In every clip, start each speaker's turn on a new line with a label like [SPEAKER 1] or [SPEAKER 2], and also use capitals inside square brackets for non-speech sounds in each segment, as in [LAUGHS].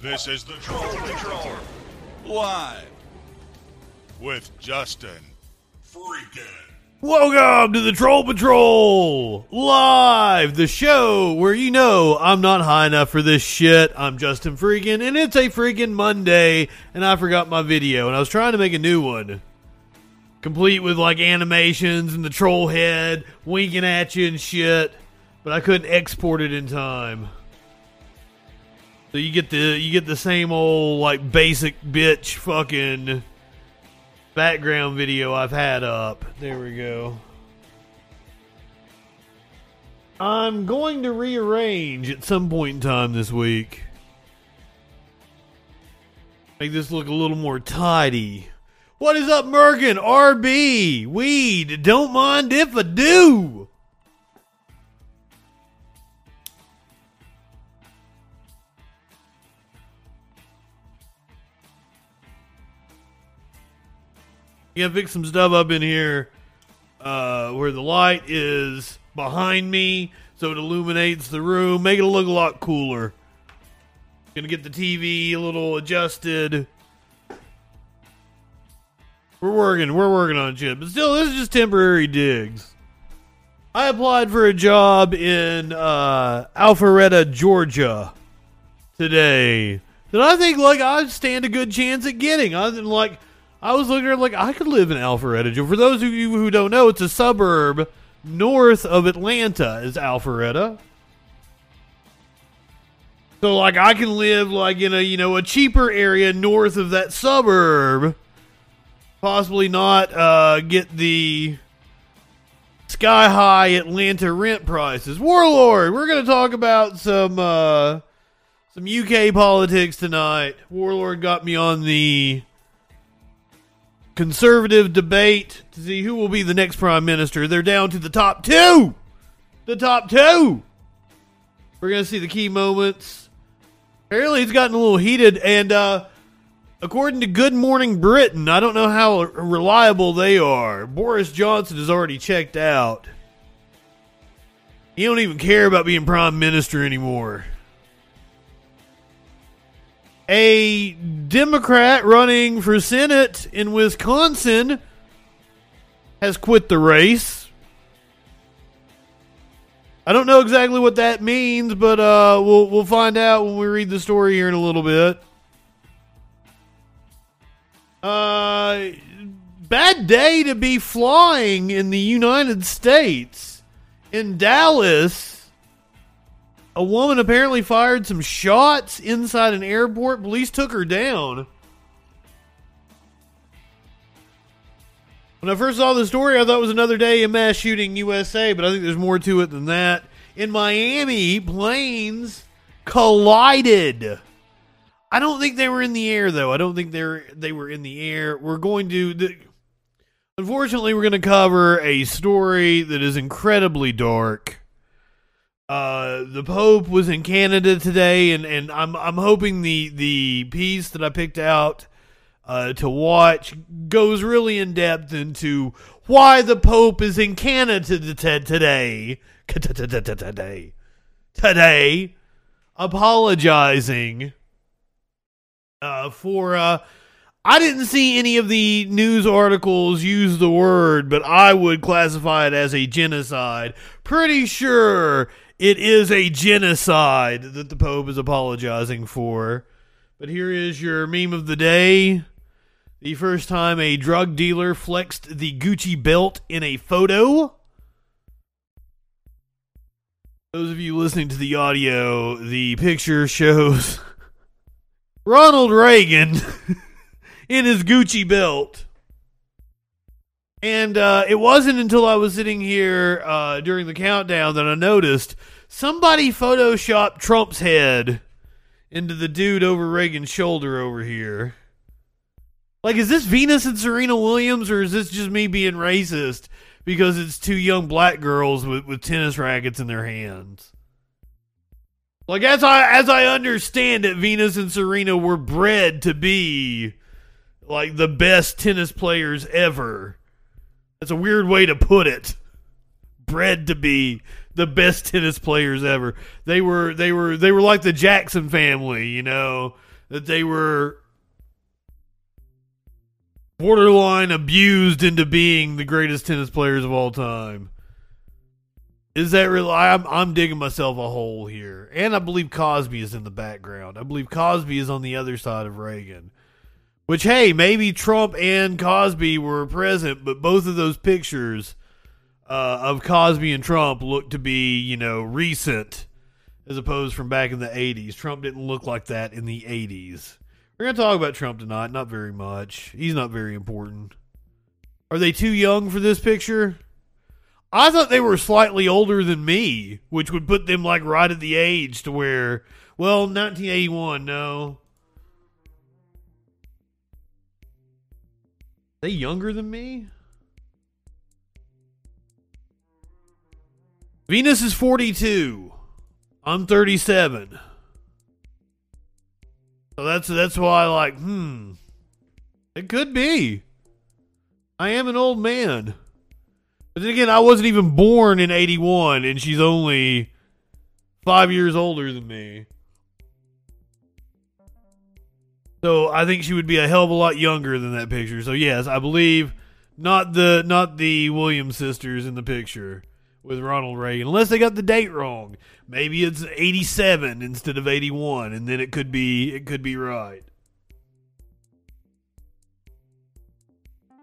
[SPEAKER 1] This is the Troll Patrol. Live. With Justin Freakin'.
[SPEAKER 2] Welcome to the Troll Patrol live, the show where you know I'm not high enough for this shit. I'm Justin Freakin', and it's a freaking Monday, and I forgot my video, and I was trying to make a new one, complete with like animations and the troll head winking at you and shit, but I couldn't export it in time. So you get the you get the same old like basic bitch fucking background video I've had up. There we go. I'm going to rearrange at some point in time this week. Make this look a little more tidy. What is up, Merkin? RB, weed. Don't mind if I do. You gotta fix some stuff up in here uh, where the light is behind me so it illuminates the room, make it look a lot cooler. Gonna get the TV a little adjusted. We're working, we're working on shit, but still, this is just temporary digs. I applied for a job in uh, Alpharetta, Georgia today that I think like I stand a good chance at getting. I think like I was looking at like I could live in Alpharetta. For those of you who don't know, it's a suburb north of Atlanta. Is Alpharetta. So like I can live like in a you know a cheaper area north of that suburb, possibly not uh, get the sky high Atlanta rent prices. Warlord, we're gonna talk about some uh, some UK politics tonight. Warlord got me on the conservative debate to see who will be the next prime minister. They're down to the top two. The top two. We're going to see the key moments. Apparently, it's gotten a little heated, and uh, according to Good Morning Britain, I don't know how reliable they are. Boris Johnson has already checked out. He don't even care about being prime minister anymore a Democrat running for Senate in Wisconsin has quit the race. I don't know exactly what that means, but uh, we'll we'll find out when we read the story here in a little bit. Uh, bad day to be flying in the United States. In Dallas, a woman apparently fired some shots inside an airport. Police took her down. When I first saw the story, I thought it was another day in mass shooting USA, but I think there's more to it than that. In Miami, planes collided. I don't think they were in the air though. I don't think they're they were in the air. We're going to the, Unfortunately, we're going to cover a story that is incredibly dark. Uh, the Pope was in Canada today, and, and I'm I'm hoping the the piece that I picked out uh, to watch goes really in depth into why the Pope is in Canada today. [LAUGHS] Today. Today. Apologizing uh, for uh, I didn't see any of the news articles use the word, but I would classify it as a genocide. Pretty sure it is a genocide that the Pope is apologizing for. But here is your meme of the day. The first time a drug dealer flexed the Gucci belt in a photo. Those of you listening to the audio, the picture shows [LAUGHS] Ronald Reagan [LAUGHS] in his Gucci belt. And uh, it wasn't until I was sitting here uh, during the countdown that I noticed somebody photoshopped Trump's head into the dude over Reagan's shoulder over here. Like, is this Venus and Serena Williams, or is this just me being racist because it's two young black girls with, with tennis rackets in their hands? Like, as I as I understand it, Venus and Serena were bred to be like the best tennis players ever. That's a weird way to put it. Bred to be the best tennis players ever. They were they were they were like the Jackson family, you know. that they were borderline abused into being the greatest tennis players of all time. Is that real? I'm, I'm digging myself a hole here. And I believe Cosby is in the background. I believe Cosby is on the other side of Reagan. Which, hey, maybe Trump and Cosby were present, but both of those pictures uh, of Cosby and Trump look to be, you know, recent as opposed from back in the 80s. Trump didn't look like that in the 80s. We're going to talk about Trump tonight. Not very much. He's not very important. Are they too young for this picture? I thought they were slightly older than me, which would put them like right at the age to where, well, 1981, no. They younger than me? Venus is 42. I'm 37. So that's that's why I like, hmm. It could be. I am an old man. But then again, I wasn't even born in 81 and she's only 5 years older than me. So I think she would be a hell of a lot younger than that picture. So yes, I believe not the not the Williams sisters in the picture with Ronald Reagan, unless they got the date wrong. Maybe it's 87 instead of 81, and then it could be it could be right.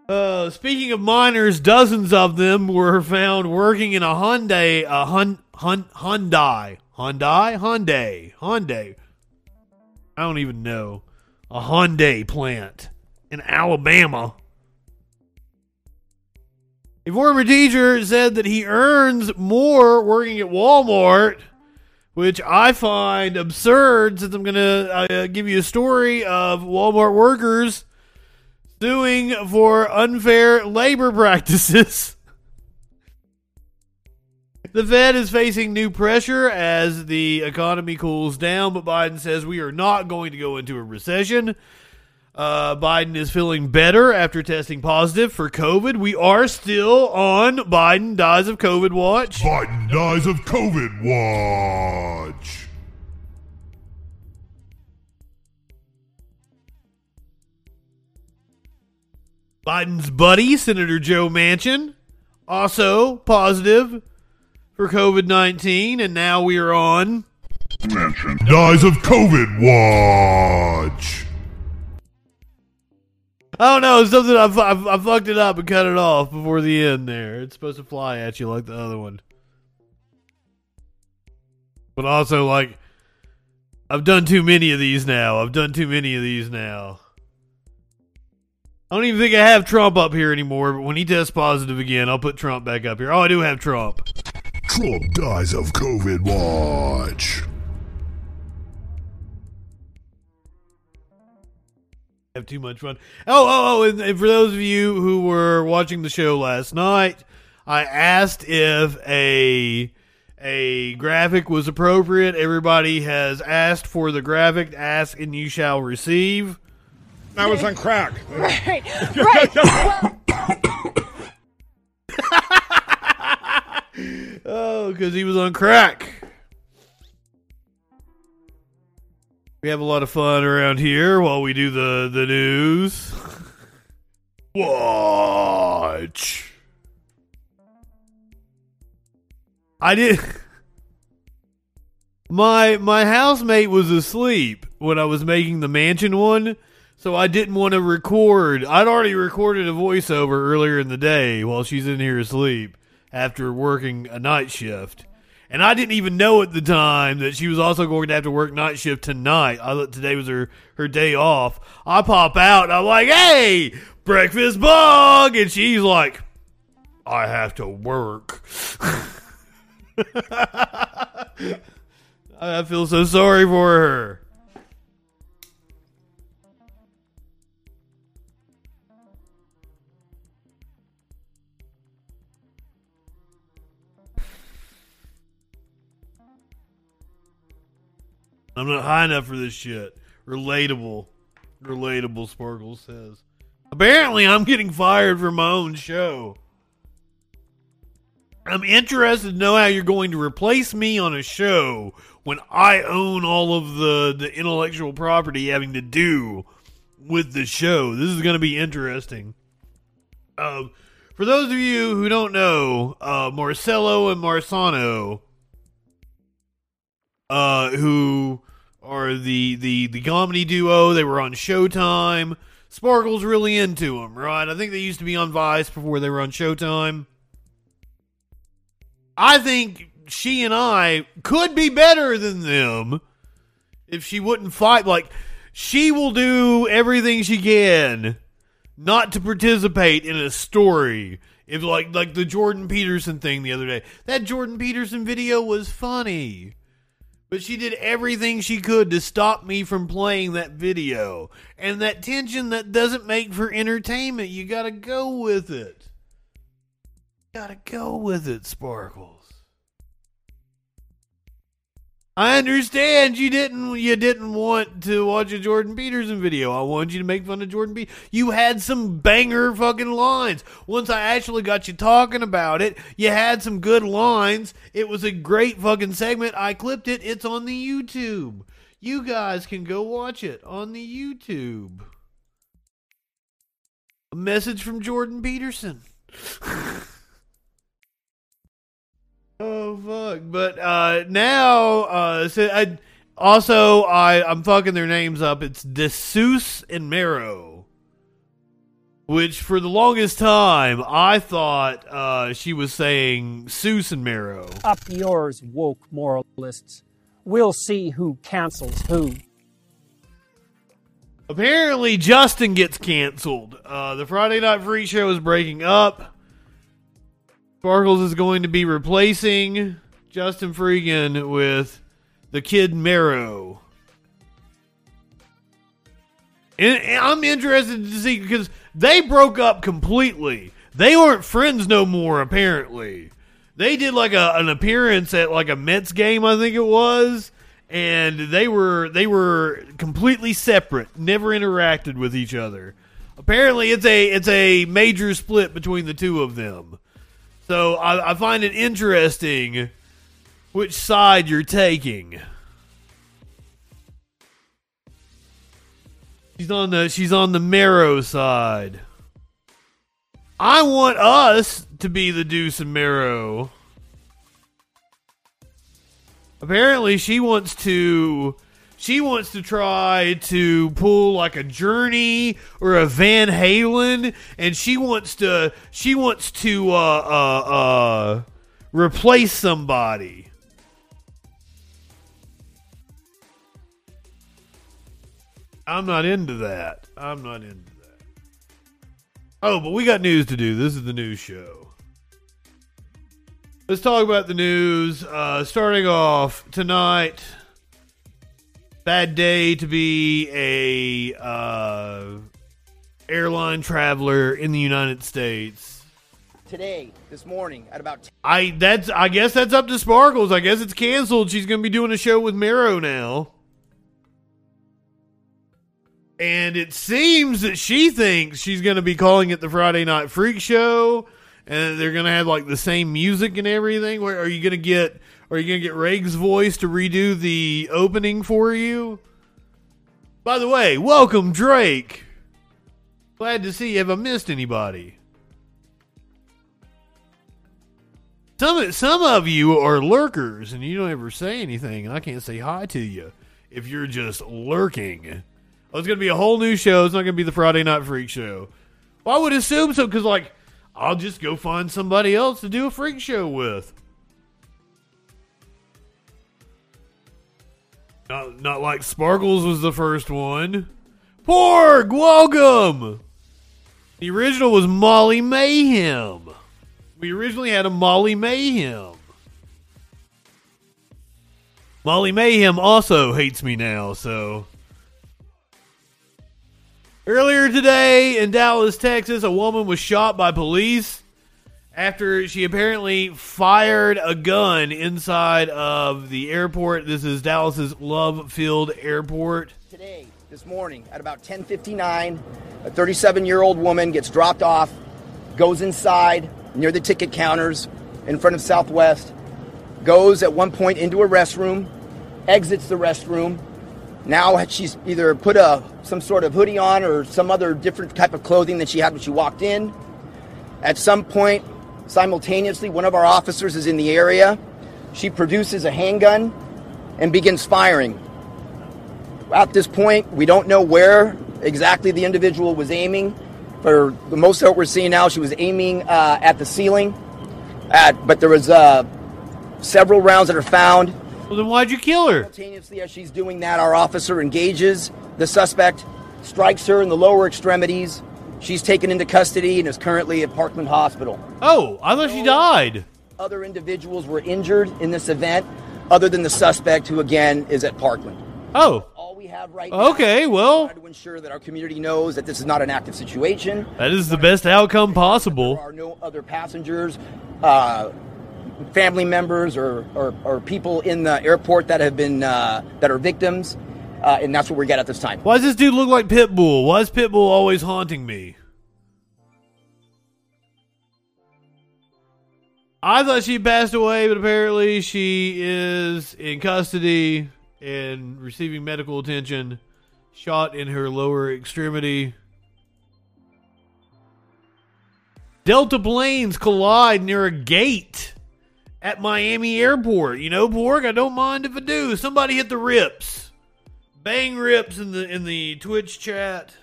[SPEAKER 2] Uh, speaking of miners, dozens of them were found working in a Hyundai, a hun, hun, Hyundai, Hyundai, Hyundai, Hyundai. I don't even know a Hyundai plant in Alabama. A former teacher said that he earns more working at Walmart, which I find absurd since I'm going to uh, give you a story of Walmart workers suing for unfair labor [LAUGHS] practices. The Fed is facing new pressure as the economy cools down, but Biden says we are not going to go into a recession. Uh, Biden is feeling better after testing positive for COVID. We are still on Biden dies of COVID watch.
[SPEAKER 1] Biden dies of COVID watch.
[SPEAKER 2] Biden's buddy, Senator Joe Manchin, also positive for COVID 19, and now we are on
[SPEAKER 1] Manchin dies of COVID watch.
[SPEAKER 2] Oh no, something I, I, I fucked it up and cut it off before the end. There, it's supposed to fly at you like the other one, but also like I've done too many of these now. I've done too many of these now. I don't even think I have Trump up here anymore. But when he tests positive again, I'll put Trump back up here. Oh, I do have Trump.
[SPEAKER 1] Trump dies of COVID watch.
[SPEAKER 2] have too much fun. Oh, oh, oh! And, and, for those of you who were watching the show last night, I asked if a a graphic was appropriate. Everybody has asked for the graphic. Ask and you shall receive.
[SPEAKER 1] I was on crack. [LAUGHS]
[SPEAKER 3] Right, right. [LAUGHS] well,
[SPEAKER 2] oh, because he was on crack. We have a lot of fun around here while we do the the news. [LAUGHS] Watch. I did. [LAUGHS] My my housemate was asleep when I was making the Manchin one, so I didn't want to record. I'd already recorded a voiceover earlier in the day while she's in here asleep after working a night shift. And I didn't even know at the time that she was also going to have to work night shift tonight. I thought today was her, her day off. I pop out and I'm like, hey, breakfast bug. And she's like, I have to work. [LAUGHS] I feel so sorry for her. I'm not high enough for this shit. Relatable. Relatable, Sparkle says. Apparently, I'm getting fired from my own show. I'm interested to know how you're going to replace me on a show when I own all of the the intellectual property having to do with the show. This is going to be interesting. Um, for those of you who don't know, uh, Marcelo and Marsano, uh, who are the the the comedy duo, they were on Showtime. Sparkle's really into them, right? I think they used to be on Vice before they were on Showtime. I think she and I could be better than them if she wouldn't fight. Like, she will do everything she can not to participate in a story. If like like the Jordan Peterson thing the other day, that Jordan Peterson video was funny, but she did everything she could to stop me from playing that video. And that tension that doesn't make for entertainment, you got to go with it. Got to go with it, Sparkles. I understand you didn't you didn't want to watch a Jordan Peterson video. I wanted you to make fun of Jordan Peterson. You had some banger fucking lines. Once I actually got you talking about it, you had some good lines. It was a great fucking segment. I clipped it. It's on the YouTube. You guys can go watch it on the YouTube. A message from Jordan Peterson. [LAUGHS] Oh fuck! But uh, now, uh, so I, also I I'm fucking their names up. It's Desus and Mero, which for the longest time I thought uh, she was saying Seuss and Mero.
[SPEAKER 4] Up yours, woke moralists. We'll see who cancels who.
[SPEAKER 2] Apparently, Justin gets canceled. Uh, the Friday Night Free Show is breaking up. Sparkles is going to be replacing Justin Freegan with the kid. And, and I'm interested to see because they broke up completely. They weren't friends no more, apparently. They did like a, an appearance at like a Mets game, I think it was, and they were they were completely separate, never interacted with each other. Apparently, it's a it's a major split between the two of them. So I, I find it interesting which side you're taking. She's on the she's on the Mero side. I want us to be the Deuce and Mero. Apparently, she wants to she wants to try to pull like a Journey or a Van Halen, and she wants to she wants to uh, uh, uh, replace somebody. I'm not into that. I'm not into that. Oh, but we got news to do. This is the news show. Let's talk about the news. Uh, starting off tonight, bad day to be a uh, airline traveler in the United States.
[SPEAKER 5] today, this morning, at about 10
[SPEAKER 2] I that's I guess that's up to Sparkles. I guess it's canceled. She's going to be doing a show with Mero now. And it seems that she thinks she's going to be calling it the Friday Night Freak Show and they're going to have like the same music and everything. Where are you going to get are you going to get Reg's voice to redo the opening for you? By the way, welcome Drake. Glad to see you. Have I missed anybody? Some some of you are lurkers and you don't ever say anything, and I can't say hi to you if you're just lurking. Oh, it's gonna be a whole new show. It's not gonna be the Friday Night Freak Show. Well, I would assume so because like I'll just go find somebody else to do a freak show with. Not not like Sparkles was the first one. Porg, welcome. The original was Molly Mayhem. We originally had a Molly Mayhem. Molly Mayhem also hates me now, so. Earlier today in Dallas, Texas, a woman was shot by police after she apparently fired a gun inside of the airport. This is Dallas's Love Field Airport.
[SPEAKER 5] today, this morning, at about 10:59, a 37-year-old woman gets dropped off, goes inside near the ticket counters in front of Southwest, goes at one point into a restroom, exits the restroom. Now she's either put a some sort of hoodie on or some other different type of clothing that she had when she walked in. At some point, simultaneously, one of our officers is in the area. She produces a handgun and begins firing. At this point, we don't know where exactly the individual was aiming. For the most of what we're seeing now, she was aiming uh, at the ceiling. At, but there was uh, several rounds that are found.
[SPEAKER 2] Well, then why'd you kill her?
[SPEAKER 5] Simultaneously, as she's doing that, our officer engages the suspect, strikes her in the lower extremities. She's taken into custody and is currently at Parkland Hospital.
[SPEAKER 2] Oh, I thought she died.
[SPEAKER 5] Other individuals were injured in this event, other than the suspect, who again is at Parkland.
[SPEAKER 2] Oh,
[SPEAKER 5] All we have right now
[SPEAKER 2] okay.
[SPEAKER 5] is
[SPEAKER 2] Well,
[SPEAKER 5] to ensure that our community knows that this is not an active situation.
[SPEAKER 2] that is the best outcome possible.
[SPEAKER 5] There are no other passengers, uh, family members, or, or, or people in the airport that have been uh, that are victims, uh, and that's what we get at this time.
[SPEAKER 2] Why does this dude look like Pitbull? Why is Pitbull always haunting me? I thought she passed away, but apparently she is in custody and receiving medical attention. Shot in her lower extremity. Delta planes collide near a gate at Miami Airport. You know, Borg, I don't mind if I do. Somebody hit the rips. Bang rips in the in the Twitch chat.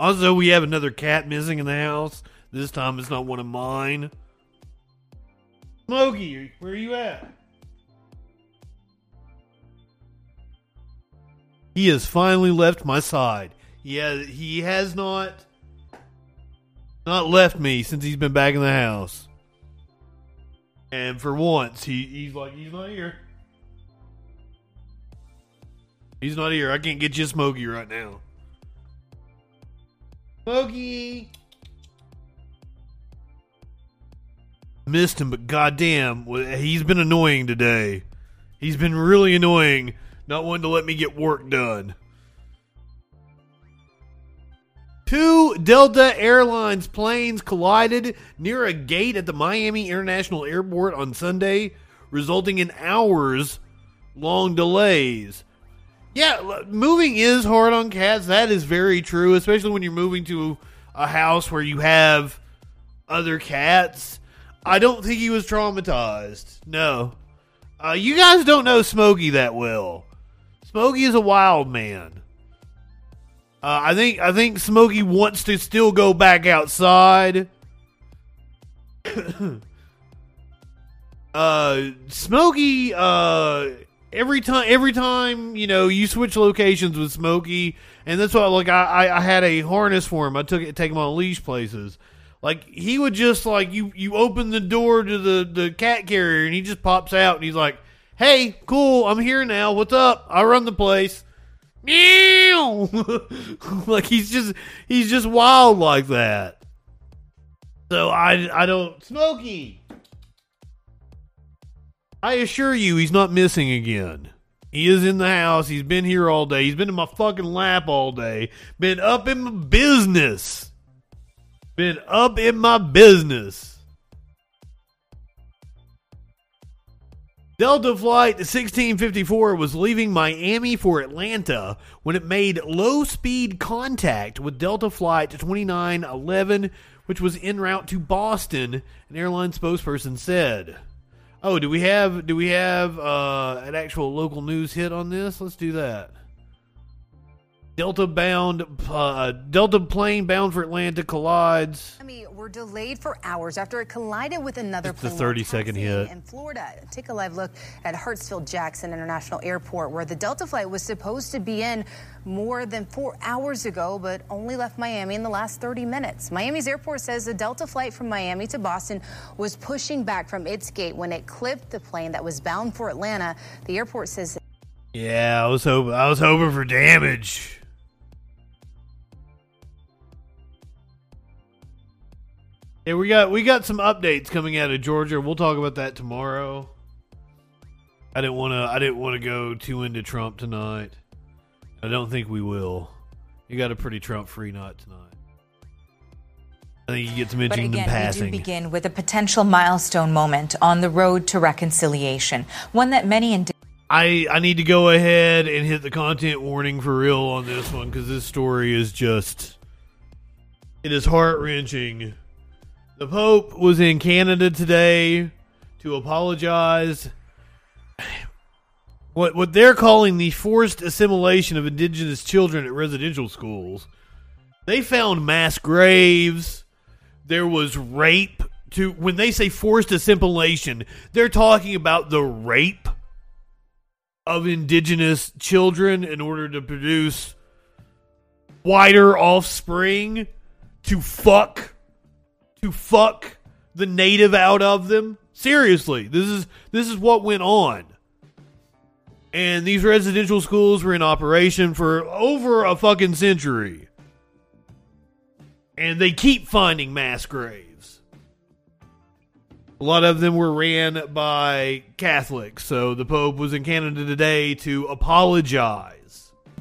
[SPEAKER 2] Also, we have another cat missing in the house. This time it's not one of mine. Smokey, where are you at? He has finally left my side. Yeah, he has not not left me since he's been back in the house. And for once, he, he's like, he's not here. He's not here. I can't get you Smokey right now. Smokey! Missed him, but goddamn, he's been annoying today. He's been really annoying, not wanting to let me get work done. Two Delta Airlines planes collided near a gate at the Miami International Airport on Sunday, resulting in hours long delays. Yeah, moving is hard on cats. That is very true, especially when you're moving to a house where you have other cats. I don't think he was traumatized. No. Uh, you guys don't know Smokey that well. Smokey is a wild man. Uh, I think I think Smokey wants to still go back outside. [COUGHS] uh, Smokey. Uh, every time, every time you know you switch locations with Smokey, and that's why like I, I I had a harness for him. I took it, take him on leash places. Like he would just like you you open the door to the the cat carrier and he just pops out and he's like, "Hey, cool, I'm here now. What's up? I run the place." Meow. [LAUGHS] like he's just he's just wild like that. So I I don't Smokey. I assure you he's not missing again. He is in the house. He's been here all day. He's been in my fucking lap all day. Been up in my business. Been up in my business. Delta Flight 1654 was leaving Miami for Atlanta when it made low speed contact with Delta Flight 2911, which was en route to Boston, an airline spokesperson said. Oh, do we have do we have uh, an actual local news hit on this? Let's do that. Delta bound uh, Delta plane bound for Atlanta collides.
[SPEAKER 6] Miami were delayed for hours after it collided with another
[SPEAKER 2] It's the
[SPEAKER 6] plane while
[SPEAKER 2] 30 second hit.
[SPEAKER 6] in Florida. Take a live look at Hartsfield Jackson International Airport, where the Delta flight was supposed to be in more than four hours ago, but only left Miami in the last 30 minutes. Miami's airport says the Delta flight from Miami to Boston was pushing back from its gate when it clipped the plane that was bound for Atlanta. The airport says
[SPEAKER 2] Yeah, I was hoping I was hoping for damage. Yeah, we got we got some updates coming out of Georgia. We'll talk about that tomorrow. I didn't want to I didn't want to go too into Trump tonight. I don't think we will. You got a pretty Trump free night tonight. I think he gets
[SPEAKER 7] But
[SPEAKER 2] mentioned in
[SPEAKER 7] again,
[SPEAKER 2] passing.
[SPEAKER 7] we do begin with a potential milestone moment on the road to reconciliation, one that many in
[SPEAKER 2] I I need to go ahead and hit the content warning for real on this one because this story is just it is heart wrenching. The Pope was in Canada today to apologize. What what they're calling the forced assimilation of indigenous children at residential schools. They found mass graves. There was rape. To when they say forced assimilation, they're talking about the rape of indigenous children in order to produce wider offspring to fuck to fuck the native out of them? Seriously this is this is what went on. And these residential schools were in operation for over a fucking century. And they keep finding mass graves. A lot of them were ran by Catholics, so the Pope was in Canada today to apologize.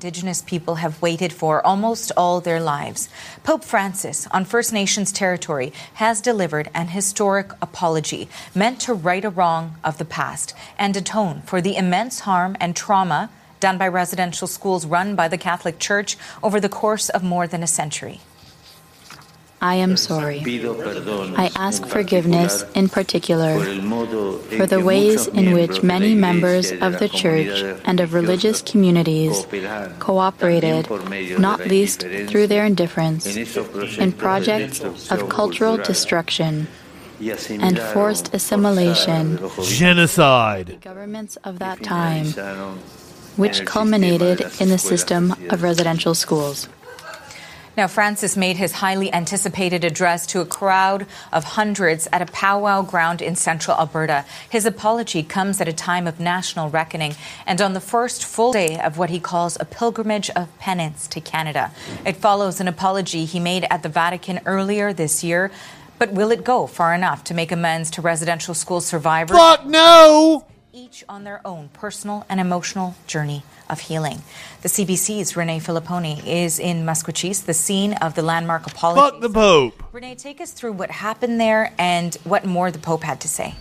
[SPEAKER 7] Indigenous people have waited for almost all their lives. Pope Francis, on First Nations territory, has delivered an historic apology meant to right a wrong of the past and atone for the immense harm and trauma done by residential schools run by the Catholic Church over the course of more than a century.
[SPEAKER 8] I am sorry. I ask forgiveness in particular for the ways in which many members of the Church and of religious communities cooperated, not least through their indifference, in projects of cultural destruction and forced assimilation.
[SPEAKER 2] Genocide.
[SPEAKER 8] Governments of that time, which culminated in the system of residential schools.
[SPEAKER 7] Now, Francis made his highly anticipated address to a crowd of hundreds at a powwow ground in central Alberta. His apology comes at a time of national reckoning and on the first full day of what he calls a pilgrimage of penance to Canada. It follows an apology he made at the Vatican earlier this year. But will it go far enough to make amends to residential school survivors?
[SPEAKER 2] Fuck no!
[SPEAKER 7] Each on their own personal and emotional journey of healing. The CBC's Renee Filipponi is in Maskwacis, the scene of the landmark apology.
[SPEAKER 2] Fuck the Pope.
[SPEAKER 7] Renee, take us through what happened there and what more the Pope had to say.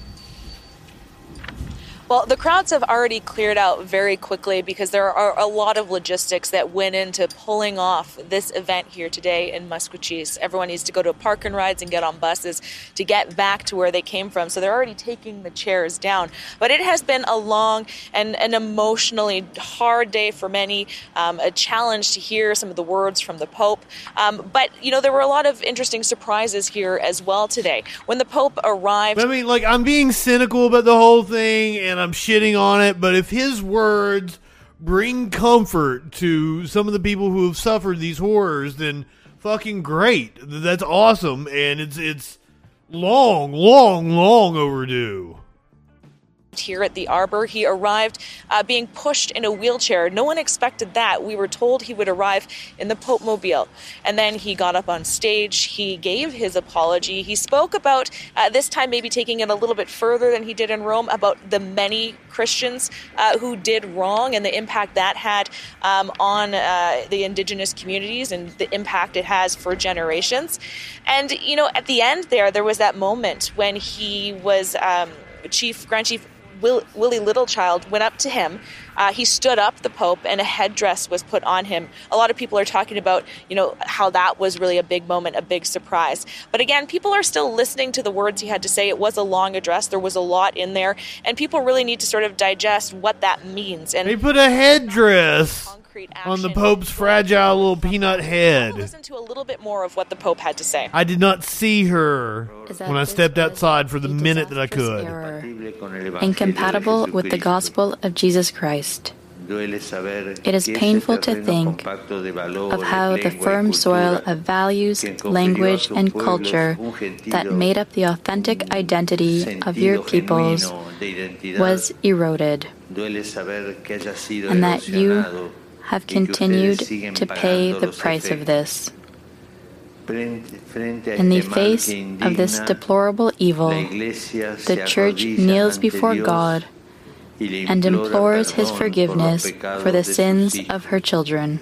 [SPEAKER 9] Well, the crowds have already cleared out very quickly because there are a lot of logistics that went into pulling off this event here today in Maskwacis. Everyone needs to go to park and rides and get on buses to get back to where they came from. So they're already taking the chairs down. But it has been a long and an emotionally hard day for many, um, a challenge to hear some of the words from the Pope. Um, but, you know, there were a lot of interesting surprises here as well today. When the Pope arrived.
[SPEAKER 2] I mean, like, I'm being cynical about the whole thing and I'm shitting on it, but if his words bring comfort to some of the people who have suffered these horrors, then fucking great. That's awesome, and it's it's long, long, long overdue.
[SPEAKER 9] Here at the Arbor. He arrived uh, being pushed in a wheelchair. No one expected that. We were told he would arrive in the Pope Mobile. And then he got up on stage. He gave his apology. He spoke about, uh, this time maybe taking it a little bit further than he did in Rome, about the many Christians uh, who did wrong and the impact that had um, on uh, the indigenous communities and the impact it has for generations. And, you know, at the end there, there was that moment when he was um, Chief, Grand Chief Will, Willie Littlechild went up to him. Uh, he stood up the Pope, and a headdress was put on him. A lot of people are talking about, you know, how that was really a big moment, a big surprise. But again, people are still listening to the words he had to say. It was a long address. There was a lot in there, and people really need to sort of digest what that means. And
[SPEAKER 2] They put a headdress on the Pope's fragile little peanut head.
[SPEAKER 9] listen to a little bit more of what the Pope had to say.
[SPEAKER 2] I did not see her when I stepped outside for the minute that I could.
[SPEAKER 8] error, incompatible with the gospel of Jesus Christ. It is painful to think of how the firm soil of values, language, and culture that made up the authentic identity of your peoples was eroded, and that you have continued to pay the price of this. In the face of this deplorable evil, the Church kneels before God and implores His forgiveness for the sins of her children.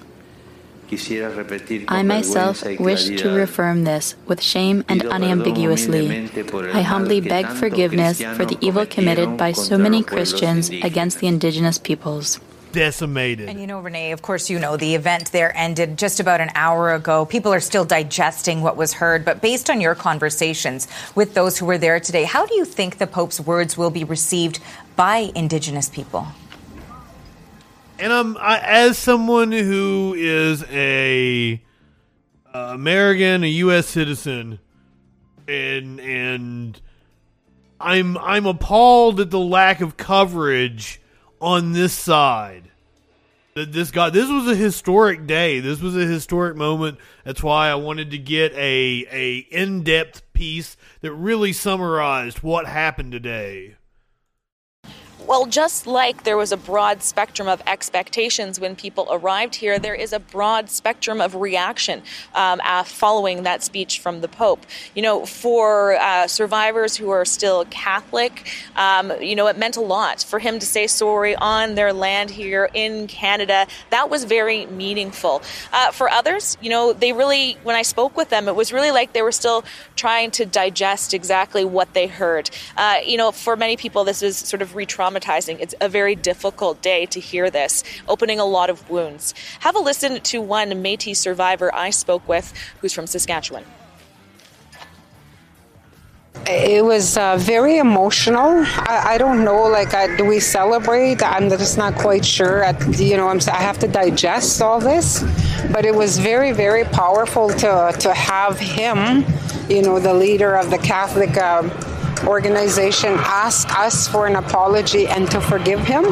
[SPEAKER 8] I myself wish to reaffirm this with shame and unambiguously. I humbly beg forgiveness for the evil committed by so many Christians against the indigenous peoples
[SPEAKER 2] decimated.
[SPEAKER 7] And you know, Renee, of course, you know the event there ended just about an hour ago. People are still digesting what was heard. But based on your conversations with those who were there today, how do you think the Pope's words will be received by Indigenous people?
[SPEAKER 2] And I'm I, as someone who is a uh, American, a U.S. citizen, and and I'm I'm appalled at the lack of coverage on this side. That this guy, this was a historic day. This was a historic moment. That's why I wanted to get a a in depth piece that really summarized what happened today.
[SPEAKER 9] Well, just like there was a broad spectrum of expectations when people arrived here, there is a broad spectrum of reaction um, uh, following that speech from the Pope. You know, for uh, survivors who are still Catholic, um, you know, it meant a lot for him to say sorry on their land here in Canada. That was very meaningful. Uh, for others, you know, they really, when I spoke with them, it was really like they were still trying to digest exactly what they heard. Uh, you know, for many people, this is sort of re traumatizing. It's a very difficult day to hear this, opening a lot of wounds. Have a listen to one Metis survivor I spoke with who's from Saskatchewan.
[SPEAKER 10] It was uh, very emotional. I, I, don't know, like, uh, do we celebrate? I'm just not quite sure. At, you know, I'm, I have to digest all this, but it was very, very powerful to to have him, you know, the leader of the Catholic. Uh, organization asked us for an apology and to forgive him.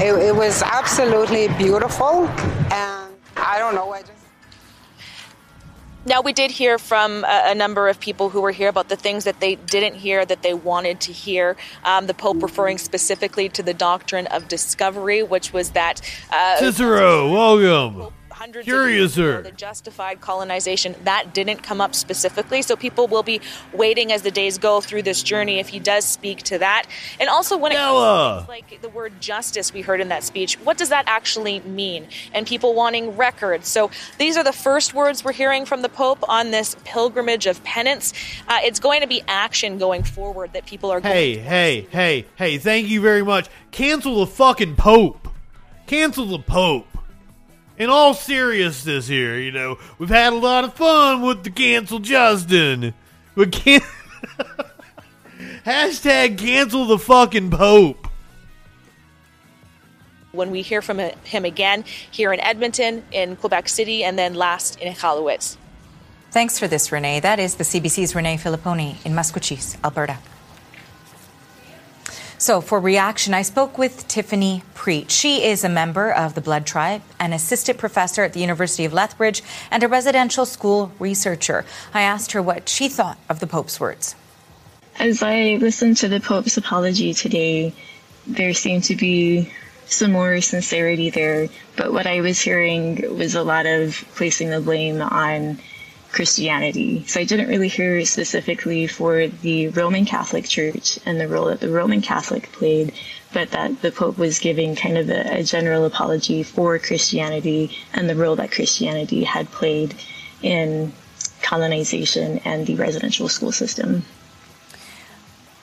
[SPEAKER 10] It, it was absolutely beautiful, and I don't know. I just
[SPEAKER 9] now, we did hear from a, a, number of people who were here about the things that they didn't hear that they wanted to hear. Um, the Pope referring specifically to the doctrine of discovery, which was that.
[SPEAKER 2] Uh, Cicero, welcome
[SPEAKER 9] hundreds Curiouser. of years the justified colonization. That didn't come up specifically, so people will be waiting as the days go through this journey if he does speak to that. And also when it comes to like the word justice we heard in that speech, what does that actually mean? And people wanting records. So these are the first words we're hearing from the Pope on this pilgrimage of penance. Uh, it's going to be action going forward that people are.
[SPEAKER 2] Hey, hey, hey, hey! Thank you very much. Cancel the fucking Pope. Cancel the Pope in all seriousness here, you know, we've had a lot of fun with the cancel Justin. But can [LAUGHS] hashtag cancel the fucking Pope.
[SPEAKER 9] When we hear from him again here in Edmonton, in Quebec City, and then last in Iqaluit.
[SPEAKER 7] Thanks for this, Renee. That is the CBC's Renee Filipponi in Maskwacis, Alberta. So, for reaction, I spoke with Tiffany Prete. She is a member of the Blood Tribe, an assistant professor at the University of Lethbridge, and a residential school researcher. I asked her what she thought of the Pope's words.
[SPEAKER 11] As I listened to the Pope's apology today, there seemed to be some more sincerity there, but what I was hearing was a lot of placing the blame on Christianity. So I didn't really hear specifically for the Roman Catholic Church and the role that the Roman Catholic played, but that the Pope was giving kind of a, a general apology for Christianity and the role that Christianity had played in colonization and the residential school system.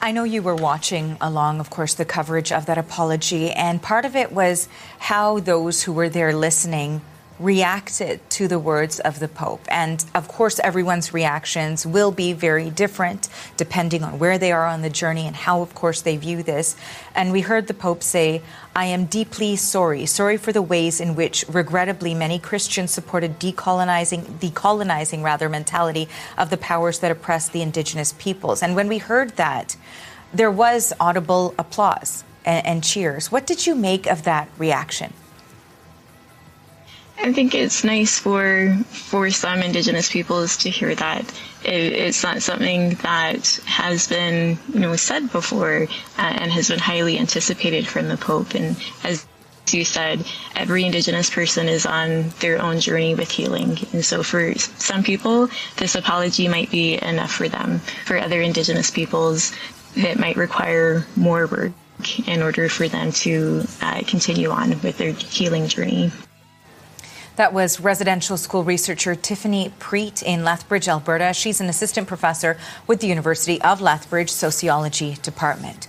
[SPEAKER 7] I know you were watching along, of course, the coverage of that apology, and part of it was how those who were there listening reacted to the words of the Pope. And of course, everyone's reactions will be very different depending on where they are on the journey and how, of course, they view this. And we heard the Pope say, I am deeply sorry, sorry for the ways in which, regrettably, many Christians supported decolonizing, decolonizing rather, mentality of the powers that oppress the indigenous peoples. And when we heard that, there was audible applause and, and cheers. What did you make of that reaction?
[SPEAKER 11] I think it's nice for for some Indigenous peoples to hear that it, it's not something that has been you know said before uh, and has been highly anticipated from the Pope. And as you said, every Indigenous person is on their own journey with healing, and so for some people, this apology might be enough for them. For other Indigenous peoples, it might require more work in order for them to uh, continue on with their healing journey.
[SPEAKER 7] That was residential school researcher Tiffany Prete in Lethbridge, Alberta. She's an assistant professor with the University of Lethbridge Sociology Department.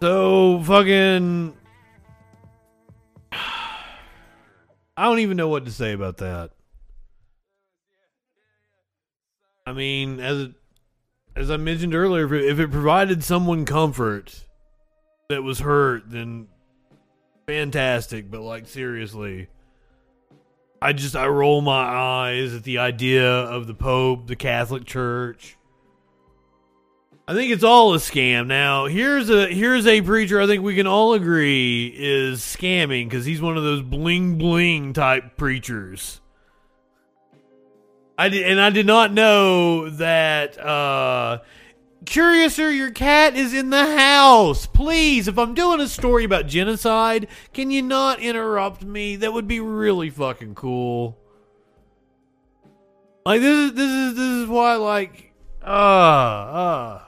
[SPEAKER 2] So fucking I don't even know what to say about that. I mean, as as I mentioned earlier, if it, if it provided someone comfort that was hurt, then fantastic. But like seriously, I just I roll my eyes at the idea of the Pope, the Catholic Church, I think it's all a scam. Now, here's a here's a preacher I think we can all agree is scamming because he's one of those bling bling type preachers. I did, and I did not know that. Uh, Curiouser, your cat is in the house. Please, if I'm doing a story about genocide, can you not interrupt me? That would be really fucking cool. Like this is this is this is why like uh uh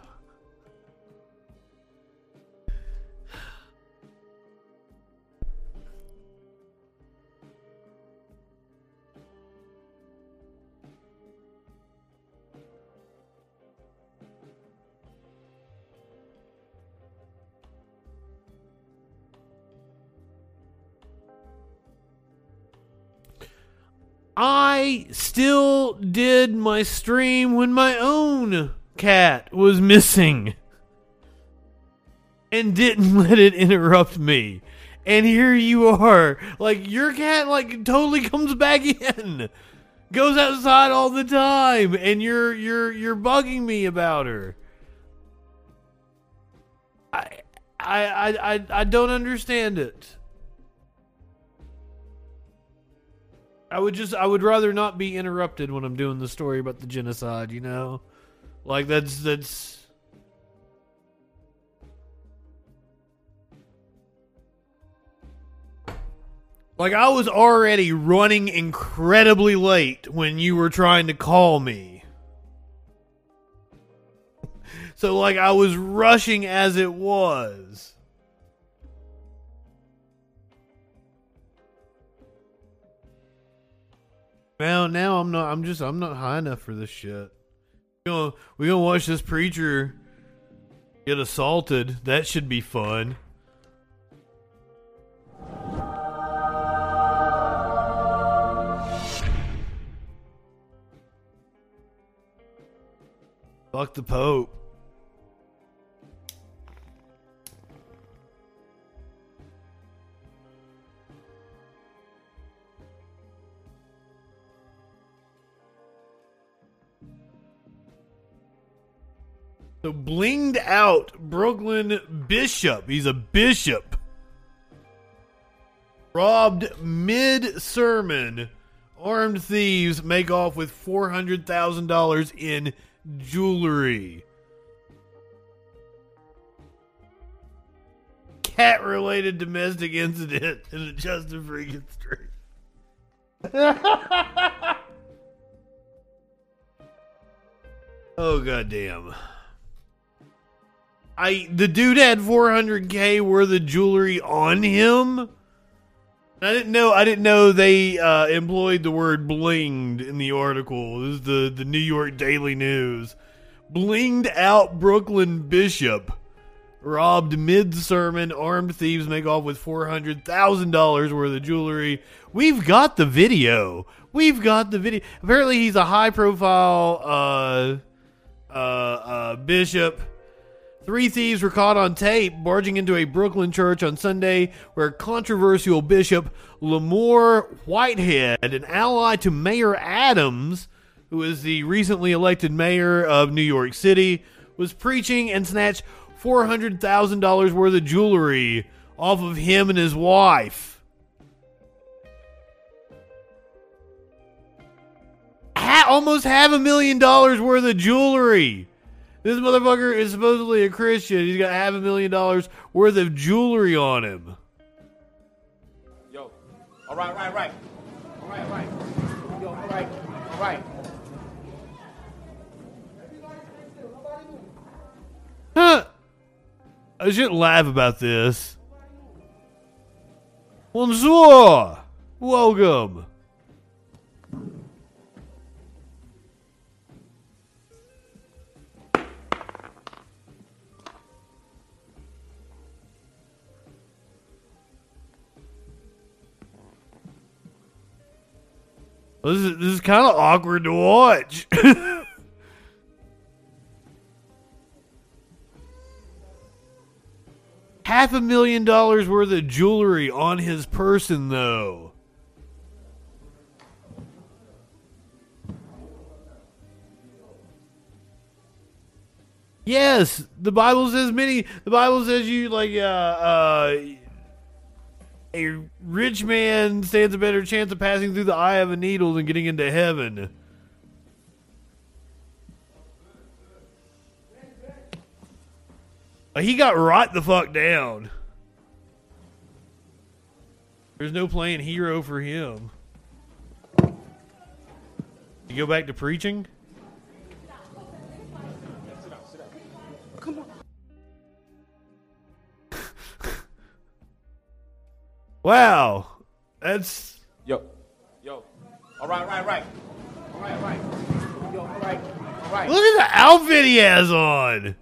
[SPEAKER 2] I still did my stream when my own cat was missing and didn't [LAUGHS] let it interrupt me. And here you are. Like your cat like totally comes back in. Goes outside all the time and you're you're you're bugging me about her. I I I I don't understand it. I would just I would rather not be interrupted when I'm doing the story about the genocide, you know? Like that's that's Like I was already running incredibly late when you were trying to call me. [LAUGHS] so like I was rushing as it was. Now, now I'm not. I'm just. I'm not high enough for this shit. We gonna we gonna watch this preacher get assaulted. That should be fun. Fuck the Pope. So blinged out Brooklyn Bishop. He's a bishop. Robbed mid sermon. Armed thieves make off with $400,000 in jewelry. Cat related domestic incident in the Justin Freakin Street. [LAUGHS] oh, goddamn. I the dude had 400k worth of jewelry on him. I didn't know. I didn't know they uh, employed the word "blinged" in the article. This is the the New York Daily News. Blinged out Brooklyn bishop robbed mid sermon. Armed thieves make off with four hundred thousand dollars worth of jewelry. We've got the video. We've got the video. Apparently, he's a high profile uh, uh, uh, bishop Three thieves were caught on tape barging into a Brooklyn church on Sunday where controversial Bishop Lamor Whitehead, an ally to Mayor Adams, who is the recently elected mayor of New York City, was preaching and snatched $400,000 worth of jewelry off of him and his wife. Ha- almost half a million dollars worth of jewelry. This motherfucker is supposedly a Christian. He's got half a million dollars worth of jewelry on him.
[SPEAKER 12] Yo. All right, right, right. All right, Yo, right.
[SPEAKER 5] All right. All right.
[SPEAKER 2] Huh. I shouldn't laugh about this. Bonjour. Welcome. This is, this is kind of awkward to watch. [LAUGHS] Half a million dollars worth of jewelry on his person, though. Yes, the Bible says many. The Bible says you like uh, uh, a rich man stands a better chance of passing through the eye of a needle than getting into heaven. Uh, He got right the fuck down. There's no playing hero for him. You go back to preaching? Wow. That's
[SPEAKER 12] Yo, yo. All right, right, right. All right, right. Yo, all right, all right.
[SPEAKER 2] Look at the outfit he has on.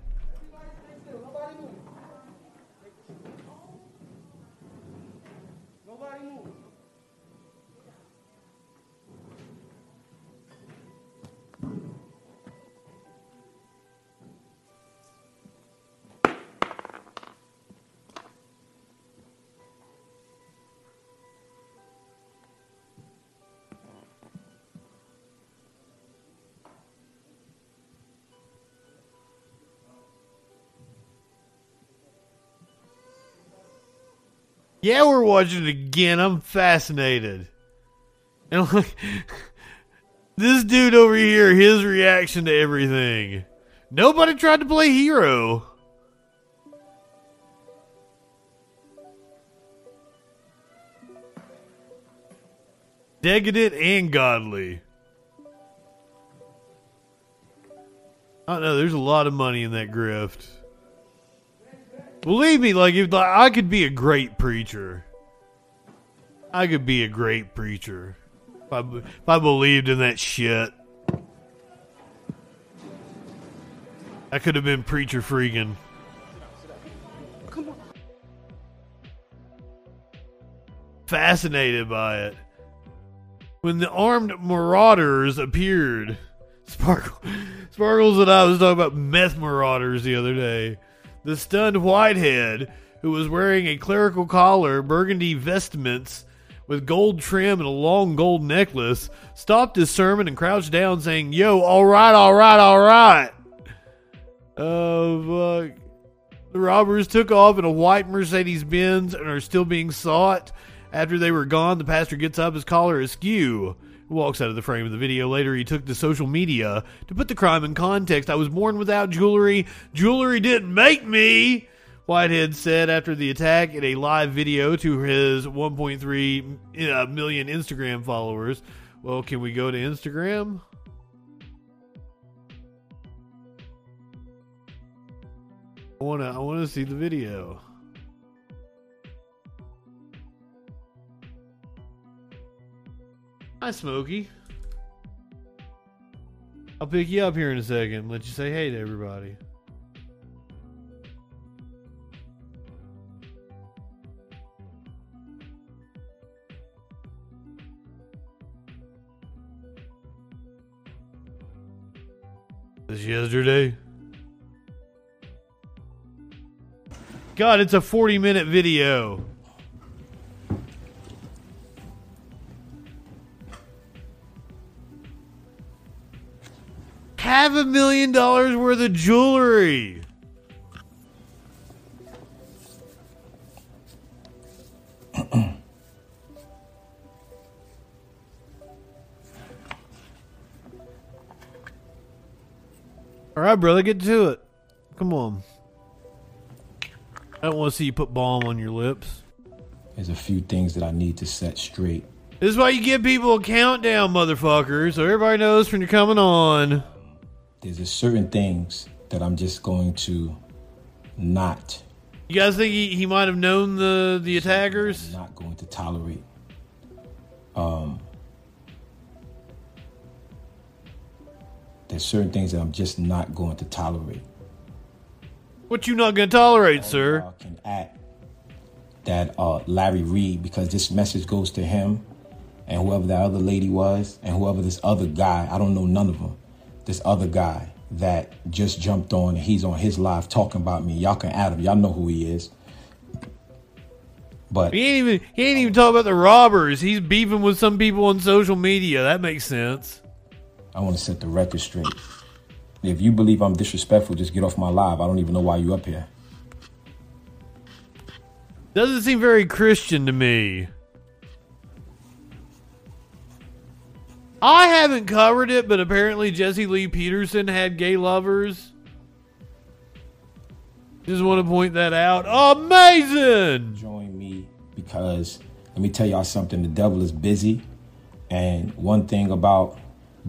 [SPEAKER 2] Yeah, we're watching it again. I'm fascinated. And like [LAUGHS] this dude over here, his reaction to everything. Nobody tried to play hero. Decadent and godly. I don't know. There's a lot of money in that grift. Believe me, like if like, I could be a great preacher. I could be a great preacher if I, if I believed in that shit. I could have been preacher freaking. Fascinated by it. When the armed marauders appeared, Sparkle, [LAUGHS] Sparkles and I was talking about meth marauders the other day. The stunned Whitehead, who was wearing a clerical collar, burgundy vestments with gold trim and a long gold necklace, stopped his sermon and crouched down, saying, Yo, all right, all right, all right. Oh, fuck. The robbers took off in a white Mercedes Benz and are still being sought. After they were gone, the pastor gets up, his collar askew. Walks out of the frame of the video. Later, he took to social media to put the crime in context. I was born without jewelry. Jewelry didn't make me. Whitehead said after the attack in a live video to his 1.3 uh, Instagram followers. Well, can we go to Instagram? I want to I want to see the video. Hi, Smokey. I'll pick you up here in a second let you say hey to everybody. This yesterday? God, it's a 40 minute video. Half a million dollars worth of jewelry. [CLEARS THROAT] All right, brother, get to it. Come on. I don't want to see you put balm on your lips.
[SPEAKER 13] There's a few things that I need to set straight
[SPEAKER 2] This is why you give people a countdown, motherfucker, so everybody knows when you're coming on.
[SPEAKER 13] There's just certain things that I'm just going to not.
[SPEAKER 2] You guys think he, he might have known the the attackers?
[SPEAKER 13] Not going to tolerate. Um, there's certain things that I'm just not going to tolerate.
[SPEAKER 2] What you not gonna tolerate, sir?
[SPEAKER 13] Can at that uh, Larry Reid because this message goes to him and whoever that other lady was and whoever this other guy. I don't know none of them. This other guy that just jumped on and he's on his live talking about me. Y'all can add him. Y'all know who he is. But
[SPEAKER 2] he ain't even he ain't even talking about the robbers. He's beefing with some people on social media. That makes sense.
[SPEAKER 13] I want to set the record straight. If you believe I'm disrespectful, just get off my live. I don't even know why you up here.
[SPEAKER 2] Doesn't seem very Christian to me. I haven't covered it, but apparently Jesse Lee Peterson had gay lovers. Just want to point that out. Amazing!
[SPEAKER 13] Join me because let me tell y'all something. The devil is busy. And one thing about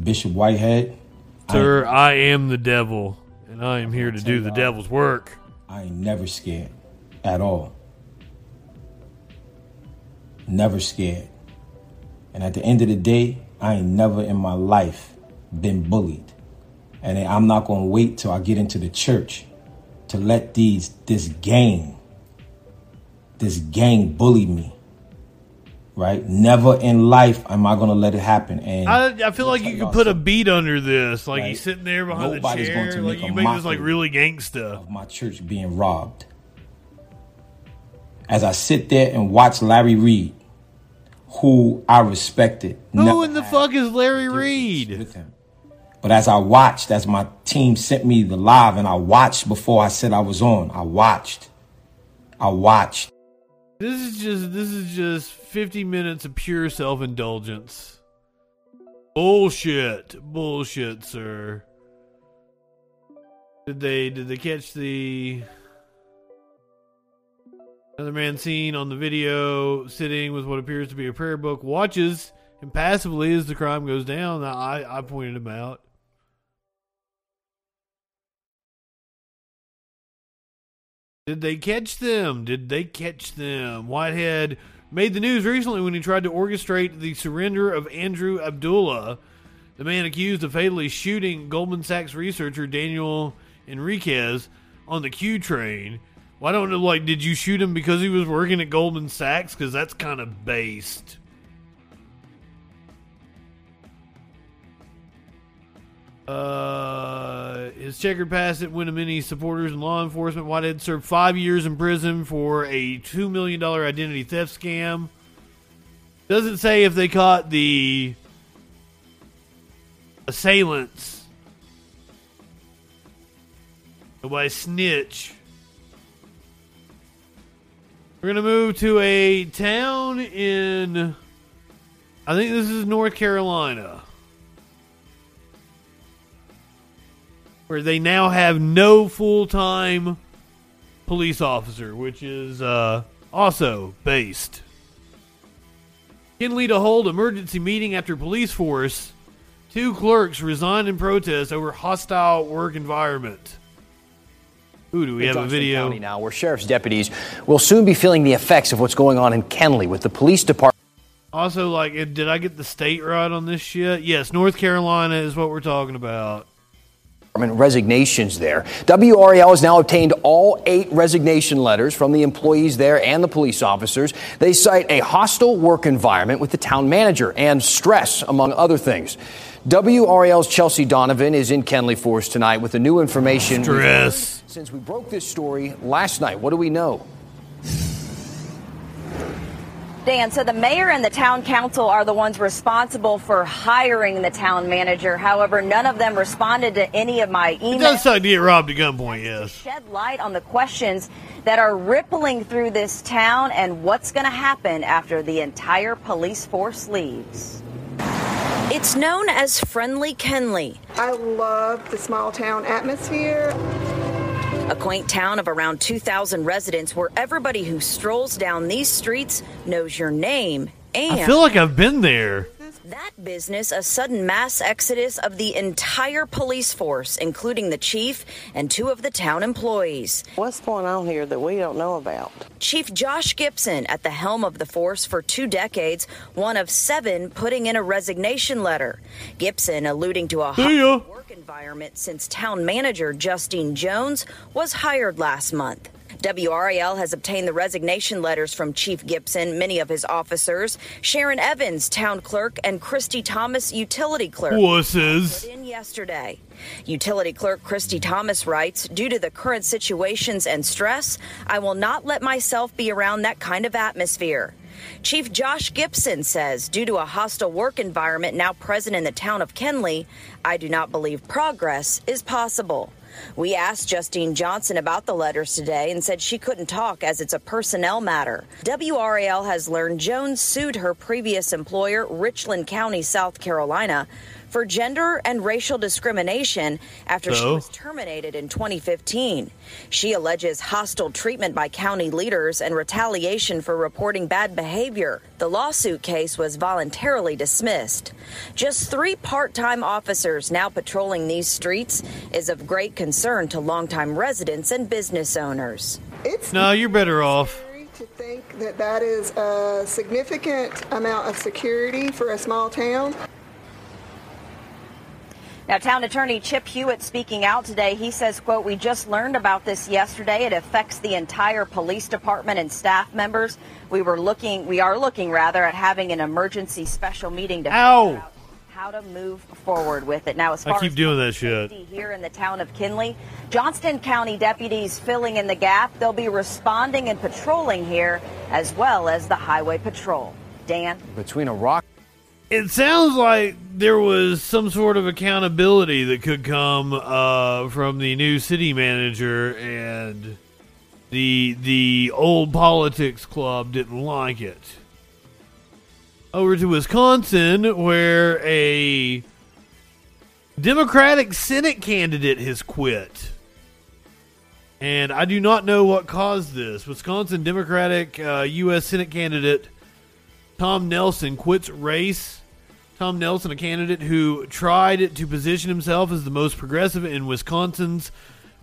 [SPEAKER 13] Bishop Whitehead.
[SPEAKER 2] Sir, I, I am the devil, and I am here to do the devil's work.
[SPEAKER 13] I ain't never scared at all. Never scared. And at the end of the day, I ain't never in my life been bullied. And I'm not going to wait till I get into the church to let these this gang this gang bully me. Right? Never in life am I going to let it happen. And
[SPEAKER 2] I, I feel like you could put a beat under this, like right? he's sitting there behind
[SPEAKER 13] Nobody's
[SPEAKER 2] the chair,
[SPEAKER 13] going to
[SPEAKER 2] like
[SPEAKER 13] make
[SPEAKER 2] you
[SPEAKER 13] a
[SPEAKER 2] make this like really gangsta.
[SPEAKER 13] of my church being robbed. As I sit there and watch Larry Reid, who I respected,
[SPEAKER 2] Who
[SPEAKER 13] never
[SPEAKER 2] in the fuck is Larry Reid?
[SPEAKER 13] with him. But as I watched, as my team sent me the live, and I watched before I said I was on, I watched. I watched.
[SPEAKER 2] This is just this is just 50 minutes of pure self-indulgence. Bullshit. Bullshit, sir. Did they did they catch the another man seen on the video sitting with what appears to be a prayer book watches impassively as the crime goes down. I I pointed him out. Did they catch them? Did they catch them? Whitehead made the news recently when he tried to orchestrate the surrender of Andrew Abdullah, the man accused of fatally shooting Goldman Sachs researcher Daniel Enriquez on the Q train. I don't know, like, did you shoot him because he was working at Goldman Sachs? Because that's kind of based. Uh, his checkered past at win many supporters and law enforcement. Whitehead served five years in prison for a $2 million identity theft scam. Doesn't say if they caught the assailants. Nobody snitch. We're going to move to a town in, I think this is North Carolina. where they now have no full time police officer, which is uh, also based. Kenly to hold emergency meeting after police force. Two clerks resigned in protest over hostile work environment. Ooh, do we have a video?
[SPEAKER 14] County now, where sheriff's deputies will soon be feeling the effects of what's going on in Kenly with the police department.
[SPEAKER 2] Also, like, did I get the state right on this shit? Yes, North Carolina is what we're talking about.
[SPEAKER 14] resignations there. WRAL has now obtained all eight resignation letters from the employees there and the police officers. They cite a hostile work environment with the town manager and stress, among other things. WRAL's Chelsea Donovan is in Kenly for us tonight with the new information.
[SPEAKER 2] Stress.
[SPEAKER 14] Since we broke this story last night, what do we know?
[SPEAKER 15] Dan, so the mayor and the town council are the ones responsible for hiring the town manager. However, none of them responded to any of my
[SPEAKER 2] It
[SPEAKER 15] emails.
[SPEAKER 2] does suck to get robbed at gunpoint, yes.
[SPEAKER 15] Shed light on the questions that are rippling through this town and what's going to happen after the entire police force leaves.
[SPEAKER 16] It's known as Friendly Kenly,
[SPEAKER 17] I love the small town atmosphere.
[SPEAKER 16] a quaint town of around 2,000 residents where everybody who strolls down these streets knows your name And
[SPEAKER 2] I feel like I've been there.
[SPEAKER 16] That business a sudden mass exodus of the entire police force, including the chief and two of the town employees.
[SPEAKER 18] What's going on here that we don't know about?
[SPEAKER 16] Chief Josh Gibson, at the helm of the force for two decades, one of seven putting in a resignation letter. Gibson alluding to a hostile work environment since town manager Justine Jones was hired last month. WRAL has obtained the resignation letters from Chief Gibson, many of his officers, Sharon Evans, town clerk, and Christy Thomas, utility clerk.
[SPEAKER 2] Wusses.
[SPEAKER 16] In yesterday. Utility clerk Christy Thomas writes, due to the current situations and stress, I will not let myself be around that kind of atmosphere. Chief Josh Gibson says, due to a hostile work environment now present in the town of Kenly, I do not believe progress is possible. We asked Justine Johnson about the letters today and said she couldn't talk as it's a personnel matter. WRAL has learned Jones sued her previous employer, Richland County, South Carolina, for gender and racial discrimination after she
[SPEAKER 19] Oh.
[SPEAKER 16] was terminated in 2015. She alleges hostile treatment by county leaders and retaliation for reporting bad behavior. The lawsuit case was voluntarily dismissed. Just three part time officers now patrolling these streets is of great concern to longtime residents and business owners.
[SPEAKER 17] It's
[SPEAKER 2] No, you're better off.
[SPEAKER 17] to think that that is a significant amount of security for a small town.
[SPEAKER 15] Now, town attorney Chip Hewitt speaking out today. He says, quote, we just learned about this yesterday. It affects the entire police department and staff members. We were looking, we are looking rather at having an emergency special meeting to
[SPEAKER 2] Ow.
[SPEAKER 15] figure out how to move forward with it. Now, as
[SPEAKER 2] I
[SPEAKER 15] far
[SPEAKER 2] keep
[SPEAKER 15] as
[SPEAKER 2] doing that shit.
[SPEAKER 15] here in the town of Kenly. Johnston County deputies filling in the gap. They'll be responding and patrolling here as well as the highway patrol. Dan?
[SPEAKER 14] Between a rock.
[SPEAKER 2] It sounds like there was some sort of accountability that could come uh, from the new city manager, and the the old politics club didn't like it. Over to Wisconsin, where a Democratic Senate candidate has quit. And I do not know what caused this. Wisconsin Democratic uh, U.S. Senate candidate Tom Nelson quits race. Tom Nelson, a candidate who tried to position himself as the most progressive in Wisconsin's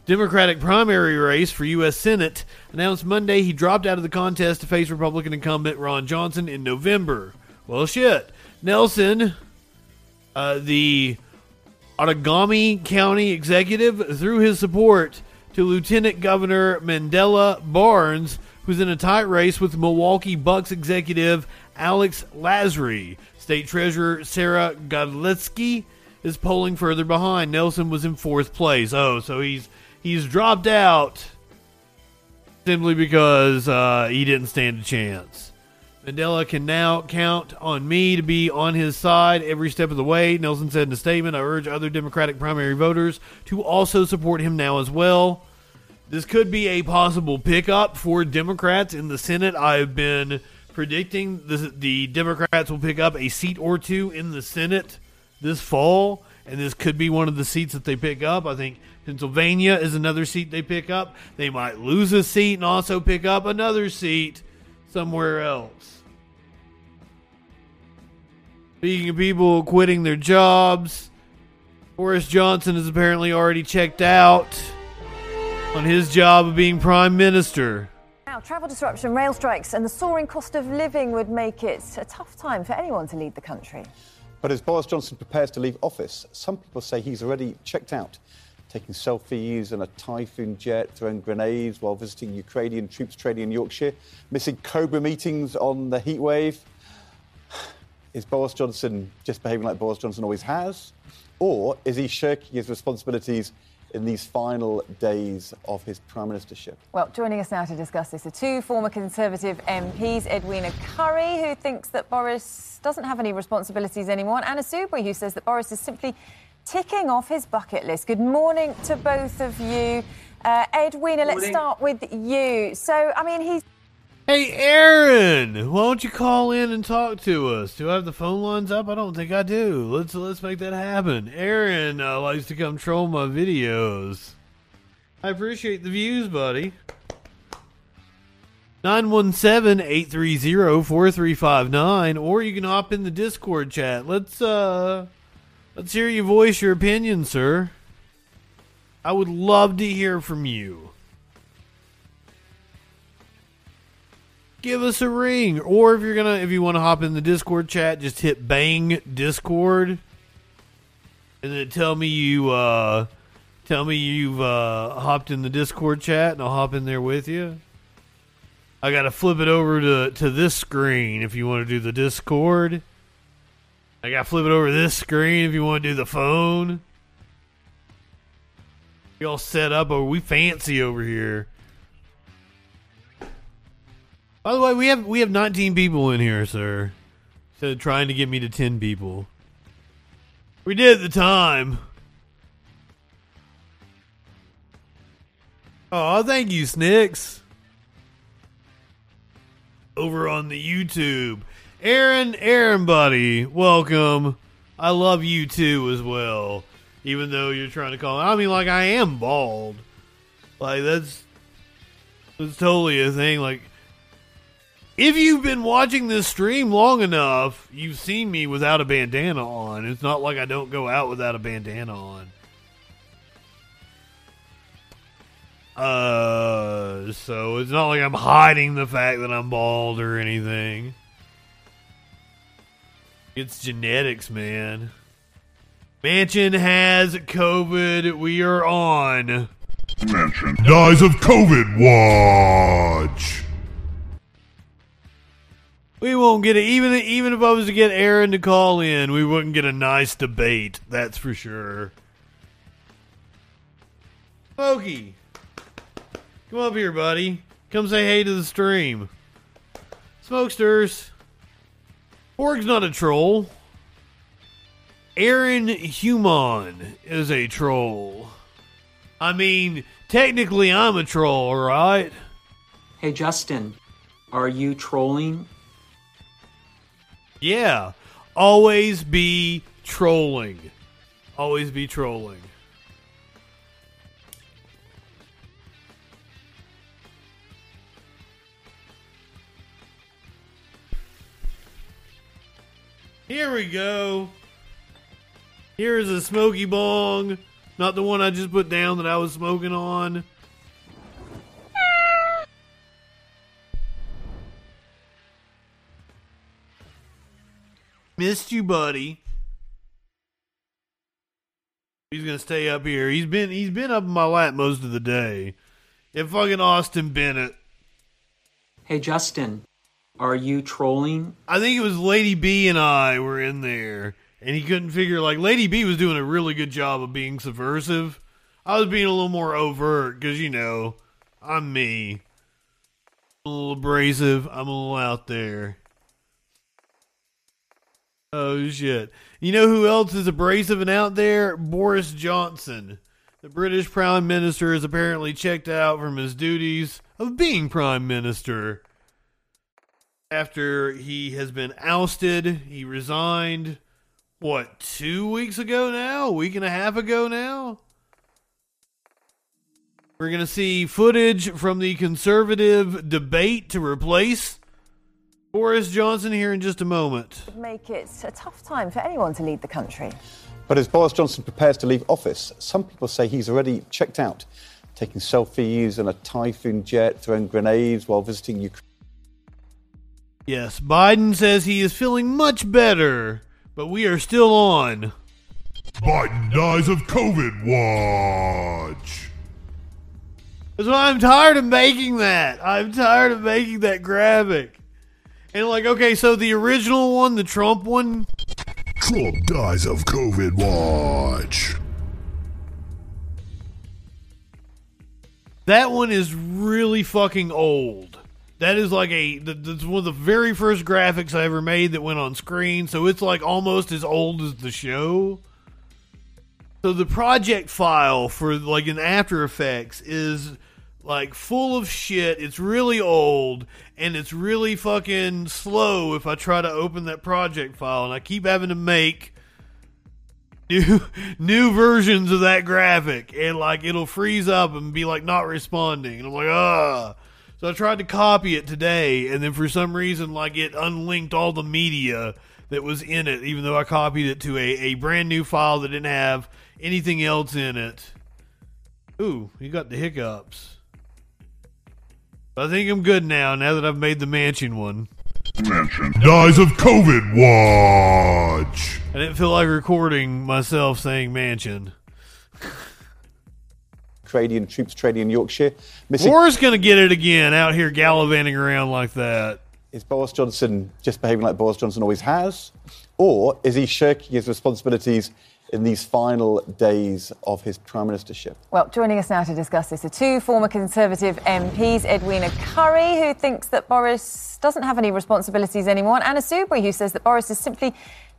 [SPEAKER 2] Democratic primary race for U.S. Senate, announced Monday he dropped out of the contest to face Republican incumbent Ron Johnson in November. Well, shit. Nelson, uh, the Outagamie County executive, threw his support to Lieutenant Governor Mandela Barnes, who's in a tight race with Milwaukee Bucks executive Alex Lasry. State Treasurer Sarah Godlewski is polling further behind. Nelson was in fourth place. Oh, so he's he's dropped out simply because uh, he didn't stand a chance. Mandela can now count on me to be on his side every step of the way, Nelson said in a statement. I urge other Democratic primary voters to also support him now as well. This could be a possible pickup for Democrats in the Senate. I've been predicting the, the Democrats will pick up a seat or two in the Senate this fall, and this could be one of the seats that they pick up. I think Pennsylvania is another seat they pick up. They might lose a seat and also pick up another seat somewhere else. Speaking of people quitting their jobs, Boris Johnson has apparently already checked out on his job of being prime minister.
[SPEAKER 19] Now, travel disruption, rail strikes, and the soaring cost of living would make it a tough time for anyone to lead the country.
[SPEAKER 20] But as Boris Johnson prepares to leave office, some people say he's already checked out, taking selfies in a typhoon jet, throwing grenades while visiting Ukrainian troops training in Yorkshire, missing Cobra meetings on the heat wave. [SIGHS] Is Boris Johnson just behaving like Boris Johnson always has? Or is he shirking his responsibilities in these final days of his prime ministership?
[SPEAKER 19] Well, joining us now to discuss this are two former Conservative MPs, Edwina Currie, who thinks that Boris doesn't have any responsibilities anymore, and Anna Soubry, who says that Boris is simply ticking off his bucket list. Good morning to both of you. Uh, Edwina, let's start with you. So, I mean, he's
[SPEAKER 2] Hey, Aaron, why don't you call in and talk to us? Do I have the phone lines up? I don't think I do. Let's let's make that happen. Aaron uh, likes to come troll my videos. I appreciate the views, buddy. 917-830-4359 or you can hop in the Discord chat. Let's uh let's hear you voice your opinion, sir. I would love to hear from you. Give us a ring or if you're to if you want to hop in the Discord chat, just hit bang Discord and then tell me you uh tell me you've uh hopped in the Discord chat and I'll hop in there with you. I got to flip it over to to this screen if you want to do the Discord. I got to flip it over this screen if you want to do the phone. You all set up? Are we fancy over here? By the way, we have we have 19 people in here, sir. Instead of trying to get me to 10 people. We did the time. Oh, thank you, Snicks. Over on the YouTube. Aaron, Aaron, buddy, welcome. I love you too as well. Even though you're trying to call I mean, like, I am bald. Like, that's. That's totally a thing. Like, if you've been watching this stream long enough, you've seen me without a bandana on. It's not like I don't go out without a bandana on. Uh, so it's not like I'm hiding the fact that I'm bald or anything. It's genetics, man. Manchin has COVID. We are on.
[SPEAKER 1] Manchin dies of COVID. Watch.
[SPEAKER 2] We won't get it. Even even if I was to get Aaron to call in, we wouldn't get a nice debate. That's for sure. Smokey, come up here, buddy. Come say hey to the stream. Smokesters. Borg's not a troll. Aaron Human is a troll. I mean, technically, I'm a troll, right?
[SPEAKER 21] Hey, Justin, are you trolling?
[SPEAKER 2] Yeah. Always be trolling. Always be trolling. Here we go. Here's a smoky bong. Not the one I just put down that I was smoking on. Missed you, buddy. He's gonna stay up here. He's been he's been up in my lap most of the day. And fucking Austin Bennett.
[SPEAKER 21] Hey, Justin, are you trolling?
[SPEAKER 2] I think it was Lady B and I were in there, and he couldn't figure like Lady B was doing a really good job of being subversive. I was being a little more overt because you know I'm me. I'm a little abrasive. I'm a little out there. Oh shit! You know who else is abrasive and out there? Boris Johnson. The British Prime Minister is apparently checked out from his duties of being Prime Minister after he has been ousted. He resigned, what, two weeks ago now? A week and a half ago now? We're to see footage from the conservative debate to replace Boris Johnson here in just a moment.
[SPEAKER 19] Make it a tough time for anyone to lead the country.
[SPEAKER 20] But as Boris Johnson prepares to leave office, some people say he's already checked out, taking selfies in a Typhoon jet, throwing grenades while visiting Ukraine.
[SPEAKER 2] Yes, Biden says he is feeling much better, but we are still on.
[SPEAKER 1] Biden dies of COVID. Watch.
[SPEAKER 2] That's why I'm tired of making that. I'm tired of making that graphic. And like, okay, so the original one, the Trump one,
[SPEAKER 1] Trump dies of COVID. Watch.
[SPEAKER 2] that one is really fucking old. That is like a th- that's one of the very first graphics I ever made that went on screen. So it's like almost as old as the show. So the project file for like an After Effects is like full of shit. It's really old and it's really fucking slow if I try to open that project file and I keep having to make new [LAUGHS] new versions of that graphic and like it'll freeze up and be like not responding and I'm like ah. So I tried to copy it today, and then for some reason, like it unlinked all the media that was in it, even though I copied it to a, a brand new file that didn't have anything else in it. Ooh, you got the hiccups. I think I'm good now, now that I've made the Manchin one.
[SPEAKER 1] Manchin. Dies of COVID Watch.
[SPEAKER 2] I didn't feel like recording myself saying Manchin.
[SPEAKER 20] Canadian troops trading in Yorkshire. Missing-
[SPEAKER 2] War's going to get it again out here gallivanting around like that.
[SPEAKER 20] Is Boris Johnson just behaving like Boris Johnson always has? Or is he shirking his responsibilities in these final days of his prime ministership?
[SPEAKER 19] Well, joining us now to discuss this are two former Conservative MPs, Edwina Currie, who thinks that Boris doesn't have any responsibilities anymore, and Anna Soubry, who says that Boris is simply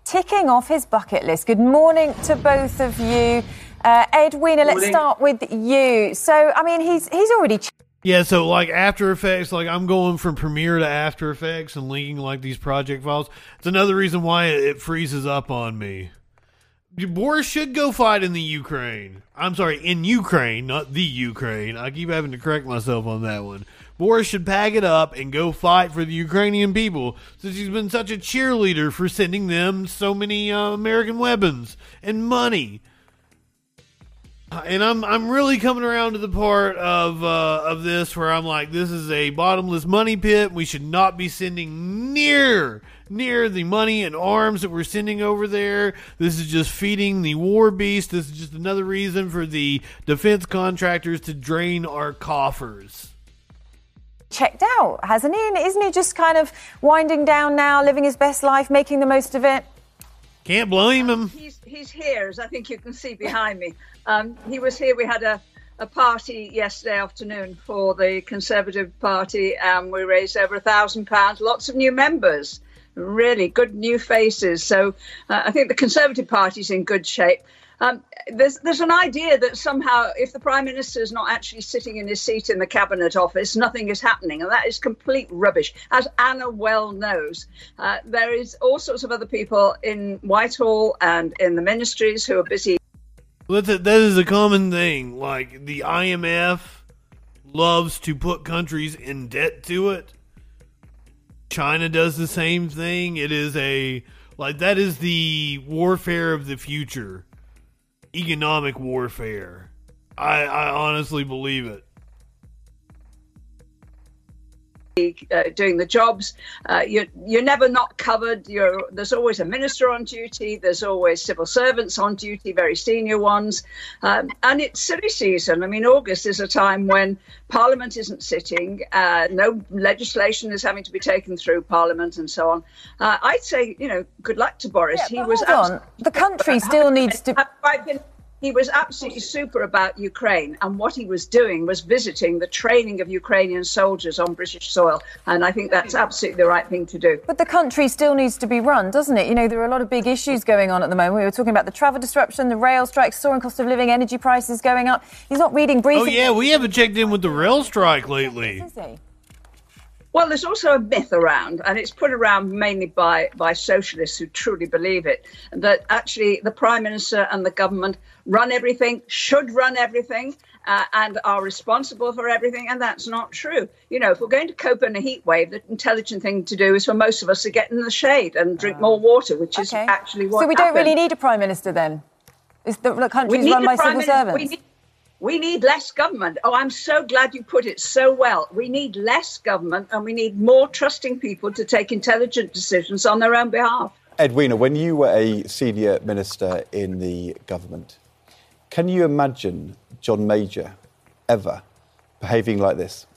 [SPEAKER 19] ticking off his bucket list. Good morning to both of you. Uh, Edwina, let's start with you. So, I mean, he's he's already. Ch-
[SPEAKER 2] Yeah, so like After Effects, like I'm going from Premiere to After Effects and linking like these project files. It's another reason why it, it freezes up on me. Boris should go fight in the Ukraine. I'm sorry, in Ukraine, not the Ukraine. I keep having to correct myself on that one. Boris should pack it up and go fight for the Ukrainian people since he's been such a cheerleader for sending them so many uh, American weapons and money. And I'm I'm really coming around to the part of uh, of this where I'm like, this is a bottomless money pit. We should not be sending near near the money and arms that we're sending over there. This is just feeding the war beast. This is just another reason for the defense contractors to drain our coffers.
[SPEAKER 19] checked out, hasn't he? And isn't he just kind of winding down now, living his best life, making the most of it?
[SPEAKER 2] Can't blame him.
[SPEAKER 22] He's, he's here, as I think you can see behind me. Um, he was here. We had a, a party yesterday afternoon for the Conservative Party, and we raised over a thousand pounds. Lots of new members, really good new faces. So uh, I think the Conservative Party's in good shape. Um, there's there's an idea that somehow if the prime minister is not actually sitting in his seat in the cabinet office, nothing is happening, and that is complete rubbish. As Anna well knows, uh, there is all sorts of other people in Whitehall and in the ministries who are busy.
[SPEAKER 2] That is a common thing. Like the IMF loves to put countries in debt to it. China does the same thing. It is a like that is the warfare of the future. Economic warfare. I, I honestly believe it.
[SPEAKER 22] Uh, doing the jobs, uh, you're you're never not covered. You're there's always a minister on duty. There's always civil servants on duty, very senior ones, um, and it's silly season. I mean, August is a time when Parliament isn't sitting, uh, no legislation is having to be taken through Parliament, and so on. Uh, I'd say, you know, good luck to Boris.
[SPEAKER 19] Yeah,
[SPEAKER 22] he was
[SPEAKER 19] hold on. The country still needs to.
[SPEAKER 22] He was absolutely super about Ukraine, and what he was doing was visiting the training of Ukrainian soldiers on British soil, and I think that's absolutely the right thing to do.
[SPEAKER 19] But the country still needs to be run, doesn't it? You know, there are a lot of big issues going on at the moment. We were talking about the travel disruption, the rail strikes, soaring cost of living, energy prices going up. He's not reading briefings.
[SPEAKER 2] Oh yeah, we haven't checked in with the rail strike lately.
[SPEAKER 22] Well, there's also a myth around, and it's put around mainly by, by socialists who truly believe it, that actually the Prime Minister and the government run everything, should run everything, uh, and are responsible for everything, and that's not true. You know, if we're going to cope in a heat wave, the intelligent thing to do is for most of us to get in the shade and drink more water, which is actually what
[SPEAKER 19] So we don't really need a prime minister then? Is the, the country's
[SPEAKER 22] need
[SPEAKER 19] run by civil
[SPEAKER 22] minister-
[SPEAKER 19] servants?
[SPEAKER 22] We need, less government. Oh, I'm so glad you put it so well. We need less government and we need more trusting people to take intelligent decisions on their own behalf.
[SPEAKER 20] Edwina, when you were a senior minister in the government, can you imagine John Major ever behaving like this?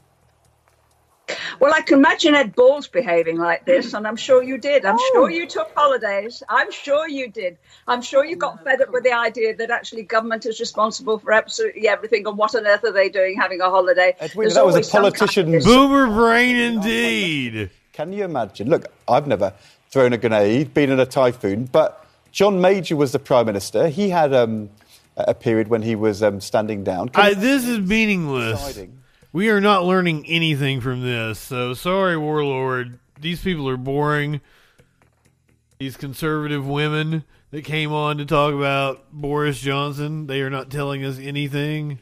[SPEAKER 22] Well, I can imagine Ed Balls behaving like this, and I'm sure you did. I'm sure you took holidays. I'm sure you did. I'm sure you got fed up with the idea that actually government is responsible for absolutely everything, and what on earth are they doing having a holiday?
[SPEAKER 20] Edwina,
[SPEAKER 22] There's
[SPEAKER 20] that was a
[SPEAKER 22] politician. kind of
[SPEAKER 2] Boomer brain indeed.
[SPEAKER 20] Can you imagine? Look, I've never thrown a grenade, been in a typhoon, but John Major was the prime minister. He had um, a period when he was um, standing down.
[SPEAKER 2] I, this is meaningless.
[SPEAKER 20] Deciding.
[SPEAKER 2] We are not learning anything from this. So sorry, Warlord. These people are boring. These conservative women that came on to talk about Boris Johnson, they are not telling us anything.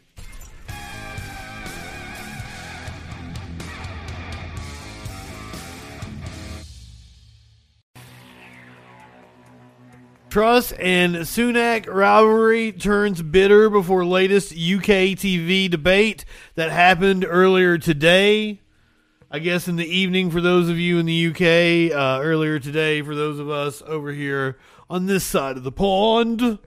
[SPEAKER 2] Truss and Sunak rivalry turns bitter before latest UK TV debate that happened earlier today. I guess in the evening for those of you in the UK, uh, earlier today for those of us over here on this side of the pond.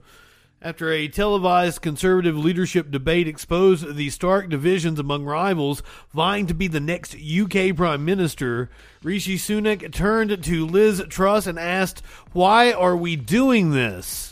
[SPEAKER 2] After a televised conservative leadership debate exposed the stark divisions among rivals vying to be the next UK Prime Minister, Rishi Sunak turned to Liz Truss and asked, Why are we doing this?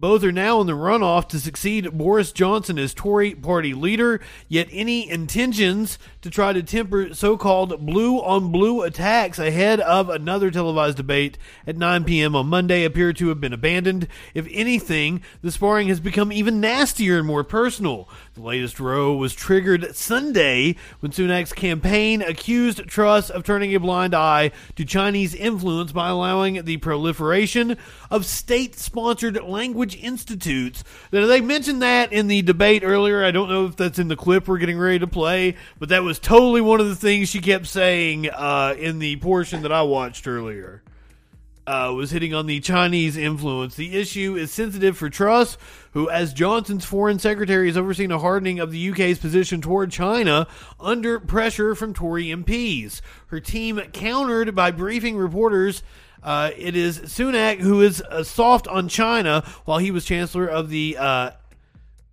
[SPEAKER 2] Both are now in the runoff to succeed Boris Johnson as Tory party leader, yet any intentions to try to temper so called blue on blue attacks ahead of another televised debate at 9 p.m. on Monday appear to have been abandoned. If anything, the sparring has become even nastier and more personal. The latest row was triggered Sunday when Sunak's campaign accused Truss of turning a blind eye to Chinese influence by allowing the proliferation of state sponsored language institutes. Now, they mentioned that in the debate earlier. I don't know if that's in the clip we're getting ready to play, but that was totally one of the things she kept saying uh, in the portion that I watched earlier uh, was hitting on the Chinese influence. The issue is sensitive for Truss, who, as Johnson's foreign secretary, has overseen a hardening of the UK's position toward China under pressure from Tory MPs. Her team countered by briefing reporters. Uh, it is Sunak who is uh, soft on China while he was chancellor of the. Uh,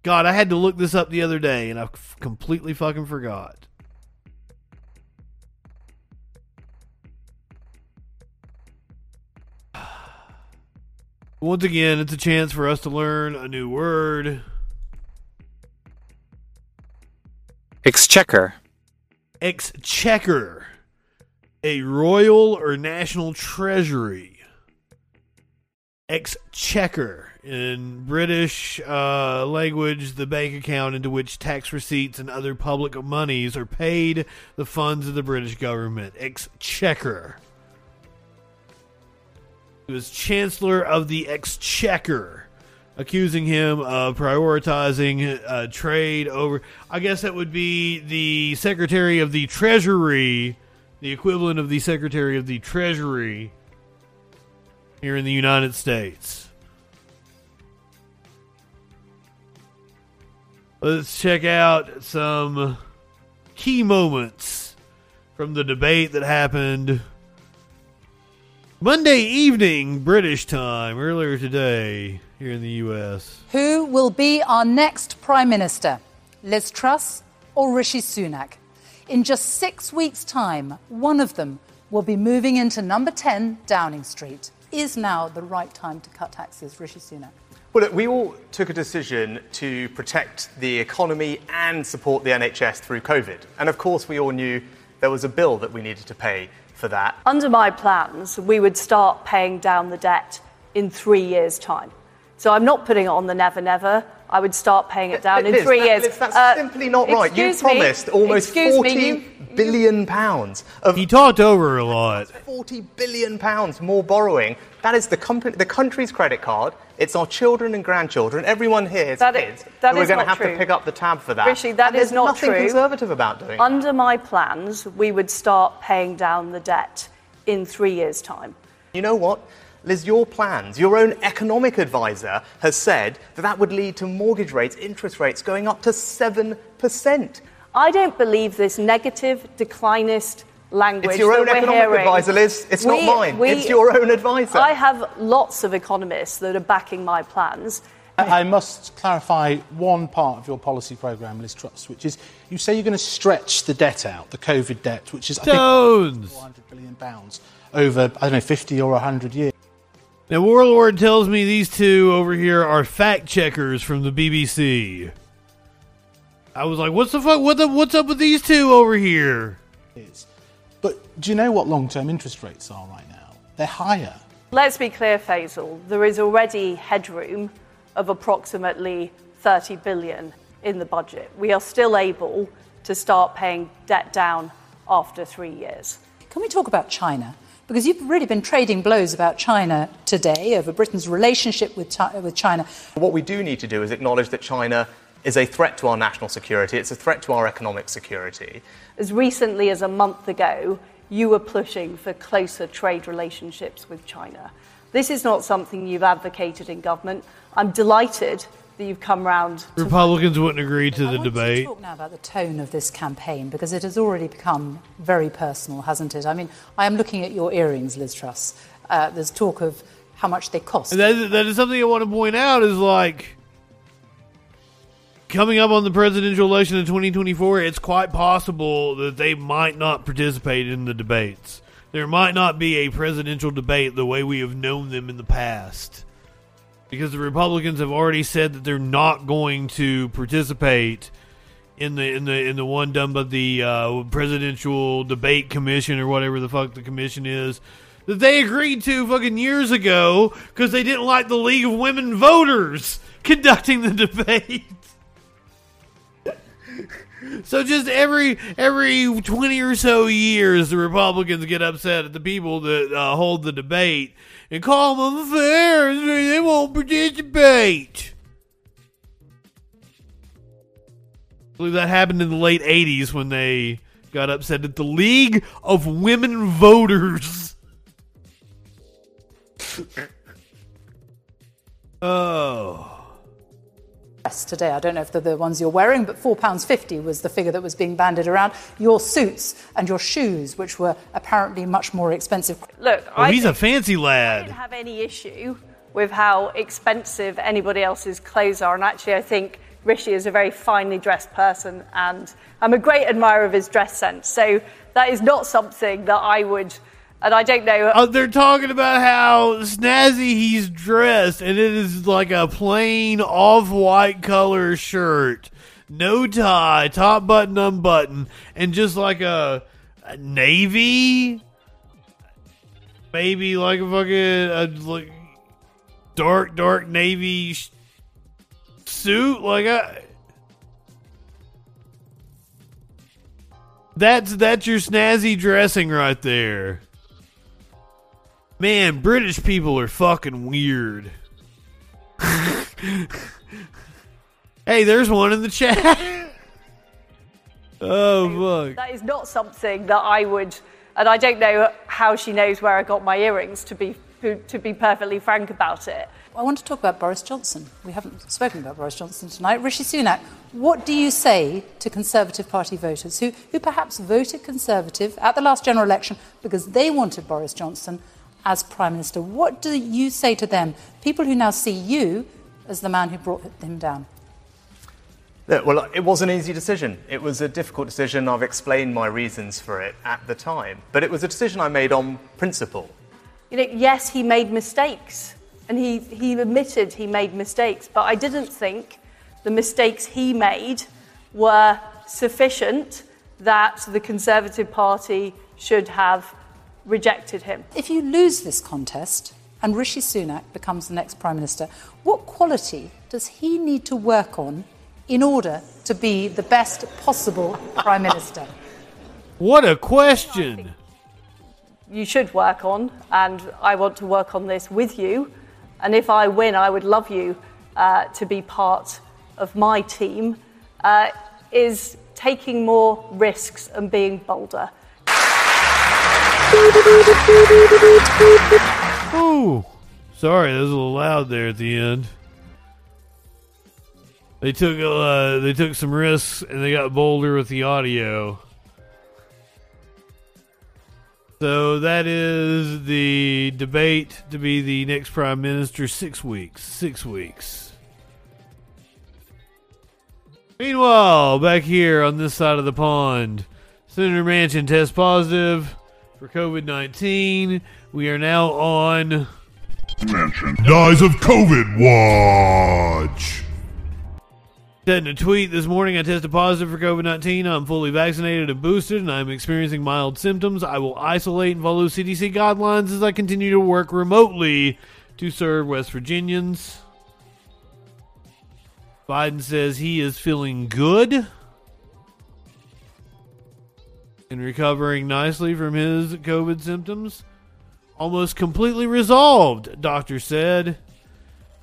[SPEAKER 2] God, I had to look this up the other day and I f- completely fucking forgot. [SIGHS] Once again, it's a chance for us to learn a new word.
[SPEAKER 23] Exchequer.
[SPEAKER 2] Exchequer. A royal or national treasury. Exchequer. In British uh, language, the bank account into which tax receipts and other public monies are paid, the funds of the British government. Exchequer. He was Chancellor of the Exchequer, accusing him of prioritizing uh, trade over. I guess that would be the Secretary of the Treasury, the equivalent of the Secretary of the Treasury here in the United States. Let's check out some key moments from the debate that happened Monday evening, British time, earlier today here in the U.S.
[SPEAKER 24] Who will be our next Prime Minister? Liz Truss or Rishi Sunak? In just six weeks' time, one of them will be moving into number 10 Downing Street. Is now the right time to cut taxes, Rishi Sunak?
[SPEAKER 25] Well, look, we all took a decision to protect the economy and support the NHS through COVID. And of course, we all knew there was a bill that we needed to pay for that.
[SPEAKER 26] Under my plans, we would start paying down the debt in three years' time. So I'm not putting it on the never never. I would start paying it down
[SPEAKER 25] Liz,
[SPEAKER 26] in three
[SPEAKER 25] that,
[SPEAKER 26] years.
[SPEAKER 25] Liz, that's
[SPEAKER 26] Uh,
[SPEAKER 25] simply not right. You
[SPEAKER 26] excuse me,
[SPEAKER 25] promised almost
[SPEAKER 26] excuse
[SPEAKER 25] forty
[SPEAKER 26] me, you-
[SPEAKER 25] billion pounds of
[SPEAKER 2] He talked over a lot.
[SPEAKER 25] 40 billion pounds more borrowing. That is the, company, the country's credit card. It's our children and grandchildren. Everyone here has
[SPEAKER 26] That i-
[SPEAKER 25] kids.
[SPEAKER 26] that
[SPEAKER 25] who are
[SPEAKER 26] is
[SPEAKER 25] going to
[SPEAKER 26] not
[SPEAKER 25] have to pick up the tab for that.
[SPEAKER 26] Rishi, that
[SPEAKER 25] and
[SPEAKER 26] is
[SPEAKER 25] there's
[SPEAKER 26] not
[SPEAKER 25] nothing
[SPEAKER 26] true.
[SPEAKER 25] conservative about doing that.
[SPEAKER 26] Under my plans, we would start paying down the debt in three years' time.
[SPEAKER 25] You know what? Liz, your plans, your own economic advisor has said that that would lead to mortgage rates, interest rates going up to 7%.
[SPEAKER 26] I don't believe this negative, declinist language.
[SPEAKER 25] It's your own
[SPEAKER 26] we're
[SPEAKER 25] economic
[SPEAKER 26] hearing.
[SPEAKER 25] advisor, Liz. It's not mine.
[SPEAKER 26] we-
[SPEAKER 25] It's your own advisor.
[SPEAKER 26] I have lots of economists that are backing my plans.
[SPEAKER 27] I I must clarify one part of your policy programme, Liz Truss, which is you say you're going to stretch the debt out, the COVID debt, which is I think 400 billion pounds over I don't know 50 or 100 years.
[SPEAKER 2] Now, Warlord tells me these two over here are fact checkers from the BBC. I was like, "What's the fuck? What the, what's up with these two over here?"
[SPEAKER 27] But do you know what long-term interest rates are right now? They're higher.
[SPEAKER 26] Let's be clear, Faisal. There is already headroom of approximately 30 billion in the budget. We are still able to start paying debt down after three years.
[SPEAKER 24] Can we talk about China? Because you've really been trading blows about China today over Britain's relationship with, with China.
[SPEAKER 25] What we do need to do is acknowledge that China is a threat to our national security, it's a threat to our economic security.
[SPEAKER 26] As recently as a month ago, you were pushing for closer trade relationships with China. This is not something you've advocated in government. I'm delighted that you've come round. To
[SPEAKER 2] Republicans wouldn't agree to the
[SPEAKER 24] I
[SPEAKER 2] debate.
[SPEAKER 24] to talk now about the tone of this campaign because it has already become very personal, hasn't it? I mean, I am looking at your earrings, Liz Truss. Uh, there's talk of how much they cost.
[SPEAKER 2] And that, that is something I want to point out is like coming up on the presidential election in 2024, it's quite possible that they might not participate in the debates. There might not be a presidential debate the way we have known them in the past. Because the Republicans have already said that they're not going to participate in the in the in the one done by the uh, presidential debate commission or whatever the fuck the commission is that they agreed to fucking years ago because they didn't like the League of Women Voters conducting the [LAUGHS] debate. So just every every twenty or so years, the Republicans get upset at the people that uh, hold the debate and call them unfair. and They won't participate. I believe that happened in the late '80s when they got upset at the League of Women Voters. [LAUGHS] oh.
[SPEAKER 24] Dress today. I don't know if they're the ones you're wearing, but £4.50 was the figure that was being bandied around. Your suits and your shoes, which were apparently much more expensive.
[SPEAKER 26] Look,
[SPEAKER 2] Oh,
[SPEAKER 26] I
[SPEAKER 2] he's a
[SPEAKER 26] think-
[SPEAKER 2] fancy
[SPEAKER 26] I don't have any issue with how expensive anybody else's clothes are, and actually, I think Rishi is a very finely dressed person, and I'm a great admirer of his dress sense. So that is not something that I would, and I don't know.
[SPEAKER 2] Uh, they're talking about how snazzy he's dressed, and it is like a plain off-white color shirt, no tie, top button unbuttoned, and just like a, a navy, maybe like a fucking a, like dark, dark navy sh- suit, like a. That's that's your snazzy dressing right there. Man, British people are fucking weird. hey, there's one in the chat. [LAUGHS] oh fuck.
[SPEAKER 26] That is not something that I would, and I don't know how she knows where I got my earrings. To be to be perfectly frank about it.
[SPEAKER 24] I want to talk about Boris Johnson. We haven't spoken about Boris Johnson tonight. Rishi Sunak, what do you say to Conservative Party voters who, who perhaps voted Conservative at the last general election because they wanted Boris Johnson as Prime Minister? What do you say to them, people who now see you as the man who brought him down?
[SPEAKER 25] Look, well, it was an easy decision. It was a difficult decision. I've explained my reasons for it at the time. But it was a decision I made on principle.
[SPEAKER 26] You know, yes, he made mistakes, and he, he admitted he made mistakes, but I didn't think the mistakes he made were sufficient that the Conservative Party should have rejected him.
[SPEAKER 24] If you lose this contest and Rishi Sunak becomes the next Prime Minister, what quality does he need to work on in order to be the best possible [LAUGHS] Prime Minister?
[SPEAKER 2] What a question.
[SPEAKER 26] You should work on, and I want to work on this with you. And if I win, I would love you uh, to be part of my team. Uh, is taking more risks and being bolder.
[SPEAKER 2] Ooh. Sorry, that was a little loud there at the end. They took uh, they took some risks and they got bolder with the audio. So that is the debate to be the next prime minister. Six weeks. Six weeks. Meanwhile, back here on this side of the pond, Senator Manchin tests positive for COVID 19. We are now on.
[SPEAKER 1] Manchin dies of COVID watch.
[SPEAKER 2] Said in a tweet this morning, I tested positive for COVID 19. I'm fully vaccinated and boosted, and I'm experiencing mild symptoms. I will isolate and follow CDC guidelines as I continue to work remotely to serve West Virginians. Biden says he is feeling good and recovering nicely from his COVID symptoms. Almost completely resolved, doctor said.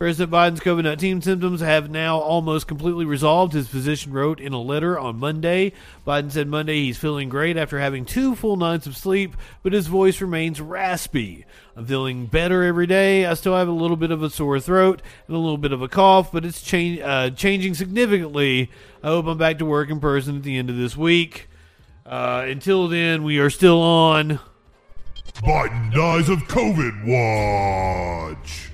[SPEAKER 2] President Biden's COVID 19 symptoms have now almost completely resolved, his physician wrote in a letter on Monday. Biden said Monday he's feeling great after having two full nights of sleep, but his voice remains raspy. I'm feeling better every day. I still have a little bit of a sore throat and a little bit of a cough, but it's uh, changing significantly. I hope I'm back to work in person at the end of this week. Uh, until then, we are still on.
[SPEAKER 1] Biden dies of COVID watch.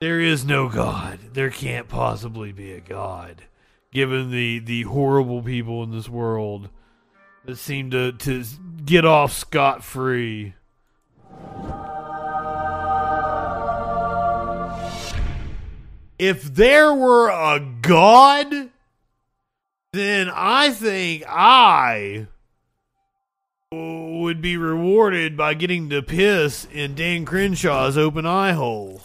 [SPEAKER 2] There is no God. There can't possibly be a God, given the the horrible people in this world that seem to to get off scot free. If there were a God, then I think I would be rewarded by getting to piss in Dan Crenshaw's open eye hole.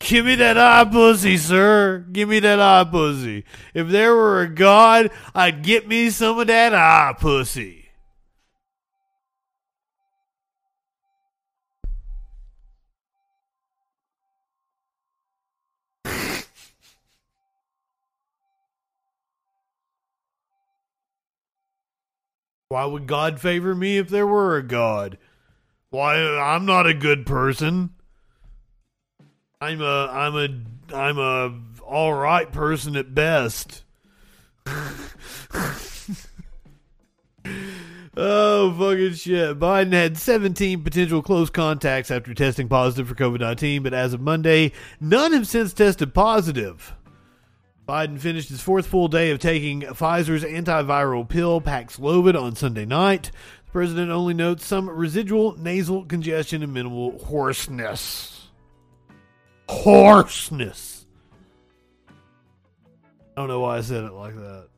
[SPEAKER 2] Give me that eye pussy, sir. Give me that eye pussy. If there were a God, I'd get me some of that eye pussy. Why would God favor me if there were a God? Why I'm not a good person. I'm a I'm a I'm a all right person at best. [LAUGHS] oh fucking shit! Biden had 17 potential close contacts after testing positive for COVID-19, but as of Monday, none have since tested positive. Biden finished his fourth full day of taking Pfizer's antiviral pill Paxlovid on Sunday night. The president only notes some residual nasal congestion and minimal hoarseness. Hoarseness. I don't know why I said it like that.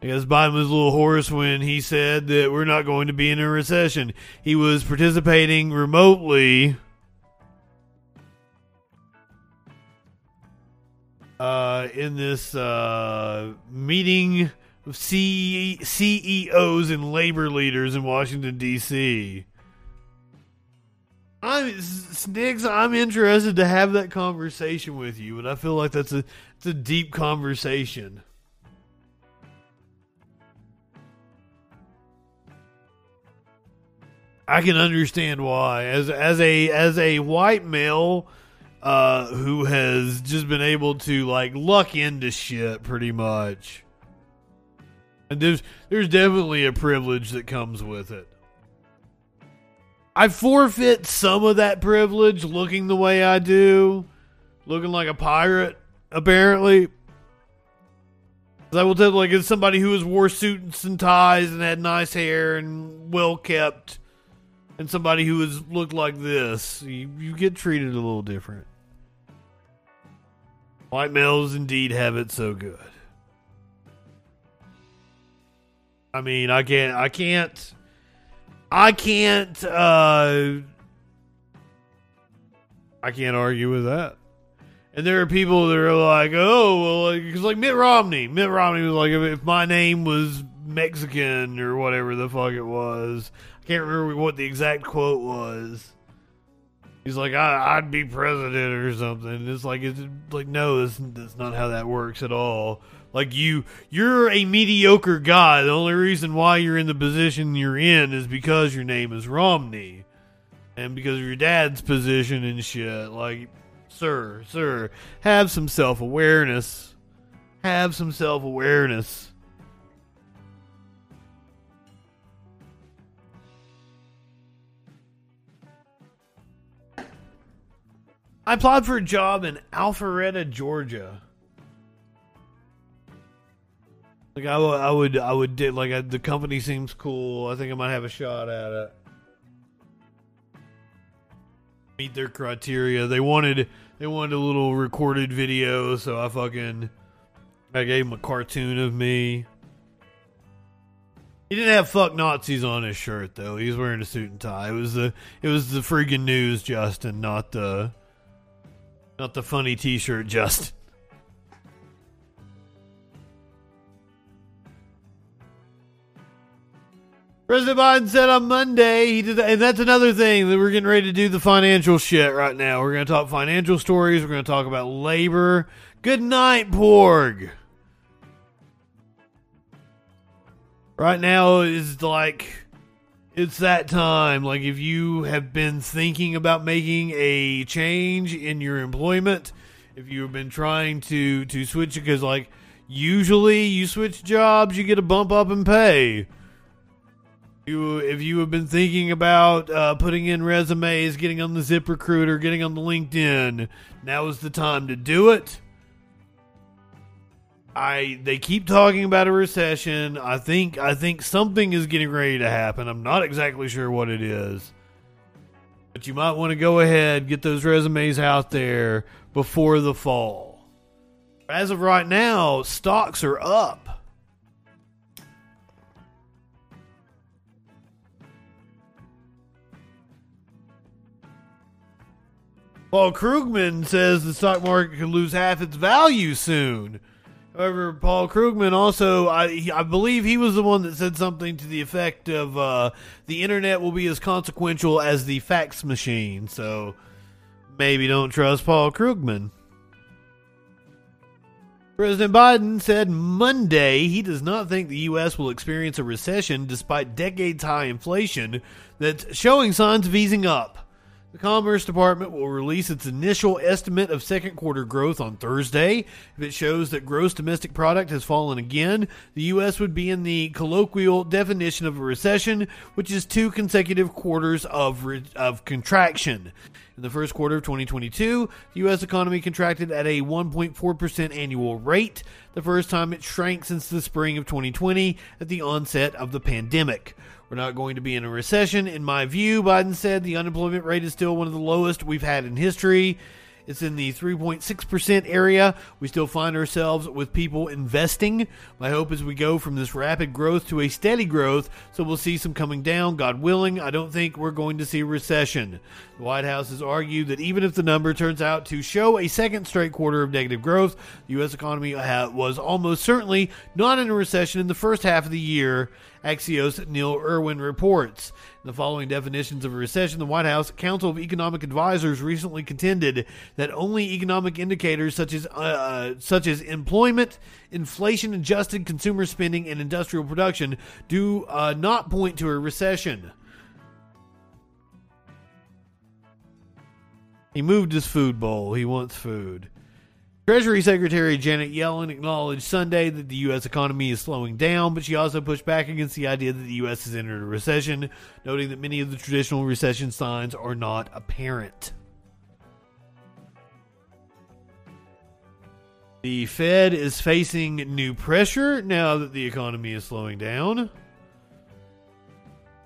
[SPEAKER 2] I guess Biden was a little hoarse when he said that we're not going to be in a recession. He was participating remotely uh, in this uh, meeting of C- CEOs and labor leaders in Washington D.C. I'm Snicks. I'm interested to have that conversation with you, but I feel like that's a it's a deep conversation. I can understand why, as as a as a white male uh, who has just been able to like luck into shit pretty much. And there's there's definitely a privilege that comes with it. I forfeit some of that privilege looking the way I do, looking like a pirate, apparently. I will tell, you, like, as somebody who has wore suits and ties and had nice hair and well kept, and somebody who has looked like this, you, you get treated a little different. White males indeed have it so good. I mean, I can't, I can't, I can't, uh, I can't argue with that. And there are people that are like, oh, well, because like, like Mitt Romney, Mitt Romney was like, if, if my name was Mexican or whatever the fuck it was, I can't remember what the exact quote was. He's like, I, would be president or something. It's like, it's like, no, that's, that's not how that works at all. Like you, you're a mediocre guy. The only reason why you're in the position you're in is because your name is Romney, and because of your dad's position and shit. Like, sir, sir, have some self awareness. Have some self awareness. I applied for a job in Alpharetta, Georgia. Like I, I would, I would do, like I, the company seems cool. I think I might have a shot at it. Meet their criteria. They wanted, they wanted a little recorded video, so I fucking, I gave them a cartoon of me. He didn't have "fuck Nazis" on his shirt though. He was wearing a suit and tie. It was the, it was the freaking news, Justin, not the not the funny t shirt, Justin. President Biden said on Monday he did, and that's another thing that we're getting ready to do the financial shit right now. We're going to talk financial stories. We're going to talk about labor. Good night, Porg. Right now is like it's that time. Like if you have been thinking about making a change in your employment, if you have been trying to to switch because like usually you switch jobs, you get a bump up in pay. You, if you have been thinking about uh, putting in resumes, getting on the ZipRecruiter, getting on the LinkedIn, now is the time to do it. I they keep talking about a recession. I think I think something is getting ready to happen. I'm not exactly sure what it is. But you might want to go ahead, get those resumes out there before the fall. As of right now, stocks are up. Paul Krugman says the stock market could lose half its value soon. However, Paul Krugman also, I, I believe he was the one that said something to the effect of uh, the internet will be as consequential as the fax machine. So maybe don't trust Paul Krugman. President Biden said Monday he does not think the U.S. will experience a recession despite decades high inflation that's showing signs of easing up. The Commerce Department will release its initial estimate of second quarter growth on Thursday. If it shows that gross domestic product has fallen again, the U.S. would be in the colloquial definition of a recession, which is two consecutive quarters of, re- of contraction. In the first quarter of 2022, the U.S. economy contracted at a 1.4% annual rate, the first time it shrank since the spring of 2020 at the onset of the pandemic. We're not going to be in a recession, in my view, Biden said. The unemployment rate is still one of the lowest we've had in history. It's in the 3.6% area. We still find ourselves with people investing. My hope is we go from this rapid growth to a steady growth, so we'll see some coming down, God willing. I don't think we're going to see a recession. The White House has argued that even if the number turns out to show a second straight quarter of negative growth, the U.S. economy uh, was almost certainly not in a recession in the first half of the year. Axios Neil Irwin reports. The following definitions of a recession, the White House Council of Economic Advisors recently contended that only economic indicators such as uh, such as employment, inflation-adjusted consumer spending, and industrial production do uh, not point to a recession. He moved his food bowl. He wants food. Treasury Secretary Janet Yellen acknowledged Sunday that the U.S. economy is slowing down, but she also pushed back against the idea that the U.S. has entered a recession, noting that many of the traditional recession signs are not apparent. The Fed is facing new pressure now that the economy is slowing down.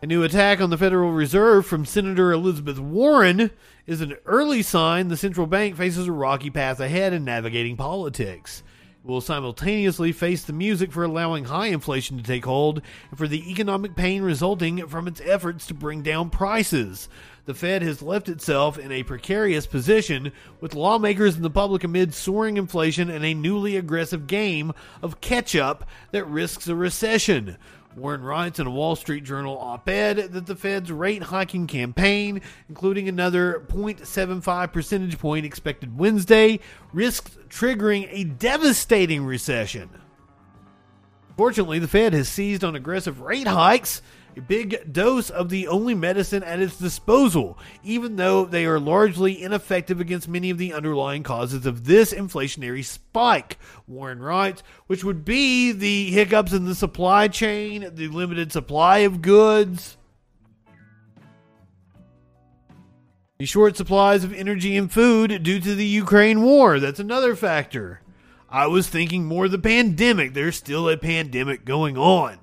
[SPEAKER 2] A new attack on the Federal Reserve from Senator Elizabeth Warren is an early sign the central bank faces a rocky path ahead in navigating politics. It will simultaneously face the music for allowing high inflation to take hold and for the economic pain resulting from its efforts to bring down prices. The Fed has left itself in a precarious position with lawmakers and the public amid soaring inflation and a newly aggressive game of catch up that risks a recession. Warren writes in a Wall Street Journal op ed that the Fed's rate hiking campaign, including another 0.75 percentage point expected Wednesday, risks triggering a devastating recession. Fortunately, the Fed has seized on aggressive rate hikes, a big dose of the only medicine at its disposal, even though they are largely ineffective against many of the underlying causes of this inflationary spike, Warren writes, which would be the hiccups in the supply chain, the limited supply of goods. The short supplies of energy and food due to the Ukraine war. That's another factor. I was thinking more the pandemic. There's still a pandemic going on.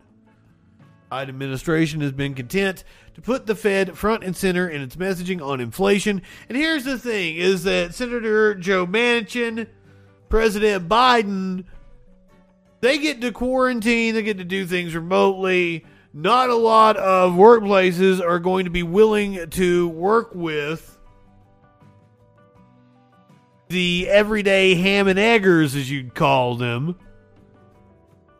[SPEAKER 2] Biden administration has been content to put the Fed front and center in its messaging on inflation. And here's the thing is that Senator Joe Manchin, President Biden, they get to quarantine, they get to do things remotely. Not a lot of workplaces are going to be willing to work with the everyday ham and eggers, as you'd call them,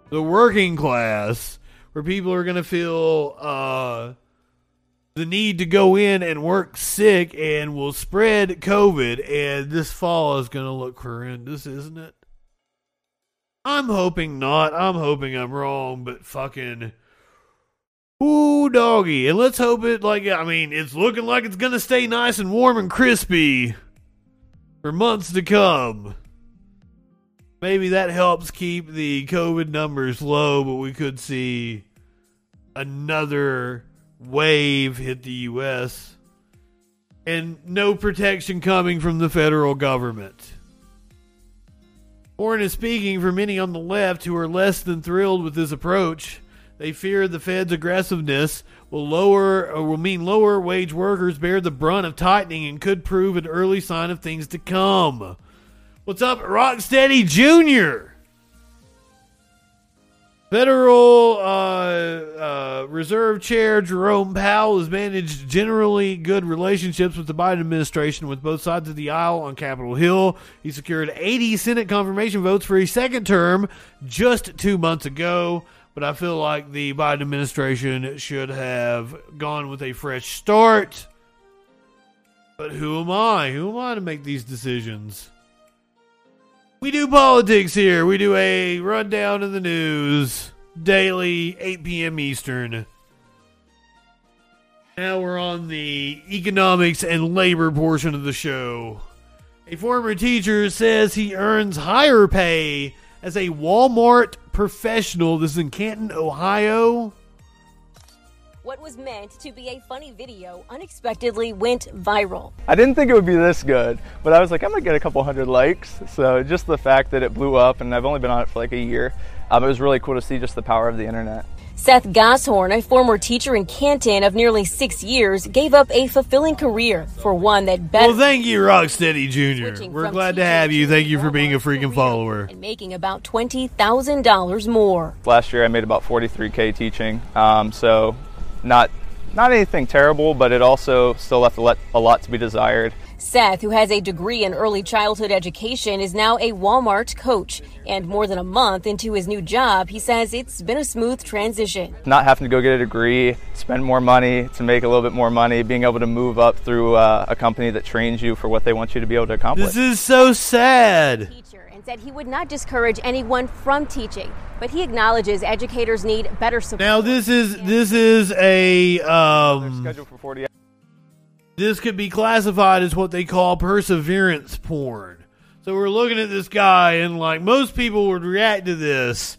[SPEAKER 2] the working class, where people are going to feel uh, the need to go in and work sick and will spread COVID. And this fall is going to look horrendous, isn't it? I'm hoping not. I'm hoping I'm wrong, but fucking. Ooh, doggy. And let's hope it, like, I mean, it's looking like it's going to stay nice and warm and crispy for months to come. Maybe that helps keep the COVID numbers low, but we could see another wave hit the U.S. and no protection coming from the federal government. Warren is speaking for many on the left who are less than thrilled with this approach. They fear the Fed's aggressiveness will lower or will mean lower wage workers bear the brunt of tightening and could prove an early sign of things to come. What's up, Rocksteady Jr.? Federal uh, uh, Reserve Chair Jerome Powell has managed generally good relationships with the Biden administration with both sides of the aisle on Capitol Hill. He secured 80 Senate confirmation votes for a second term just two months ago, but I feel like the Biden administration should have gone with a fresh start. But who am I? Who am I to make these decisions? We do politics here. We do a rundown of the news daily, 8 p.m. Eastern. Now we're on the economics and labor portion of the show. A former teacher says he earns higher pay as a Walmart professional. This is in Canton, Ohio.
[SPEAKER 23] What was meant to be a funny video unexpectedly went viral.
[SPEAKER 28] I didn't think it would be this good, but I was like, I'm gonna get a couple hundred likes. So just the fact that it blew up, and I've only been on it for like a year, um, it was really cool to see just the power of the internet.
[SPEAKER 23] Seth Gosshorn, a former teacher in Canton of nearly six years, gave up a fulfilling career for one that better.
[SPEAKER 2] Well, thank you, Rocksteady Jr. We're glad to have you. Thank you for being a freaking follower.
[SPEAKER 23] and making about twenty thousand dollars more.
[SPEAKER 28] Last year, I made about 43k teaching, um, so not not anything terrible, but it also still left a lot, a lot to be desired.
[SPEAKER 23] Seth, who has a degree in early childhood education, is now a Walmart coach. And more than a month into his new job, he says it's been a smooth transition.
[SPEAKER 28] Not having to go get a degree, spend more money to make a little bit more money, being able to move up through uh, a company that trains you for what they want you to be able to accomplish.
[SPEAKER 2] This is so sad.
[SPEAKER 23] Teacher said he would not discourage anyone from teaching, but he acknowledges educators need better support.
[SPEAKER 2] Now this is this is a um
[SPEAKER 28] scheduled for 40
[SPEAKER 2] this could be classified as what they call perseverance porn. So we're looking at this guy and like most people would react to this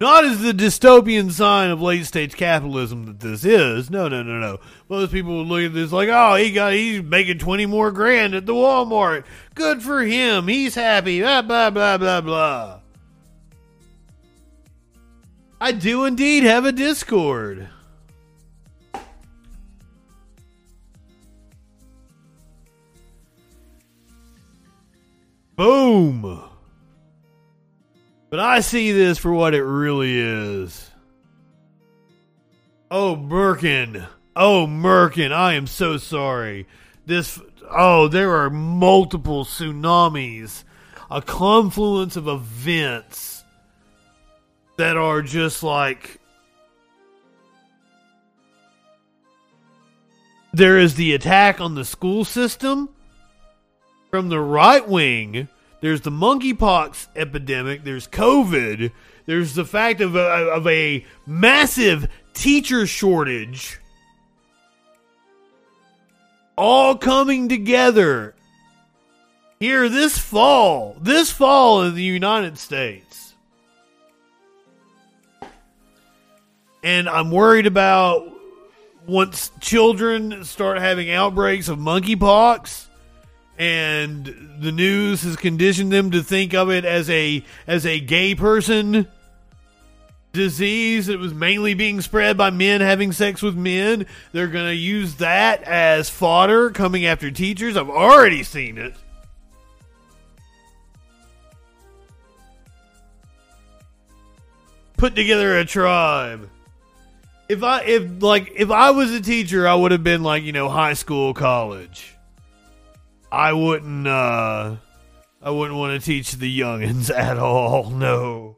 [SPEAKER 2] not as the dystopian sign of late stage capitalism that this is. No, no, no, no. Most people would look at this like, oh, he got he's making twenty more grand at the Walmart. Good for him. He's happy. Blah blah blah blah blah. I do indeed have a Discord. Boom. But I see this for what it really is. Oh, Merkin. Oh, Merkin. I am so sorry. This. Oh, there are multiple tsunamis. A confluence of events that are just like. There is the attack on the school system from the right wing. There's the monkeypox epidemic. There's COVID. There's the fact of a, of a massive teacher shortage. All coming together here this fall. This fall in the United States. And I'm worried about once children start having outbreaks of monkeypox and the news has conditioned them to think of it as a as a gay person disease that was mainly being spread by men having sex with men. They're going to use that as fodder coming after teachers. I've already seen it. Put together a tribe. If I if like if I was a teacher, I would have been like, you know, high school, college. I wouldn't uh I wouldn't want to teach the youngins [LAUGHS] at all. No.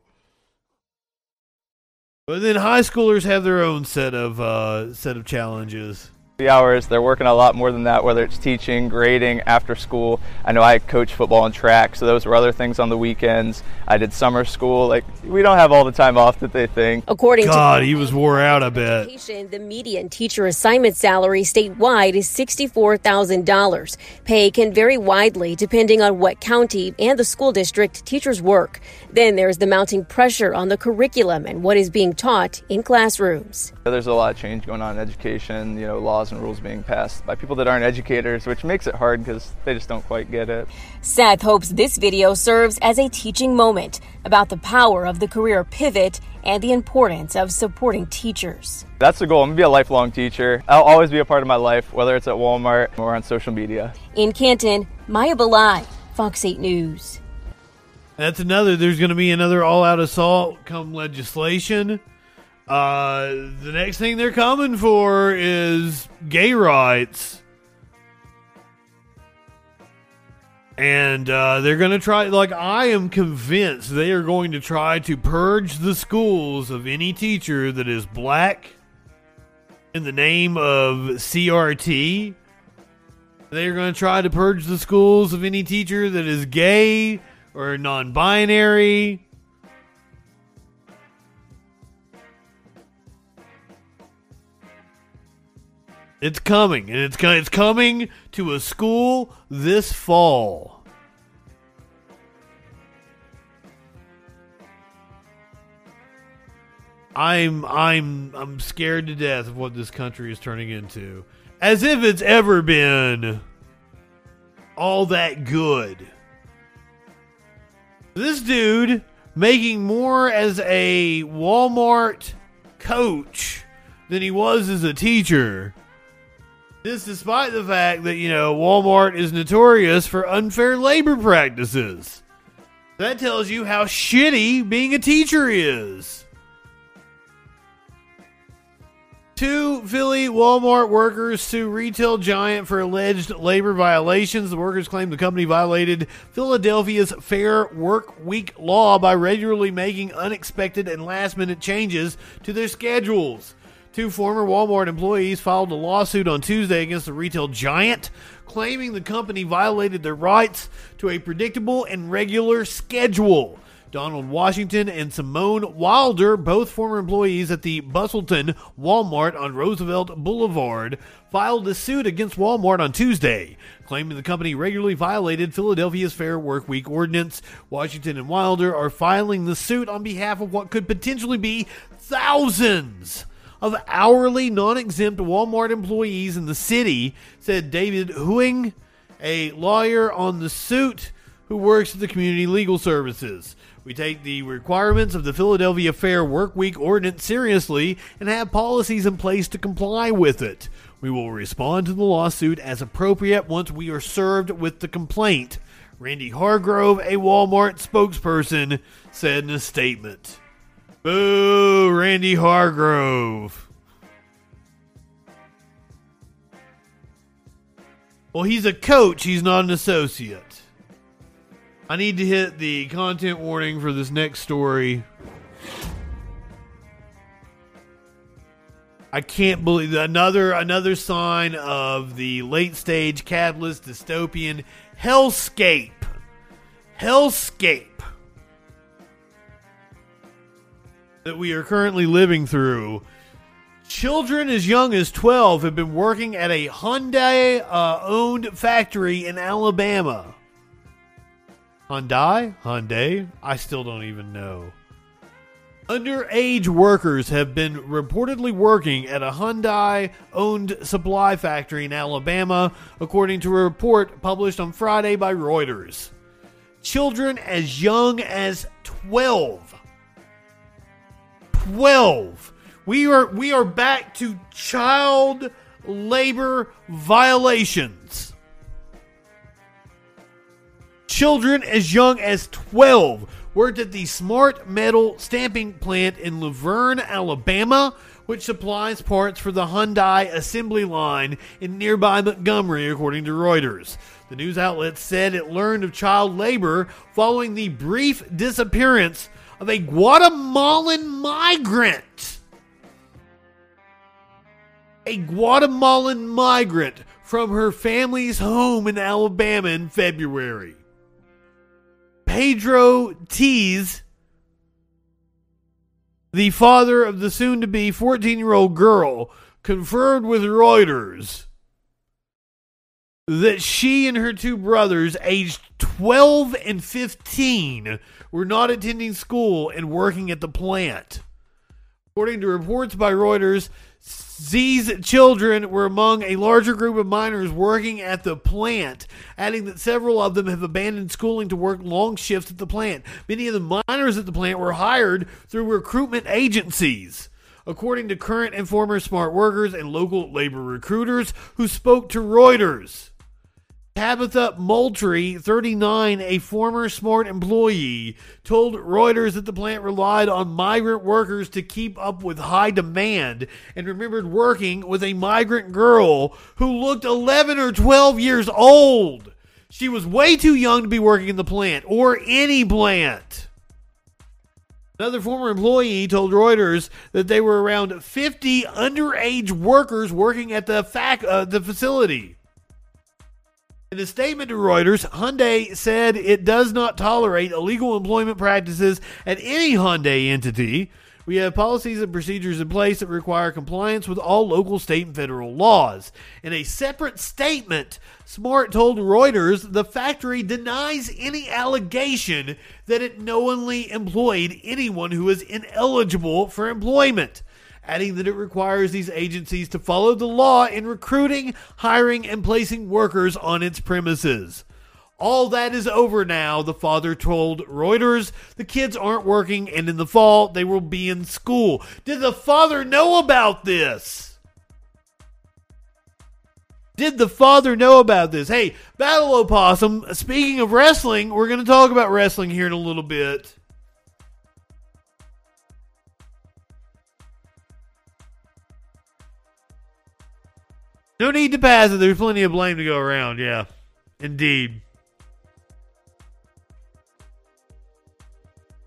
[SPEAKER 2] But then high schoolers have their own set of uh, set of challenges.
[SPEAKER 28] The hours they're working a lot more than that, whether it's teaching, grading, after school. I know I coach football and track, so those were other things on the weekends. I did summer school. Like we don't have all the time off that they think.
[SPEAKER 23] According
[SPEAKER 2] God,
[SPEAKER 23] to
[SPEAKER 2] he was wore out. a bit.
[SPEAKER 23] the median teacher assignment salary statewide is $64,000. Pay can vary widely depending on what county and the school district teachers work. Then there's the mounting pressure on the curriculum and what is being taught in classrooms.
[SPEAKER 28] There's a lot of change going on in education. You know, laws and rules being passed by people that aren't educators, which makes it hard because they just don't quite get it.
[SPEAKER 23] Seth hopes this video serves as a teaching moment about the power of the career pivot and the importance of supporting teachers.
[SPEAKER 28] That's the goal. I'm gonna be a lifelong teacher. I'll always be a part of my life, whether it's at Walmart or on social media.
[SPEAKER 23] In Canton, Maya Belai, Fox 8 News.
[SPEAKER 2] That's another. There's going to be another all-out assault come legislation. Uh, the next thing they're coming for is gay rights, and uh, they're going to try. Like I am convinced they are going to try to purge the schools of any teacher that is black in the name of CRT. They're going to try to purge the schools of any teacher that is gay or non binary. It's coming, and it's it's coming to a school this fall. I'm I'm I'm scared to death of what this country is turning into. As if it's ever been all that good. This dude making more as a Walmart coach than he was as a teacher. This despite the fact that, you know, Walmart is notorious for unfair labor practices. That tells you how shitty being a teacher is. Two Philly Walmart workers sue retail giant for alleged labor violations. The workers claim the company violated Philadelphia's Fair Work Week law by regularly making unexpected and last minute changes to their schedules. Two former Walmart employees filed a lawsuit on Tuesday against the retail giant, claiming the company violated their rights to a predictable and regular schedule. Donald Washington and Simone Wilder, both former employees at the Bustleton Walmart on Roosevelt Boulevard, filed a suit against Walmart on Tuesday, claiming the company regularly violated Philadelphia's Fair Work Week ordinance. Washington and Wilder are filing the suit on behalf of what could potentially be thousands of hourly non exempt Walmart employees in the city, said David Huing, a lawyer on the suit who works at the Community Legal Services. We take the requirements of the Philadelphia Fair Work Week ordinance seriously and have policies in place to comply with it. We will respond to the lawsuit as appropriate once we are served with the complaint. Randy Hargrove, a Walmart spokesperson, said in a statement. Boo, Randy Hargrove. Well, he's a coach, he's not an associate. I need to hit the content warning for this next story. I can't believe another another sign of the late stage capitalist dystopian hellscape. Hellscape that we are currently living through. Children as young as 12 have been working at a Hyundai uh, owned factory in Alabama. Hyundai? Hyundai? I still don't even know. Underage workers have been reportedly working at a Hyundai owned supply factory in Alabama, according to a report published on Friday by Reuters. Children as young as 12. 12. We are we are back to child labor violations. Children as young as 12 worked at the Smart Metal stamping plant in Luverne, Alabama, which supplies parts for the Hyundai assembly line in nearby Montgomery, according to Reuters. The news outlet said it learned of child labor following the brief disappearance of a Guatemalan migrant. A Guatemalan migrant from her family's home in Alabama in February. Pedro Tzi, the father of the soon to be 14 year old girl, confirmed with Reuters that she and her two brothers, aged 12 and 15, were not attending school and working at the plant. According to reports by Reuters, Tzi's children were among a larger group of minors working at the plant, adding that several of them have abandoned schooling to work long shifts at the plant. Many of the minors at the plant were hired through recruitment agencies. According to current and former smart workers and local labor recruiters who spoke to Reuters. Tabitha Moultrie, 39, a former smart employee, told Reuters that the plant relied on migrant workers to keep up with high demand and remembered working with a migrant girl who looked 11 or 12 years old. She was way too young to be working in the plant or any plant. Another former employee told Reuters that they were around 50 underage workers working at the fac- uh, the facility. In a statement to Reuters, Hyundai said it does not tolerate illegal employment practices at any Hyundai entity. We have policies and procedures in place that require compliance with all local, state, and federal laws. In a separate statement, Smart told Reuters the factory denies any allegation that it knowingly employed anyone who is ineligible for employment adding that it requires these agencies to follow the law in recruiting, hiring, and placing workers on its premises. All that is over now, the father told Reuters. The kids aren't working, and in the fall, they will be in school. Did the father know about this? Did the father know about this? Hey, Battle Opossum, speaking of wrestling, we're going to talk about wrestling here in a little bit. No need to pass it. There's plenty of blame to go around. Yeah, indeed.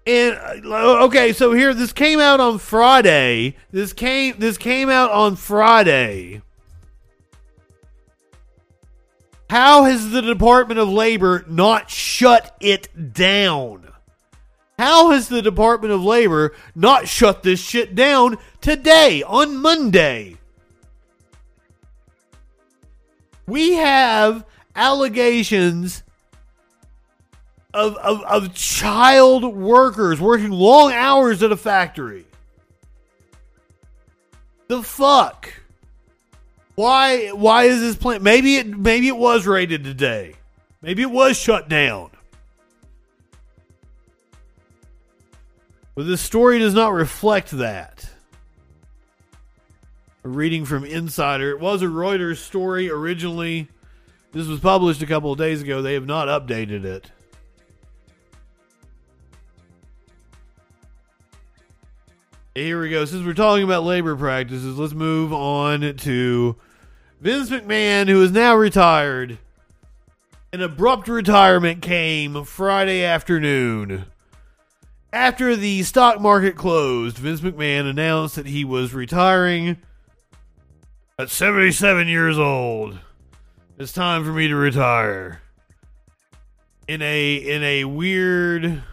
[SPEAKER 2] And uh, okay, so here this came out on Friday. This came this came out on Friday. How has the Department of Labor not shut it down? How has the Department of Labor not shut this shit down today on Monday? We have allegations of, of, of child workers working long hours at a factory. The fuck? Why why is this plant maybe it maybe it was raided today. Maybe it was shut down. But this story does not reflect that. Reading from Insider. It was a Reuters story originally. This was published a couple of days ago. They have not updated it. Here we go. Since we're talking about labor practices, let's move on to Vince McMahon, who is now retired. An abrupt retirement came Friday afternoon. After the stock market closed, Vince McMahon announced that he was retiring at 77 years old. It's time for me to retire. In a in a weird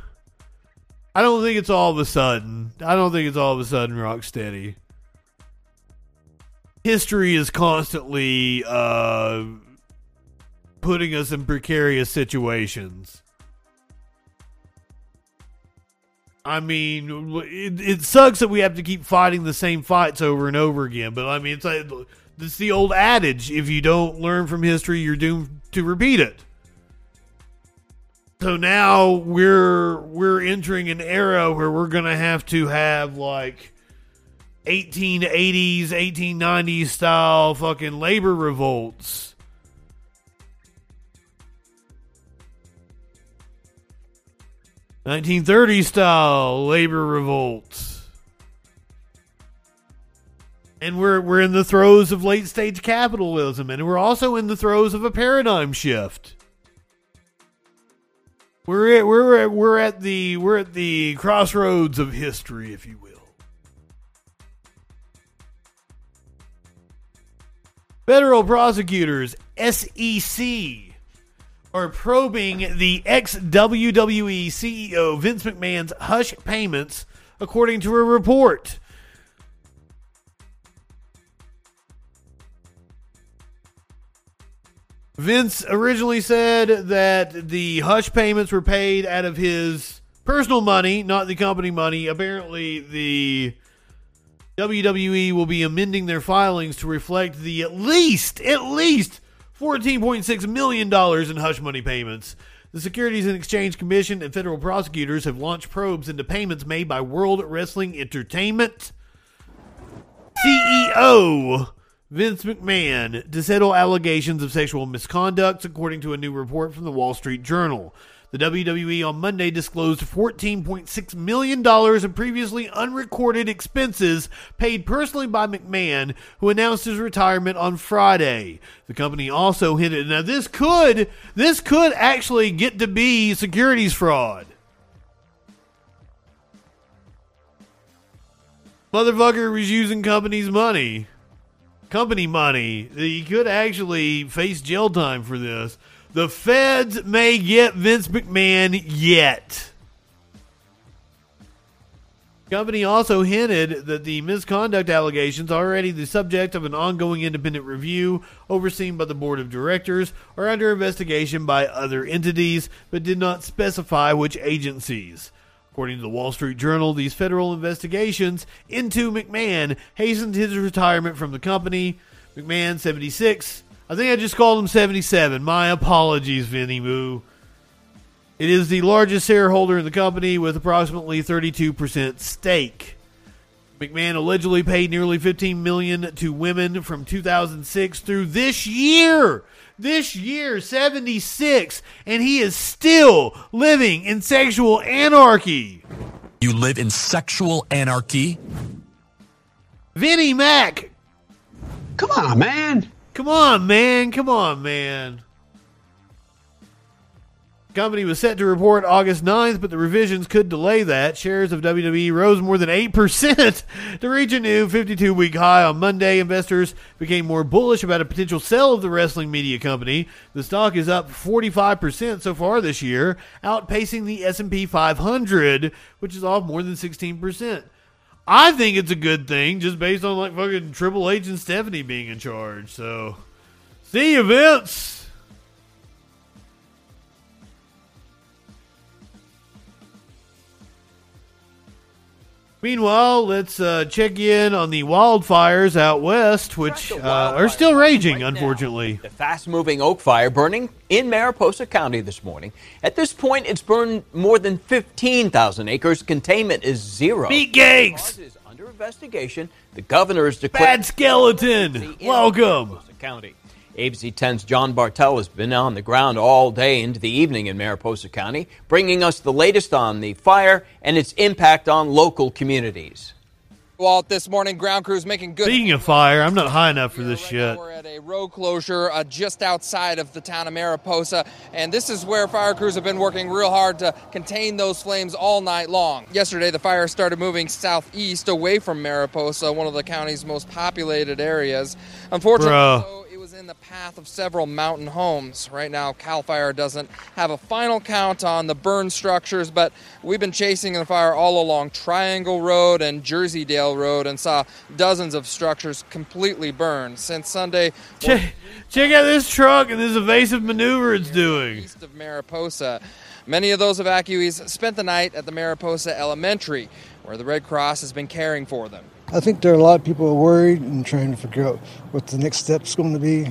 [SPEAKER 2] I don't think it's all of a sudden. I don't think it's all of a sudden rock steady. History is constantly uh, putting us in precarious situations. I mean, it, it sucks that we have to keep fighting the same fights over and over again. But I mean, it's like it's the old adage: if you don't learn from history, you're doomed to repeat it. So now we're we're entering an era where we're gonna have to have like 1880s, 1890s style fucking labor revolts. Nineteen thirty style labor revolts. And we're we're in the throes of late stage capitalism, and we're also in the throes of a paradigm shift. We're at we're at, we're at the we're at the crossroads of history, if you will. Federal prosecutors, SEC, are probing the ex WWE CEO Vince McMahon's hush payments, according to a report. Vince originally said that the hush payments were paid out of his personal money, not the company money. Apparently, the WWE will be amending their filings to reflect the at least, at least $14.6 million in hush money payments. The Securities and Exchange Commission and federal prosecutors have launched probes into payments made by World Wrestling Entertainment CEO Vince McMahon to settle allegations of sexual misconduct, according to a new report from the Wall Street Journal. The WWE on Monday disclosed $14.6 million in previously unrecorded expenses paid personally by McMahon, who announced his retirement on Friday. The company also hinted now this could this could actually get to be securities fraud. Motherfucker was using company's money. Company money. He could actually face jail time for this. The feds may get Vince McMahon yet. The Company also hinted that the misconduct allegations, already the subject of an ongoing independent review overseen by the board of directors, are under investigation by other entities, but did not specify which agencies. According to the Wall Street Journal, these federal investigations into McMahon hastened his retirement from the company. McMahon, 76, I think I just called him 77. My apologies, Vinny Moo. It is the largest shareholder in the company with approximately 32% stake. McMahon allegedly paid nearly 15 million to women from 2006 through this year. This year, 76, and he is still living in sexual anarchy.
[SPEAKER 29] You live in sexual anarchy?
[SPEAKER 2] Vinnie Mac.
[SPEAKER 30] Come on, man.
[SPEAKER 2] Come on, man. Come on, man. Company was set to report August 9th, but the revisions could delay that. Shares of WWE rose more than 8% [LAUGHS] to reach a new 52 week high on Monday. Investors became more bullish about a potential sale of the wrestling media company. The stock is up 45% so far this year, outpacing the S&P 500, which is off more than 16%. I think it's a good thing just based on like fucking Triple H and Stephanie being in charge. So, see you, Vince. Meanwhile, let's uh, check in on the wildfires out west, which uh, are still raging, unfortunately.
[SPEAKER 31] The fast moving oak fire burning in Mariposa County this morning. At this point, it's burned more than 15,000 acres. Containment is zero.
[SPEAKER 2] Meat Gags!
[SPEAKER 31] Is under investigation. The governor is declared.
[SPEAKER 2] Bad skeleton! Welcome!
[SPEAKER 31] County. ABC 10's John Bartel has been on the ground all day into the evening in Mariposa County, bringing us the latest on the fire and its impact on local communities.
[SPEAKER 32] Walt this morning, ground crews making good.
[SPEAKER 2] Speaking of fire, I'm not high enough for this shit.
[SPEAKER 32] We're at a road closure uh, just outside of the town of Mariposa, and this is where fire crews have been working real hard to contain those flames all night long. Yesterday, the fire started moving southeast away from Mariposa, one of the county's most populated areas. Unfortunately,
[SPEAKER 2] Bruh.
[SPEAKER 32] though, it was in the path of several mountain homes. Right now, Cal Fire doesn't have a final count on the burned structures, but we've been chasing the fire all along Triangle Road and Jerseydale Road and saw dozens of structures completely burned. Since Sunday,
[SPEAKER 2] Check, check out this truck and this evasive maneuver it's doing.
[SPEAKER 32] east of Mariposa. Many of those evacuees spent the night at the Mariposa Elementary, where the Red Cross has been caring for them.
[SPEAKER 33] I think there are a lot of people worried and trying to figure out what the next step's going to be.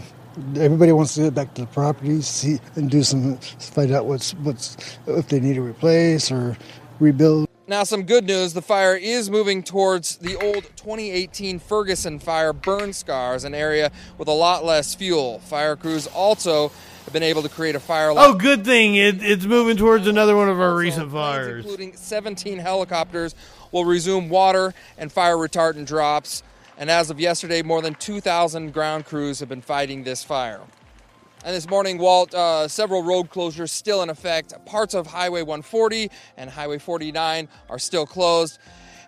[SPEAKER 33] Everybody wants to get back to the properties, see and do some find out what's what's if they need to replace or rebuild.
[SPEAKER 32] Now, some good news the fire is moving towards the old 2018 Ferguson fire burn scars, an area with a lot less fuel. Fire crews also have been able to create a fire
[SPEAKER 2] oh, Line. Oh, good thing it, it's moving towards another one of our recent fires.
[SPEAKER 32] including 17 helicopters, will resume water and fire retardant drops. And as of yesterday, more than 2,000 ground crews have been fighting this fire. And this morning, Walt, uh, several road closures still in effect. Parts of Highway 140 and Highway 49 are still closed.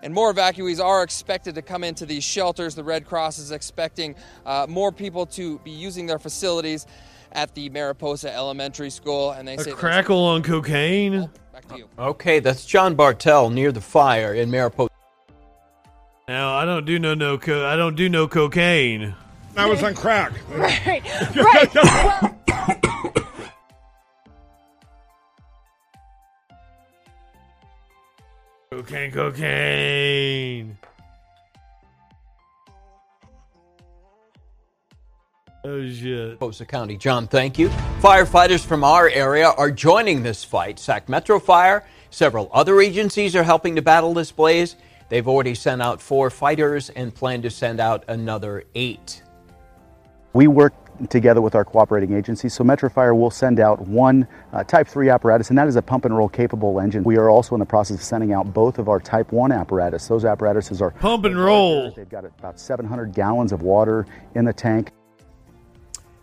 [SPEAKER 32] And more evacuees are expected to come into these shelters. The Red Cross is expecting uh, more people to be using their facilities at the Mariposa Elementary School. And they
[SPEAKER 2] A
[SPEAKER 32] say
[SPEAKER 2] crackle on cocaine.
[SPEAKER 32] Back to you.
[SPEAKER 31] Okay, that's John Bartel near the fire in Mariposa.
[SPEAKER 2] Now I don't do no no co- I don't do no cocaine.
[SPEAKER 1] I was on crack. [LAUGHS]
[SPEAKER 34] Right, right. [LAUGHS] Well,
[SPEAKER 2] Cocaine, cocaine. Oh shit.
[SPEAKER 31] Mariposa County. John, thank you. Firefighters from our area are joining this fight. Sac Metro Fire, several other agencies are helping to battle this blaze. They've already sent out four fighters and plan to send out another eight.
[SPEAKER 35] We work together with our cooperating agencies. So Metro Fire will send out one uh, Type 3 apparatus, and that is a pump and roll capable engine. We are also in the process of sending out both of our Type 1 apparatus. Those apparatuses are
[SPEAKER 2] Pump and roll.
[SPEAKER 35] They've got about 700 gallons of water in the tank.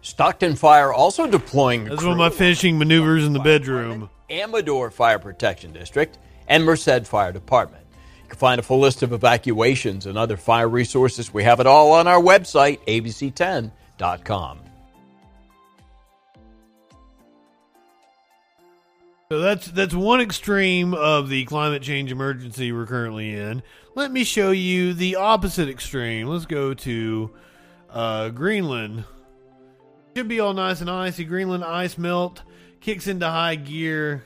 [SPEAKER 31] Stockton Fire also deploying
[SPEAKER 2] That's one of my finishing maneuvers in the bedroom.
[SPEAKER 31] Amador Fire Protection District and Merced Fire Department. You can find a full list of evacuations and other fire resources. We have it all on our website, abc10.com.
[SPEAKER 2] So that's that's one extreme of the climate change emergency we're currently in. Let me show you the opposite extreme. Let's go to uh, Greenland. Should be all nice and icy. Greenland ice melt kicks into high gear.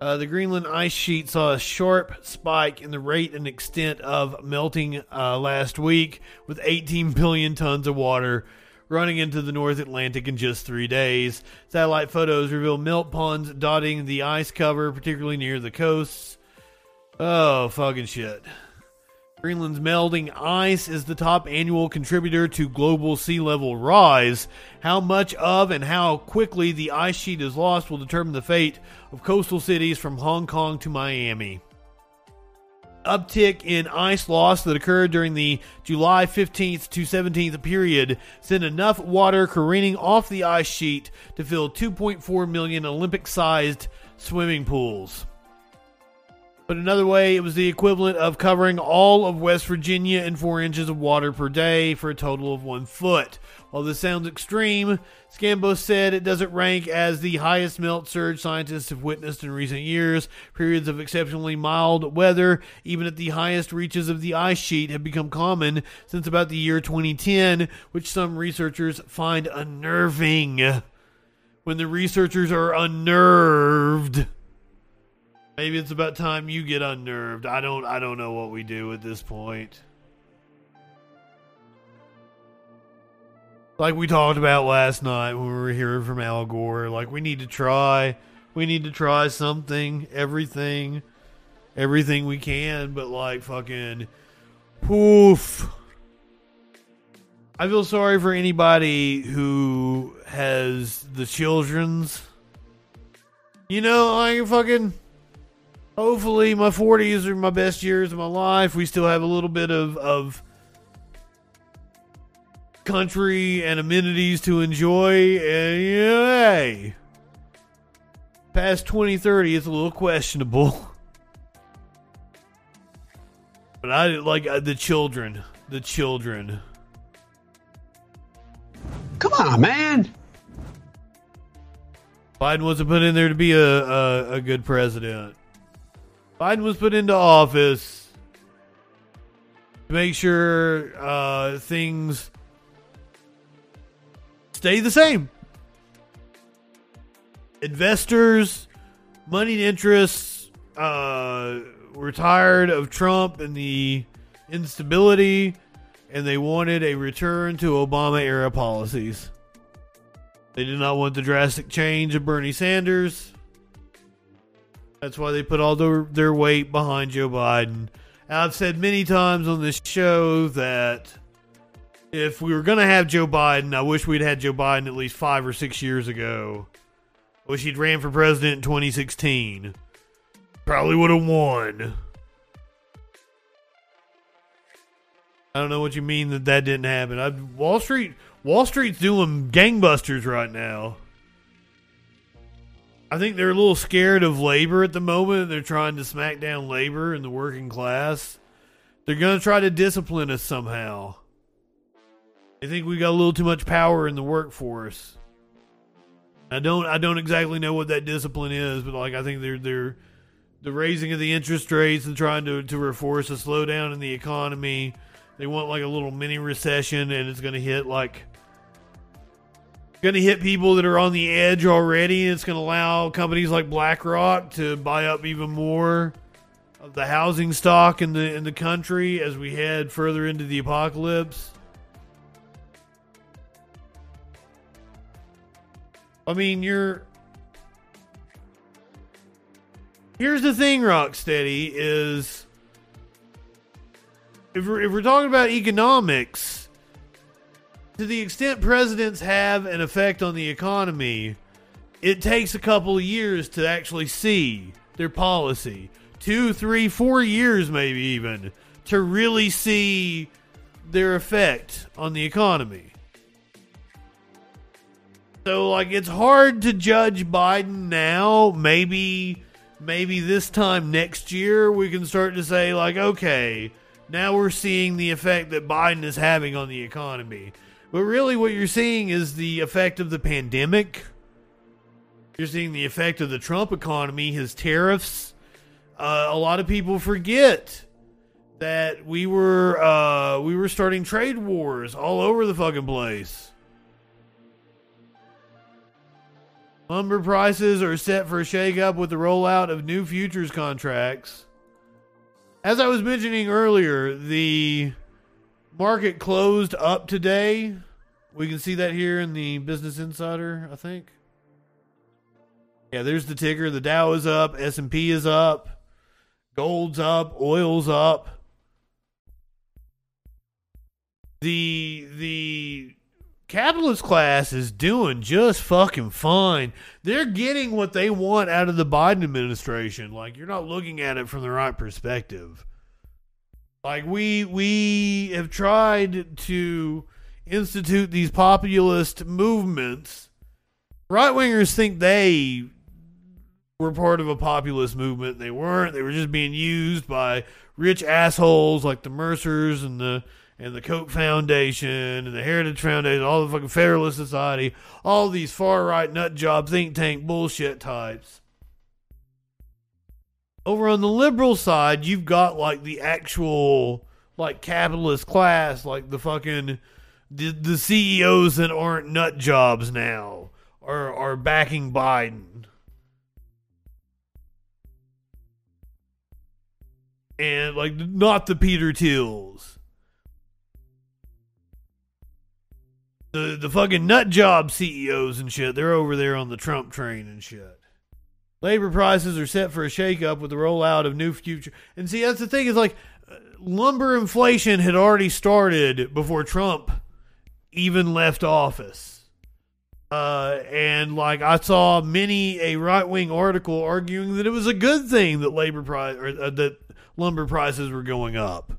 [SPEAKER 2] Uh, the Greenland ice sheet saw a sharp spike in the rate and extent of melting uh, last week, with 18 billion tons of water running into the North Atlantic in just three days. Satellite photos reveal melt ponds dotting the ice cover, particularly near the coasts. Oh, fucking shit. Greenland's melting ice is the top annual contributor to global sea level rise. How much of and how quickly the ice sheet is lost will determine the fate of coastal cities from Hong Kong to Miami. Uptick in ice loss that occurred during the July 15th to 17th period sent enough water careening off the ice sheet to fill 2.4 million Olympic sized swimming pools. But another way, it was the equivalent of covering all of West Virginia in four inches of water per day for a total of one foot. While this sounds extreme, Scambos said it doesn't rank as the highest melt surge scientists have witnessed in recent years. Periods of exceptionally mild weather, even at the highest reaches of the ice sheet, have become common since about the year 2010, which some researchers find unnerving. When the researchers are unnerved. Maybe it's about time you get unnerved. I don't I don't know what we do at this point. Like we talked about last night when we were hearing from Al Gore, like we need to try we need to try something, everything, everything we can, but like fucking poof. I feel sorry for anybody who has the children's you know, like fucking hopefully my 40s are my best years of my life. We still have a little bit of, of country and amenities to enjoy. And hey, past 2030, it's a little questionable. [LAUGHS] But I like uh, the children. The children.
[SPEAKER 30] Come on, man.
[SPEAKER 2] Biden wasn't put in there to be a, a, a good president. Biden was put into office to make sure uh, things stay the same. Investors, moneyed interests, uh, were tired of Trump and the instability, and they wanted a return to Obama era policies. They did not want the drastic change of Bernie Sanders. That's why they put all their, their weight behind Joe Biden. And I've said many times on this show that if we were going to have Joe Biden, I wish we'd had Joe Biden at least five or six years ago. I wish he'd ran for president in 2016. Probably would have won. I don't know what you mean that that didn't happen. I, Wall Street, Wall Street's doing gangbusters right now. I think they're a little scared of labor at the moment. They're trying to smack down labor and the working class. They're going to try to discipline us somehow. They think we got a little too much power in the workforce. I don't I don't exactly know what that discipline is, but like I think they're they're the raising of the interest rates and trying to to force a slowdown in the economy. They want like a little mini recession, and it's going to hit like going to hit people that are on the edge already. And it's going to allow companies like BlackRock to buy up even more of the housing stock in the in the country as we head further into the apocalypse. I mean, you're. Here's the thing, Rocksteady, is if we're, if we're talking about economics, to the extent presidents have an effect on the economy, it takes a couple of years to actually see their policy. Two, three, four years, maybe even, to really see their effect on the economy. So like it's hard to judge Biden now. Maybe maybe this time next year we can start to say like okay, now we're seeing the effect that Biden is having on the economy. But really what you're seeing is the effect of the pandemic. You're seeing the effect of the Trump economy, his tariffs. Uh, a lot of people forget that we were uh, we were starting trade wars all over the fucking place. Lumber prices are set for a shakeup with the rollout of new futures contracts. As I was mentioning earlier, the market closed up today. We can see that here in the Business Insider, I think. Yeah, there's the ticker. The Dow is up, S&P is up, gold's up, oil's up. The the capitalist class is doing just fucking fine. They're getting what they want out of the Biden administration. Like you're not looking at it from the right perspective. Like we we have tried to institute these populist movements. Right wingers think they were part of a populist movement. They weren't. They were just being used by rich assholes like the Mercers and the and the Koch Foundation and the Heritage Foundation, all the fucking Federalist Society, all these far right nut job think tank bullshit types. Over on the liberal side, you've got like the actual like capitalist class, like the fucking the, the CEOs that aren't nut jobs now are are backing Biden. And like not the Peter Thiels the the fucking nut job CEOs and shit, they're over there on the Trump train and shit. Labor prices are set for a shakeup with the rollout of new future. And see, that's the thing is like lumber inflation had already started before Trump even left office. Uh, and like I saw many a right wing article arguing that it was a good thing that labor price or uh, that lumber prices were going up.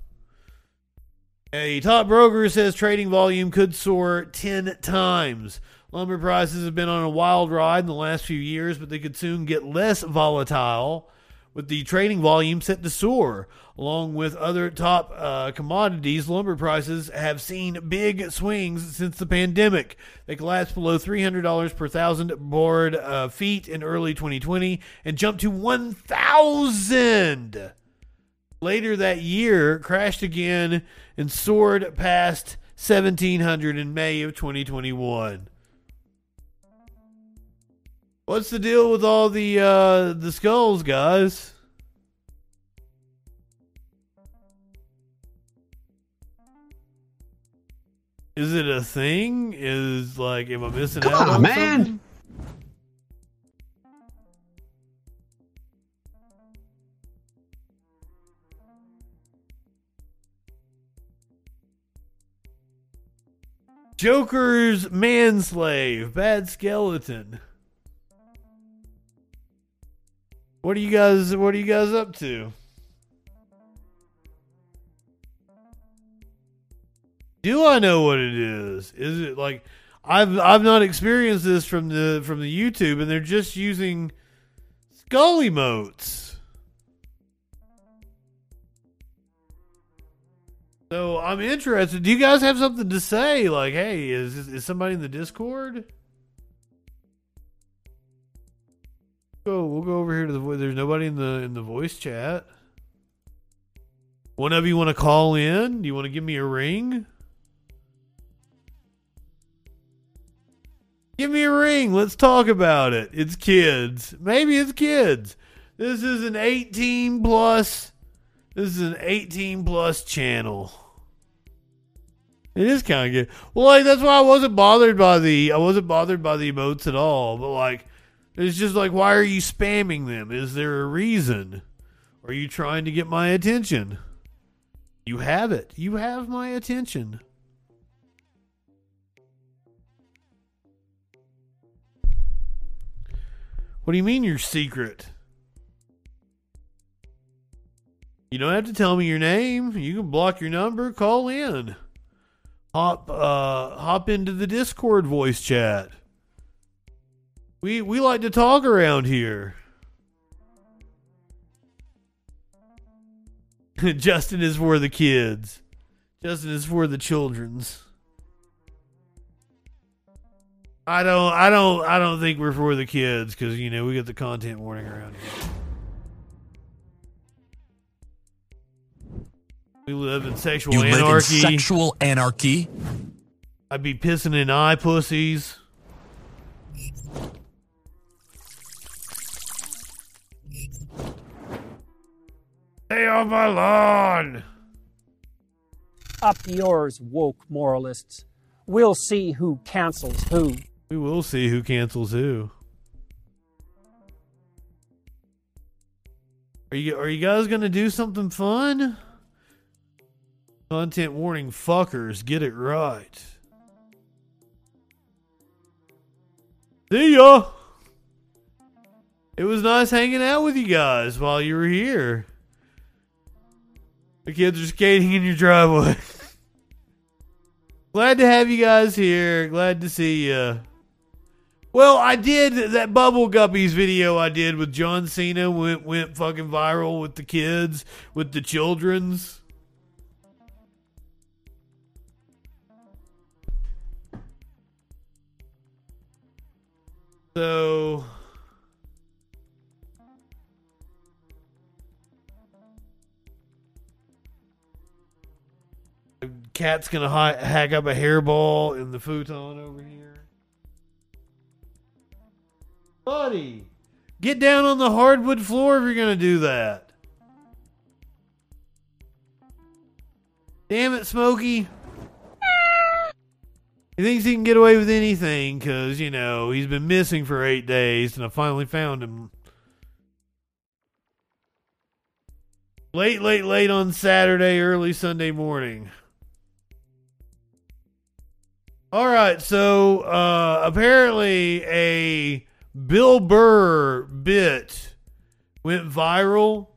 [SPEAKER 2] A top broker says trading volume could soar 10 times. Lumber prices have been on a wild ride in the last few years, but they could soon get less volatile with the trading volume set to soar. Along with other top uh, commodities, lumber prices have seen big swings since the pandemic. They collapsed below $300 per thousand board uh, feet in early 2020 and jumped to 1,000 later that year, crashed again and soared past 1700 in May of 2021. What's the deal with all the uh, the skulls, guys? Is it a thing? Is like am I missing
[SPEAKER 30] Come
[SPEAKER 2] out
[SPEAKER 30] on,
[SPEAKER 2] on
[SPEAKER 30] man.
[SPEAKER 2] something? Joker's manslave, bad skeleton. What are you guys what are you guys up to? Do I know what it is? Is it like I've I've not experienced this from the from the YouTube, and they're just using skull emotes. So I'm interested. Do you guys have something to say? Like, hey, is is somebody in the Discord? Go. We'll go over here to the. There's nobody in the in the voice chat. One of you want to call in? Do you want to give me a ring? Give me a ring. Let's talk about it. It's kids. Maybe it's kids. This is an 18 plus. This is an 18 plus channel. It is kind of good. Well, like that's why I wasn't bothered by the I wasn't bothered by the emotes at all. But like, it's just like, why are you spamming them? Is there a reason? Are you trying to get my attention? You have it. You have my attention. What do you mean you're secret? You don't have to tell me your name. You can block your number. Call in. Hop uh hop into the Discord voice chat. We we like to talk around here. [LAUGHS] Justin is for the kids. Justin is for the children's. I don't I don't I don't think we're for the kids cuz you know we get the content warning around here. We live in sexual
[SPEAKER 29] You live in
[SPEAKER 2] anarchy.
[SPEAKER 29] sexual anarchy.
[SPEAKER 2] I'd be pissing in eye pussies. Stay off my lawn.
[SPEAKER 36] Up yours, woke moralists. We'll see who cancels who.
[SPEAKER 2] We will see who cancels who. Are you are you guys gonna do something fun? Content warning fuckers, get it right. See ya. It was nice hanging out with you guys while you were here. The kids are skating in your driveway. [LAUGHS] Glad to have you guys here. Glad to see you. Well, I did that Bubble Guppies video I did with John Cena went went fucking viral with the kids, with the children's. So Cat's gonna hack up a hairball in the futon over here. Buddy, get down on the hardwood floor if you're gonna do that. Damn it, Smokey. He thinks he can get away with anything because, you know, he's been missing for eight days and I finally found him. Late, late, late on Saturday, early Sunday morning. All right, so uh, apparently a Bill Burr bit went viral.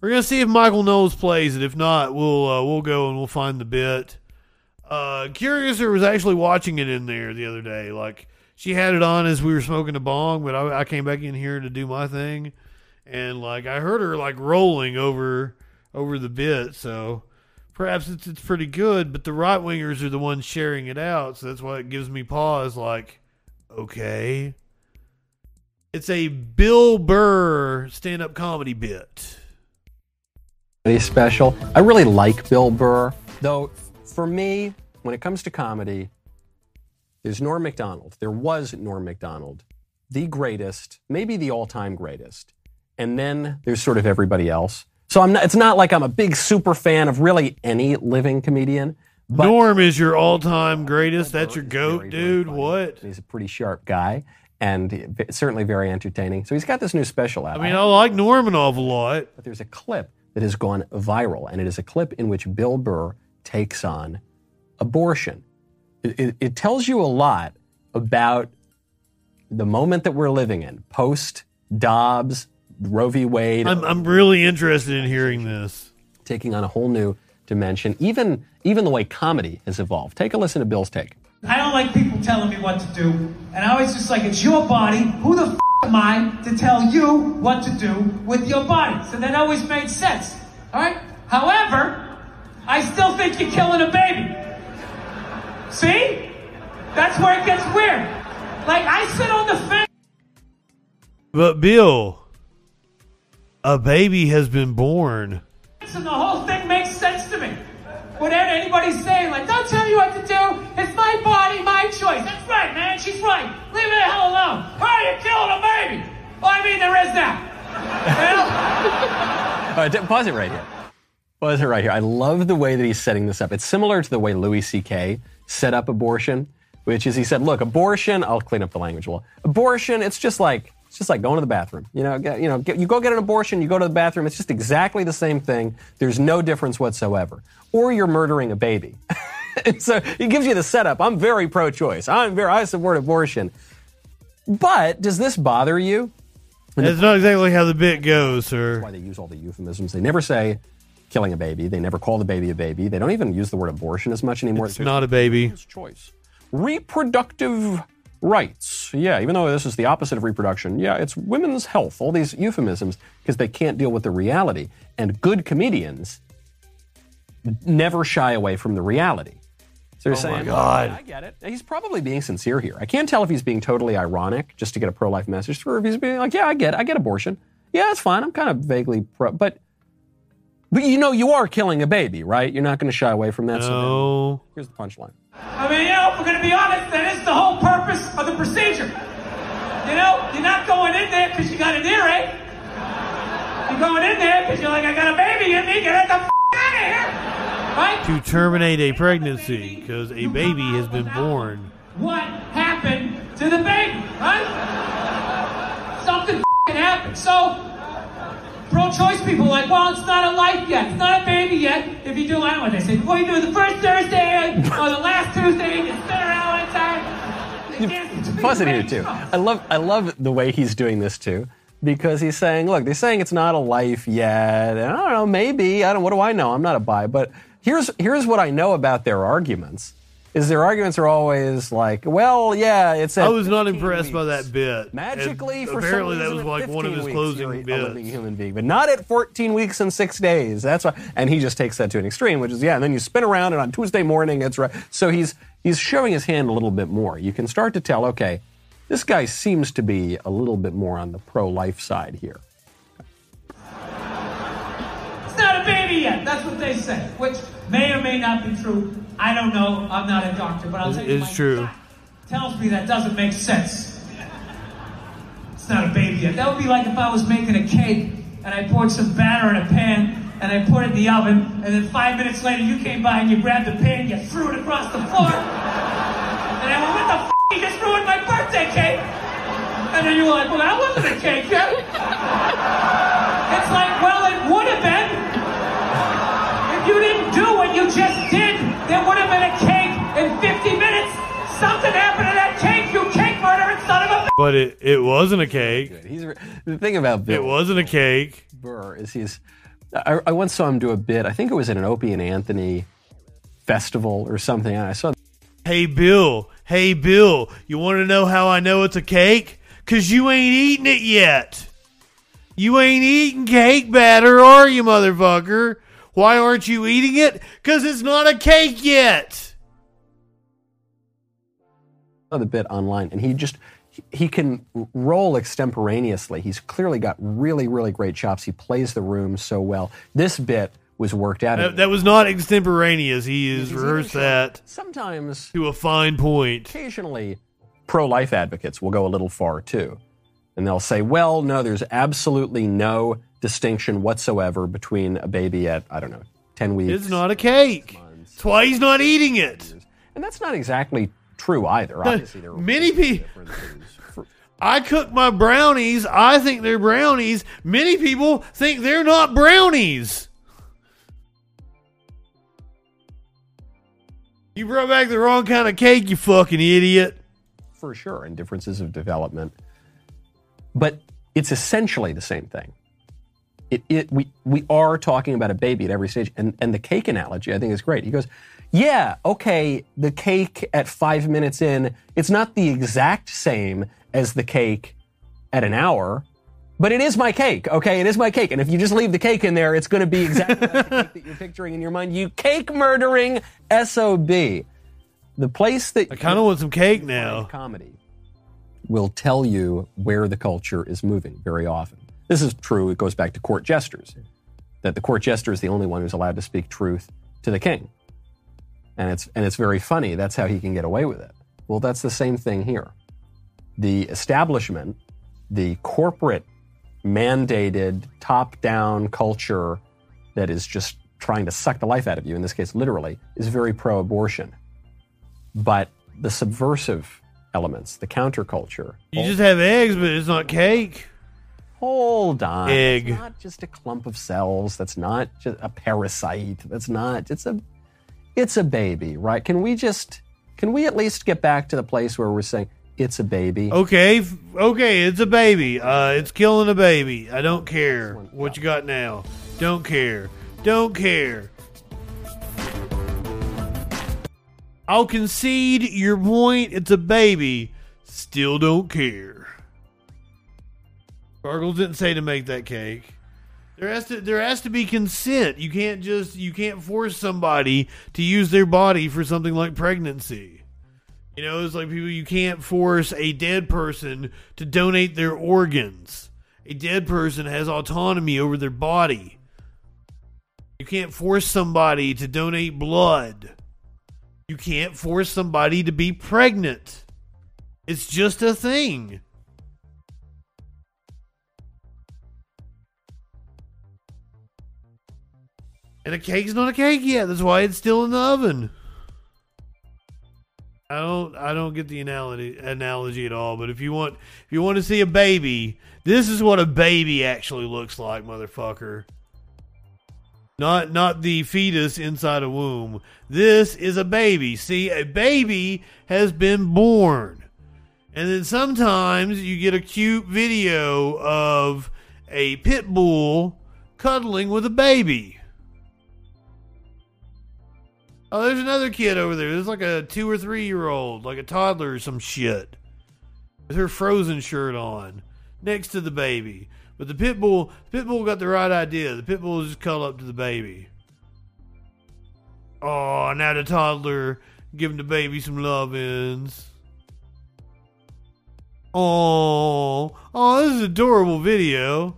[SPEAKER 2] We're gonna see if Michael Knowles plays it. If not, we'll uh, we'll go and we'll find the bit. Uh, Curiouser was actually watching it in there the other day. Like she had it on as we were smoking a bong, but I, I came back in here to do my thing, and like I heard her like rolling over over the bit. So perhaps it's it's pretty good. But the right wingers are the ones sharing it out, so that's why it gives me pause. Like, okay, it's a Bill Burr stand up comedy bit.
[SPEAKER 37] special. I really like Bill Burr, though. For me, when it comes to comedy, there's Norm Macdonald. There was Norm Macdonald, the greatest, maybe the all-time greatest, and then there's sort of everybody else. So I'm not. It's not like I'm a big super fan of really any living comedian. But
[SPEAKER 2] Norm is your all time greatest. That's your goat, dude. What?
[SPEAKER 37] he's a pretty sharp guy and certainly very entertaining. So he's got this new special out.
[SPEAKER 2] I mean, I like Norm an awful lot.
[SPEAKER 37] But there's a clip that has gone viral, and it is a clip in which Bill Burr takes on abortion. It, it, it tells you a lot about the moment that we're living in, post Dobbs, Roe v. Wade,
[SPEAKER 2] I'm I'm really interested in hearing this.
[SPEAKER 37] taking on a whole new dimension, even even the way comedy has evolved. Take a listen to Bill's take.
[SPEAKER 38] I don't like people telling me what to do, and I always just like, it's your body. Who the f- am I to tell you what to do with your body? So that always made sense. All right. However, I still think you're killing a baby. See? That's where it gets weird. Like I sit on the fence.
[SPEAKER 2] But Bill, a baby has been born.
[SPEAKER 38] and the whole thing makes sense to me. Whatever anybody's saying, like, don't tell me what to do. It's my body, my choice. That's right, man. She's right. Leave me the hell alone. Why are you killing a baby? Well, I mean, there is that. [LAUGHS]
[SPEAKER 37] All right, pause it right here. Pause it right here. I love the way that he's setting this up. It's similar to the way Louis C.K. set up abortion, which is he said, "Look, abortion. I'll clean up the language. Well, abortion. It's just like it's just like going to the bathroom. You know, get, you know, get, you go get an abortion. You go to the bathroom. It's just exactly the same thing. There's no difference whatsoever. Or you're murdering a baby. [LAUGHS] So it gives you the setup. I'm very pro-choice. I'm very I support abortion. But does this bother you?
[SPEAKER 2] That's not exactly how the bit goes, sir.
[SPEAKER 37] That's why they use all the euphemisms. They never say killing a baby. They never call the baby a baby. They don't even use the word abortion as much anymore.
[SPEAKER 2] It's not a baby.
[SPEAKER 37] It's choice. Reproductive rights. Yeah, even though this is the opposite of reproduction. Yeah, it's women's health. All these euphemisms because they can't deal with the reality. And good comedians never shy away from the reality. So they're
[SPEAKER 2] Oh my
[SPEAKER 37] saying,
[SPEAKER 2] God.
[SPEAKER 37] "Yeah, I get it. He's probably being sincere here. I can't tell if he's being totally ironic just to get a pro-life message through, or if he's being like, yeah, I get it. I get abortion. Yeah, it's fine. I'm kind of vaguely pro, but but you know you are killing a baby, right? You're not going to shy away from that. So
[SPEAKER 2] No.
[SPEAKER 37] then, here's the punchline.
[SPEAKER 38] I mean, you know, if we're going to be honest, that is the whole purpose of the procedure. You know, you're not going in there because you got an earache. You're going in there because you're like, I got a baby in me. Get the f- out of here. Right?
[SPEAKER 2] To terminate a pregnancy because a baby has been born.
[SPEAKER 38] What happened to the baby? Right? Something f***ing happened. So, pro-choice people are like, well, it's not a life yet. It's not a baby yet. If you do, I don't know what they say. Before you do the first Thursday [LAUGHS] or the last Tuesday, you spin around one time.
[SPEAKER 37] Here too. I love I love the way he's doing this too. Because he's saying, look, they're saying it's not a life yet. And I don't know, maybe. I don't what do I know? I'm not a bi, but here's here's what I know about their arguments. Is their arguments are always like, well, yeah, it's.
[SPEAKER 2] I was not
[SPEAKER 37] 15
[SPEAKER 2] impressed by that bit.
[SPEAKER 37] Magically,
[SPEAKER 2] And
[SPEAKER 37] for
[SPEAKER 2] apparently
[SPEAKER 37] some
[SPEAKER 2] that was like one of
[SPEAKER 37] 15
[SPEAKER 2] his closing
[SPEAKER 37] you're a
[SPEAKER 2] bits.
[SPEAKER 37] living human being, but not at 14 weeks and six days. That's why, and he just takes that to an extreme, which is yeah. And then you spin around, and on Tuesday morning, it's right. So he's he's showing his hand a little bit more. You can start to tell, okay, this guy seems to be a little bit more on the pro-life side here.
[SPEAKER 38] Yet. That's what they say, which may or may not be true. I don't know. I'm not a doctor, but I'll tell you,
[SPEAKER 2] It's true.
[SPEAKER 38] tells me that doesn't make sense. It's not a baby yet. That would be like if I was making a cake and I poured some batter in a pan and I put it in the oven, and then five minutes later you came by and you grabbed the pan, and you threw it across the floor, and I went, "What the f? You just ruined my birthday cake!" And then you were like, "Well, that wasn't a cake yet." It's like, do what you just did, there would have been a cake in 50 minutes. Something happened to that cake, you cake murdering son of a.
[SPEAKER 2] But it, it wasn't a cake.
[SPEAKER 37] He's the thing about Bill
[SPEAKER 2] It wasn't a cake.
[SPEAKER 37] Burr is he's. I, I once saw him do a bit. I think it was at an Opie and Anthony festival or something. And I saw
[SPEAKER 2] Hey Bill, hey Bill, you want to know how I know it's a cake? Cause you ain't eating it yet. You ain't eating cake batter, are you, motherfucker? Why aren't you eating it? Cause it's not a cake yet.
[SPEAKER 37] the bit online, and he just he- can roll extemporaneously. He's clearly got really really great chops. He plays the room so well. This bit was worked out.
[SPEAKER 2] That, that was not extemporaneous. He has rehearsed that
[SPEAKER 37] sometimes
[SPEAKER 2] to a fine point.
[SPEAKER 37] Occasionally, pro life advocates will go a little far too. And they'll say, well, no, there's absolutely no distinction whatsoever between a baby at, I don't know, 10 weeks.
[SPEAKER 2] It's not a cake. That's why he's not eating it.
[SPEAKER 37] And that's not exactly true either. Obviously, there are
[SPEAKER 2] Many people. I cook my brownies. I think they're brownies. Many people think they're not brownies. You brought back the wrong kind of cake, you fucking idiot.
[SPEAKER 37] for sure, and differences of development. But it's essentially the same thing. It, it, we, we are talking about a baby at every stage. And, and the cake analogy, I think, is great. He goes, Yeah, okay, the cake at five minutes in, it's not the exact same as the cake at an hour, but it is my cake, okay? It is my cake. And if you just leave the cake in there, it's going to be exactly like the cake that you're picturing in your mind. You cake murdering SOB. The place that
[SPEAKER 2] I kind of want some cake now.
[SPEAKER 37] Comedy will tell you where the culture is moving very often. This is true, it goes back to court jesters, that the court jester is the only one who's allowed to speak truth to the king. And it's, and it's very funny, that's how he can get away with it. Well, that's the same thing here. The establishment, the corporate mandated top down culture that is just trying to suck the life out of you, in this case, literally, is very pro abortion. But the subversive elements, the counterculture.
[SPEAKER 2] You just have eggs, but it's not cake.
[SPEAKER 37] Hold on.
[SPEAKER 2] Egg.
[SPEAKER 37] It's not just a clump of cells. That's not just a parasite. That's not. It's a. It's a baby, right? Can we just? Can we at least get back to the place where we're saying it's a baby?
[SPEAKER 2] Okay, okay, it's a baby. Uh, it's killing a baby. I don't care what you got now. Don't care. Don't care. I'll concede your point. It's a baby. Still don't care. Gargles didn't say to make that cake. There has to there has to be consent. You can't just you can't force somebody to use their body for something like pregnancy. You know, it's like people you can't force a dead person to donate their organs. A dead person has autonomy over their body. You can't force somebody to donate blood. You can't force somebody to be pregnant. It's just a thing. And a cake's not a cake yet. That's why it's still in the oven. I don't I don't get the analogy analogy at all, but if you want if you want to see a baby, this is what a baby actually looks like, motherfucker. Not not the fetus inside a womb. This is a baby. See, a baby has been born. And then sometimes you get a cute video of a pit bull cuddling with a baby. Oh, there's another kid over there. There's like a two or three year old, like a toddler or some shit, with her frozen shirt on, next to the baby. But the pit bull, the pit bull got the right idea. The pit bull just cuddle up to the baby. Oh, now the toddler giving the baby some lovins. Oh, oh, this is adorable video.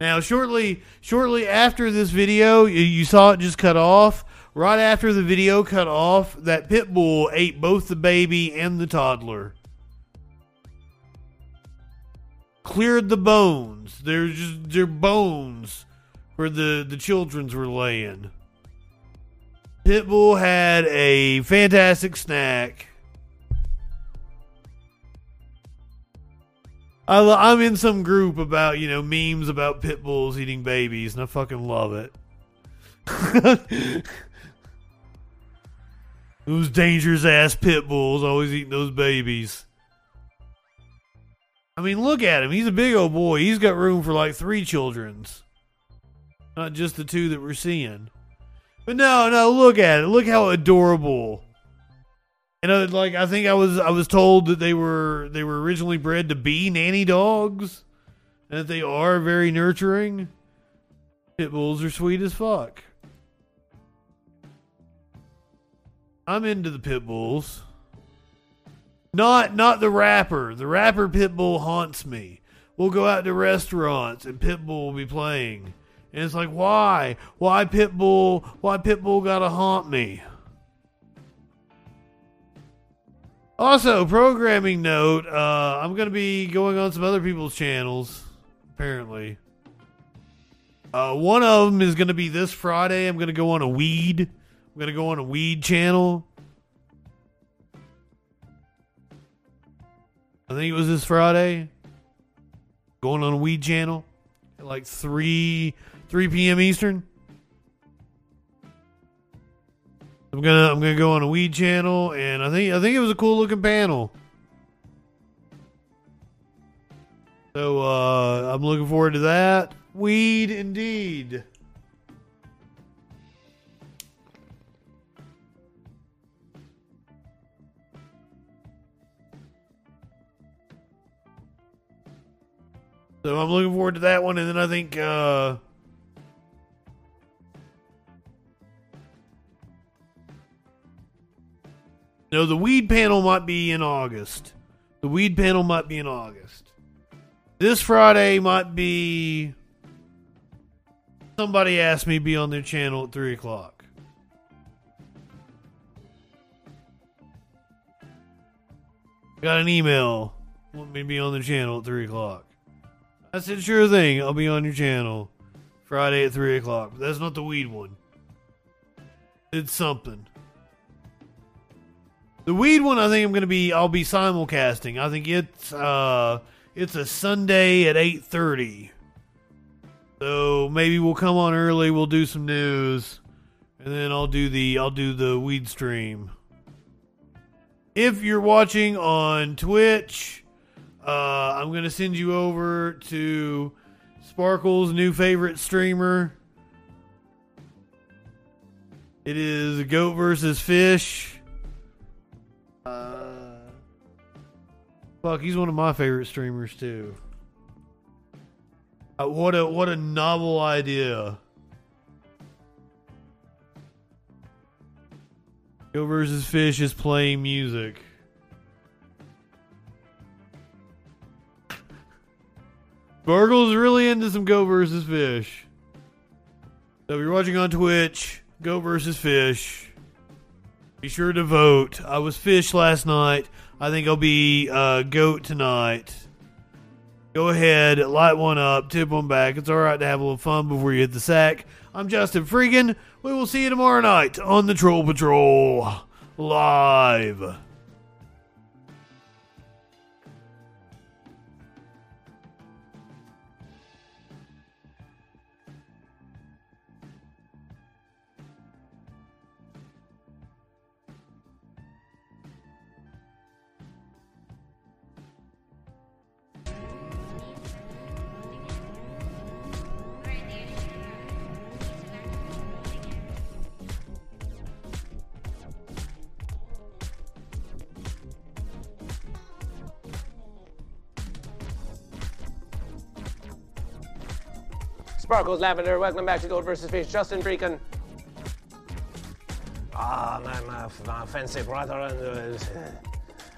[SPEAKER 2] Now, shortly, shortly after this video, you saw it just cut off. Right after the video cut off, that pit bull ate both the baby and the toddler. Cleared the bones. There's just they're bones where the the children's were laying. Pitbull had a fantastic snack. I, I'm in some group about you know memes about pit bulls eating babies, and I fucking love it. [LAUGHS] those dangerous ass pit bulls always eating those babies. I mean, look at him. He's a big old boy. He's got room for like three children's, not just the two that we're seeing. But no, no, look at it. Look how adorable. And uh, like I think I was I was told that they were they were originally bred to be nanny dogs, and that they are very nurturing. Pit bulls are sweet as fuck. I'm into the pit bulls. Not not the rapper. The rapper Pitbull haunts me. We'll go out to restaurants and Pitbull will be playing. And it's like, why? Why Pitbull? Why Pitbull gotta haunt me? Also, programming note, uh, I'm gonna be going on some other people's channels, apparently. Uh, one of them is gonna be this Friday. I'm gonna go on a weed. I'm gonna go on a weed channel. I think it was this Friday. Going on a weed channel at like three three p.m. Eastern. I'm gonna I'm gonna go on a weed channel, and I think I think it was a cool looking panel. So uh, I'm looking forward to that. Weed indeed. So I'm looking forward to that one, and then I think uh, no, the weed panel might be in August. The weed panel might be in August. This Friday might be. Somebody asked me be on their channel at three o'clock. Got an email. Want me to be on the channel at three o'clock. I said, sure thing. I'll be on your channel Friday at 3 o'clock. But that's not the weed one. It's something. The weed one, I think I'm going to be, I'll be simulcasting. I think it's, uh, it's a Sunday at 8.30. So maybe we'll come on early. We'll do some news. And then I'll do the, I'll do the weed stream. If you're watching on Twitch, uh, I'm going to send you over to Sparkle's new favorite streamer. It is Goat versus Fish. Uh, fuck, he's one of my favorite streamers too. Uh, what a what a novel idea. Goat versus Fish is playing music. Sparkle's really into some Goat versus Fish. So if you're watching on Twitch, Goat versus Fish. Be sure to vote. I was Fish last night. I think I'll be uh, Goat tonight. Go ahead, light one up, tip one back. It's alright to have a little fun before you hit the sack. I'm Justin Freakin. We will see you tomorrow night on the Troll Patrol Live.
[SPEAKER 39] Sparkles Lavender, welcome back to Goat vs. Fish. Justin Freakin. Ah, my, my, my fancy brother and uh,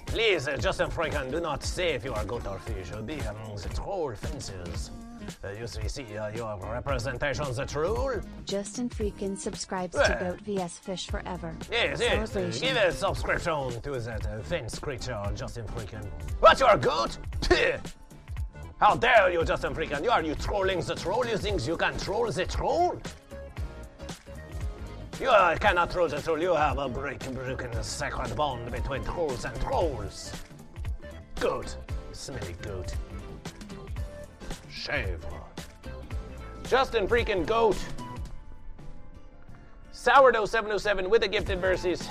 [SPEAKER 39] please, uh, Justin Freakin, do not say if you are goat or fish. You'll be among the troll fences. Uh, you see, see uh, your representations the troll.
[SPEAKER 40] Justin Freakin subscribes
[SPEAKER 39] Well.
[SPEAKER 40] to Goat vs. Fish Forever.
[SPEAKER 39] Yes, yes. uh, give a subscription to that uh, fence creature, Justin Freakin. What, you are goat? [LAUGHS] How dare you, Justin Freakin? You are you trolling the troll? You think you can troll the troll? You uh, cannot troll the troll. You have a break, broken sacred bond between trolls and trolls. Goat. Smelly goat. Shave. Justin freaking goat. Sourdough 707 with a gifted versus.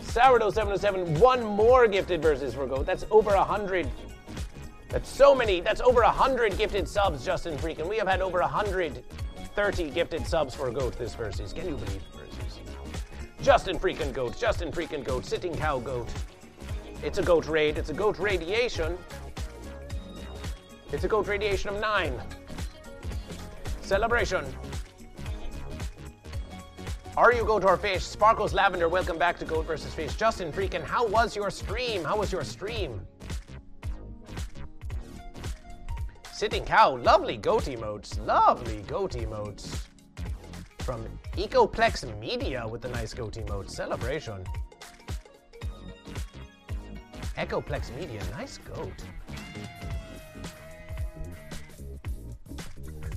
[SPEAKER 39] Sourdough 707, one more gifted versus for goat. That's over a hundred. That's so many. That's over a hundred gifted subs, Justin Freakin. We have had over a hundred thirty gifted subs for goat this versus. Can you believe versus? Justin Freakin goat. Justin Freakin goat. Sitting cow goat. It's a goat raid. It's a goat radiation. It's a goat radiation of nine. Celebration. Are you goat or fish? Sparkles Lavender, welcome back to Goat versus Fish. Justin Freakin, how was your stream? How was your stream? Sitting cow, lovely goat emotes. Lovely goat emotes. From Ecoplex Media with the nice goat emote. Celebration. Ecoplex Media, nice goat.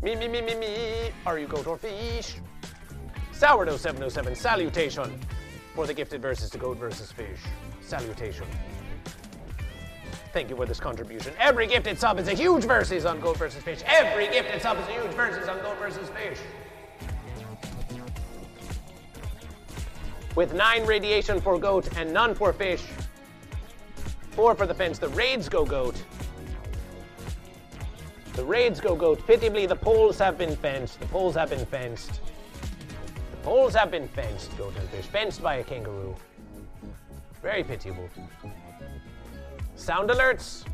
[SPEAKER 39] Me, me, me, me, me. Are you goat or fish? Sourdough 707, salutation for the gifted versus the goat versus fish. Salutation. Thank you for this contribution. Every gifted sub is a huge versus on goat versus fish. Every gifted sub is a huge versus on goat versus fish. With nine radiation for goat and none for fish. Four for the fence. The raids go goat. The raids go goat. Pitiably, the poles have been fenced. The poles have been fenced. The poles have been fenced, goat and fish. Fenced by a kangaroo. Very pitiable. Sound alerts.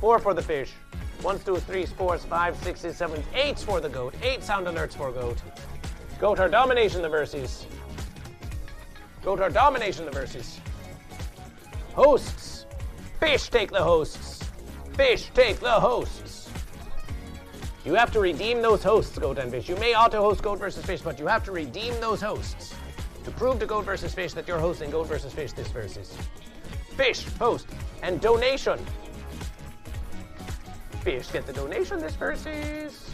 [SPEAKER 39] Four for the fish. Ones, twos, threes, fours, fives, sixes, sevens, eights for the goat. Eight sound alerts for goat. Goat are domination the verses. Goat are domination the verses. Hosts. Fish take the hosts. Fish take the hosts. You have to redeem those hosts, Goat and Fish. You may auto-host Goat versus Fish, but you have to redeem those hosts to prove to Goat versus Fish that you're hosting Goat versus Fish this versus. Fish, post and donation. Fish get the donation this versus.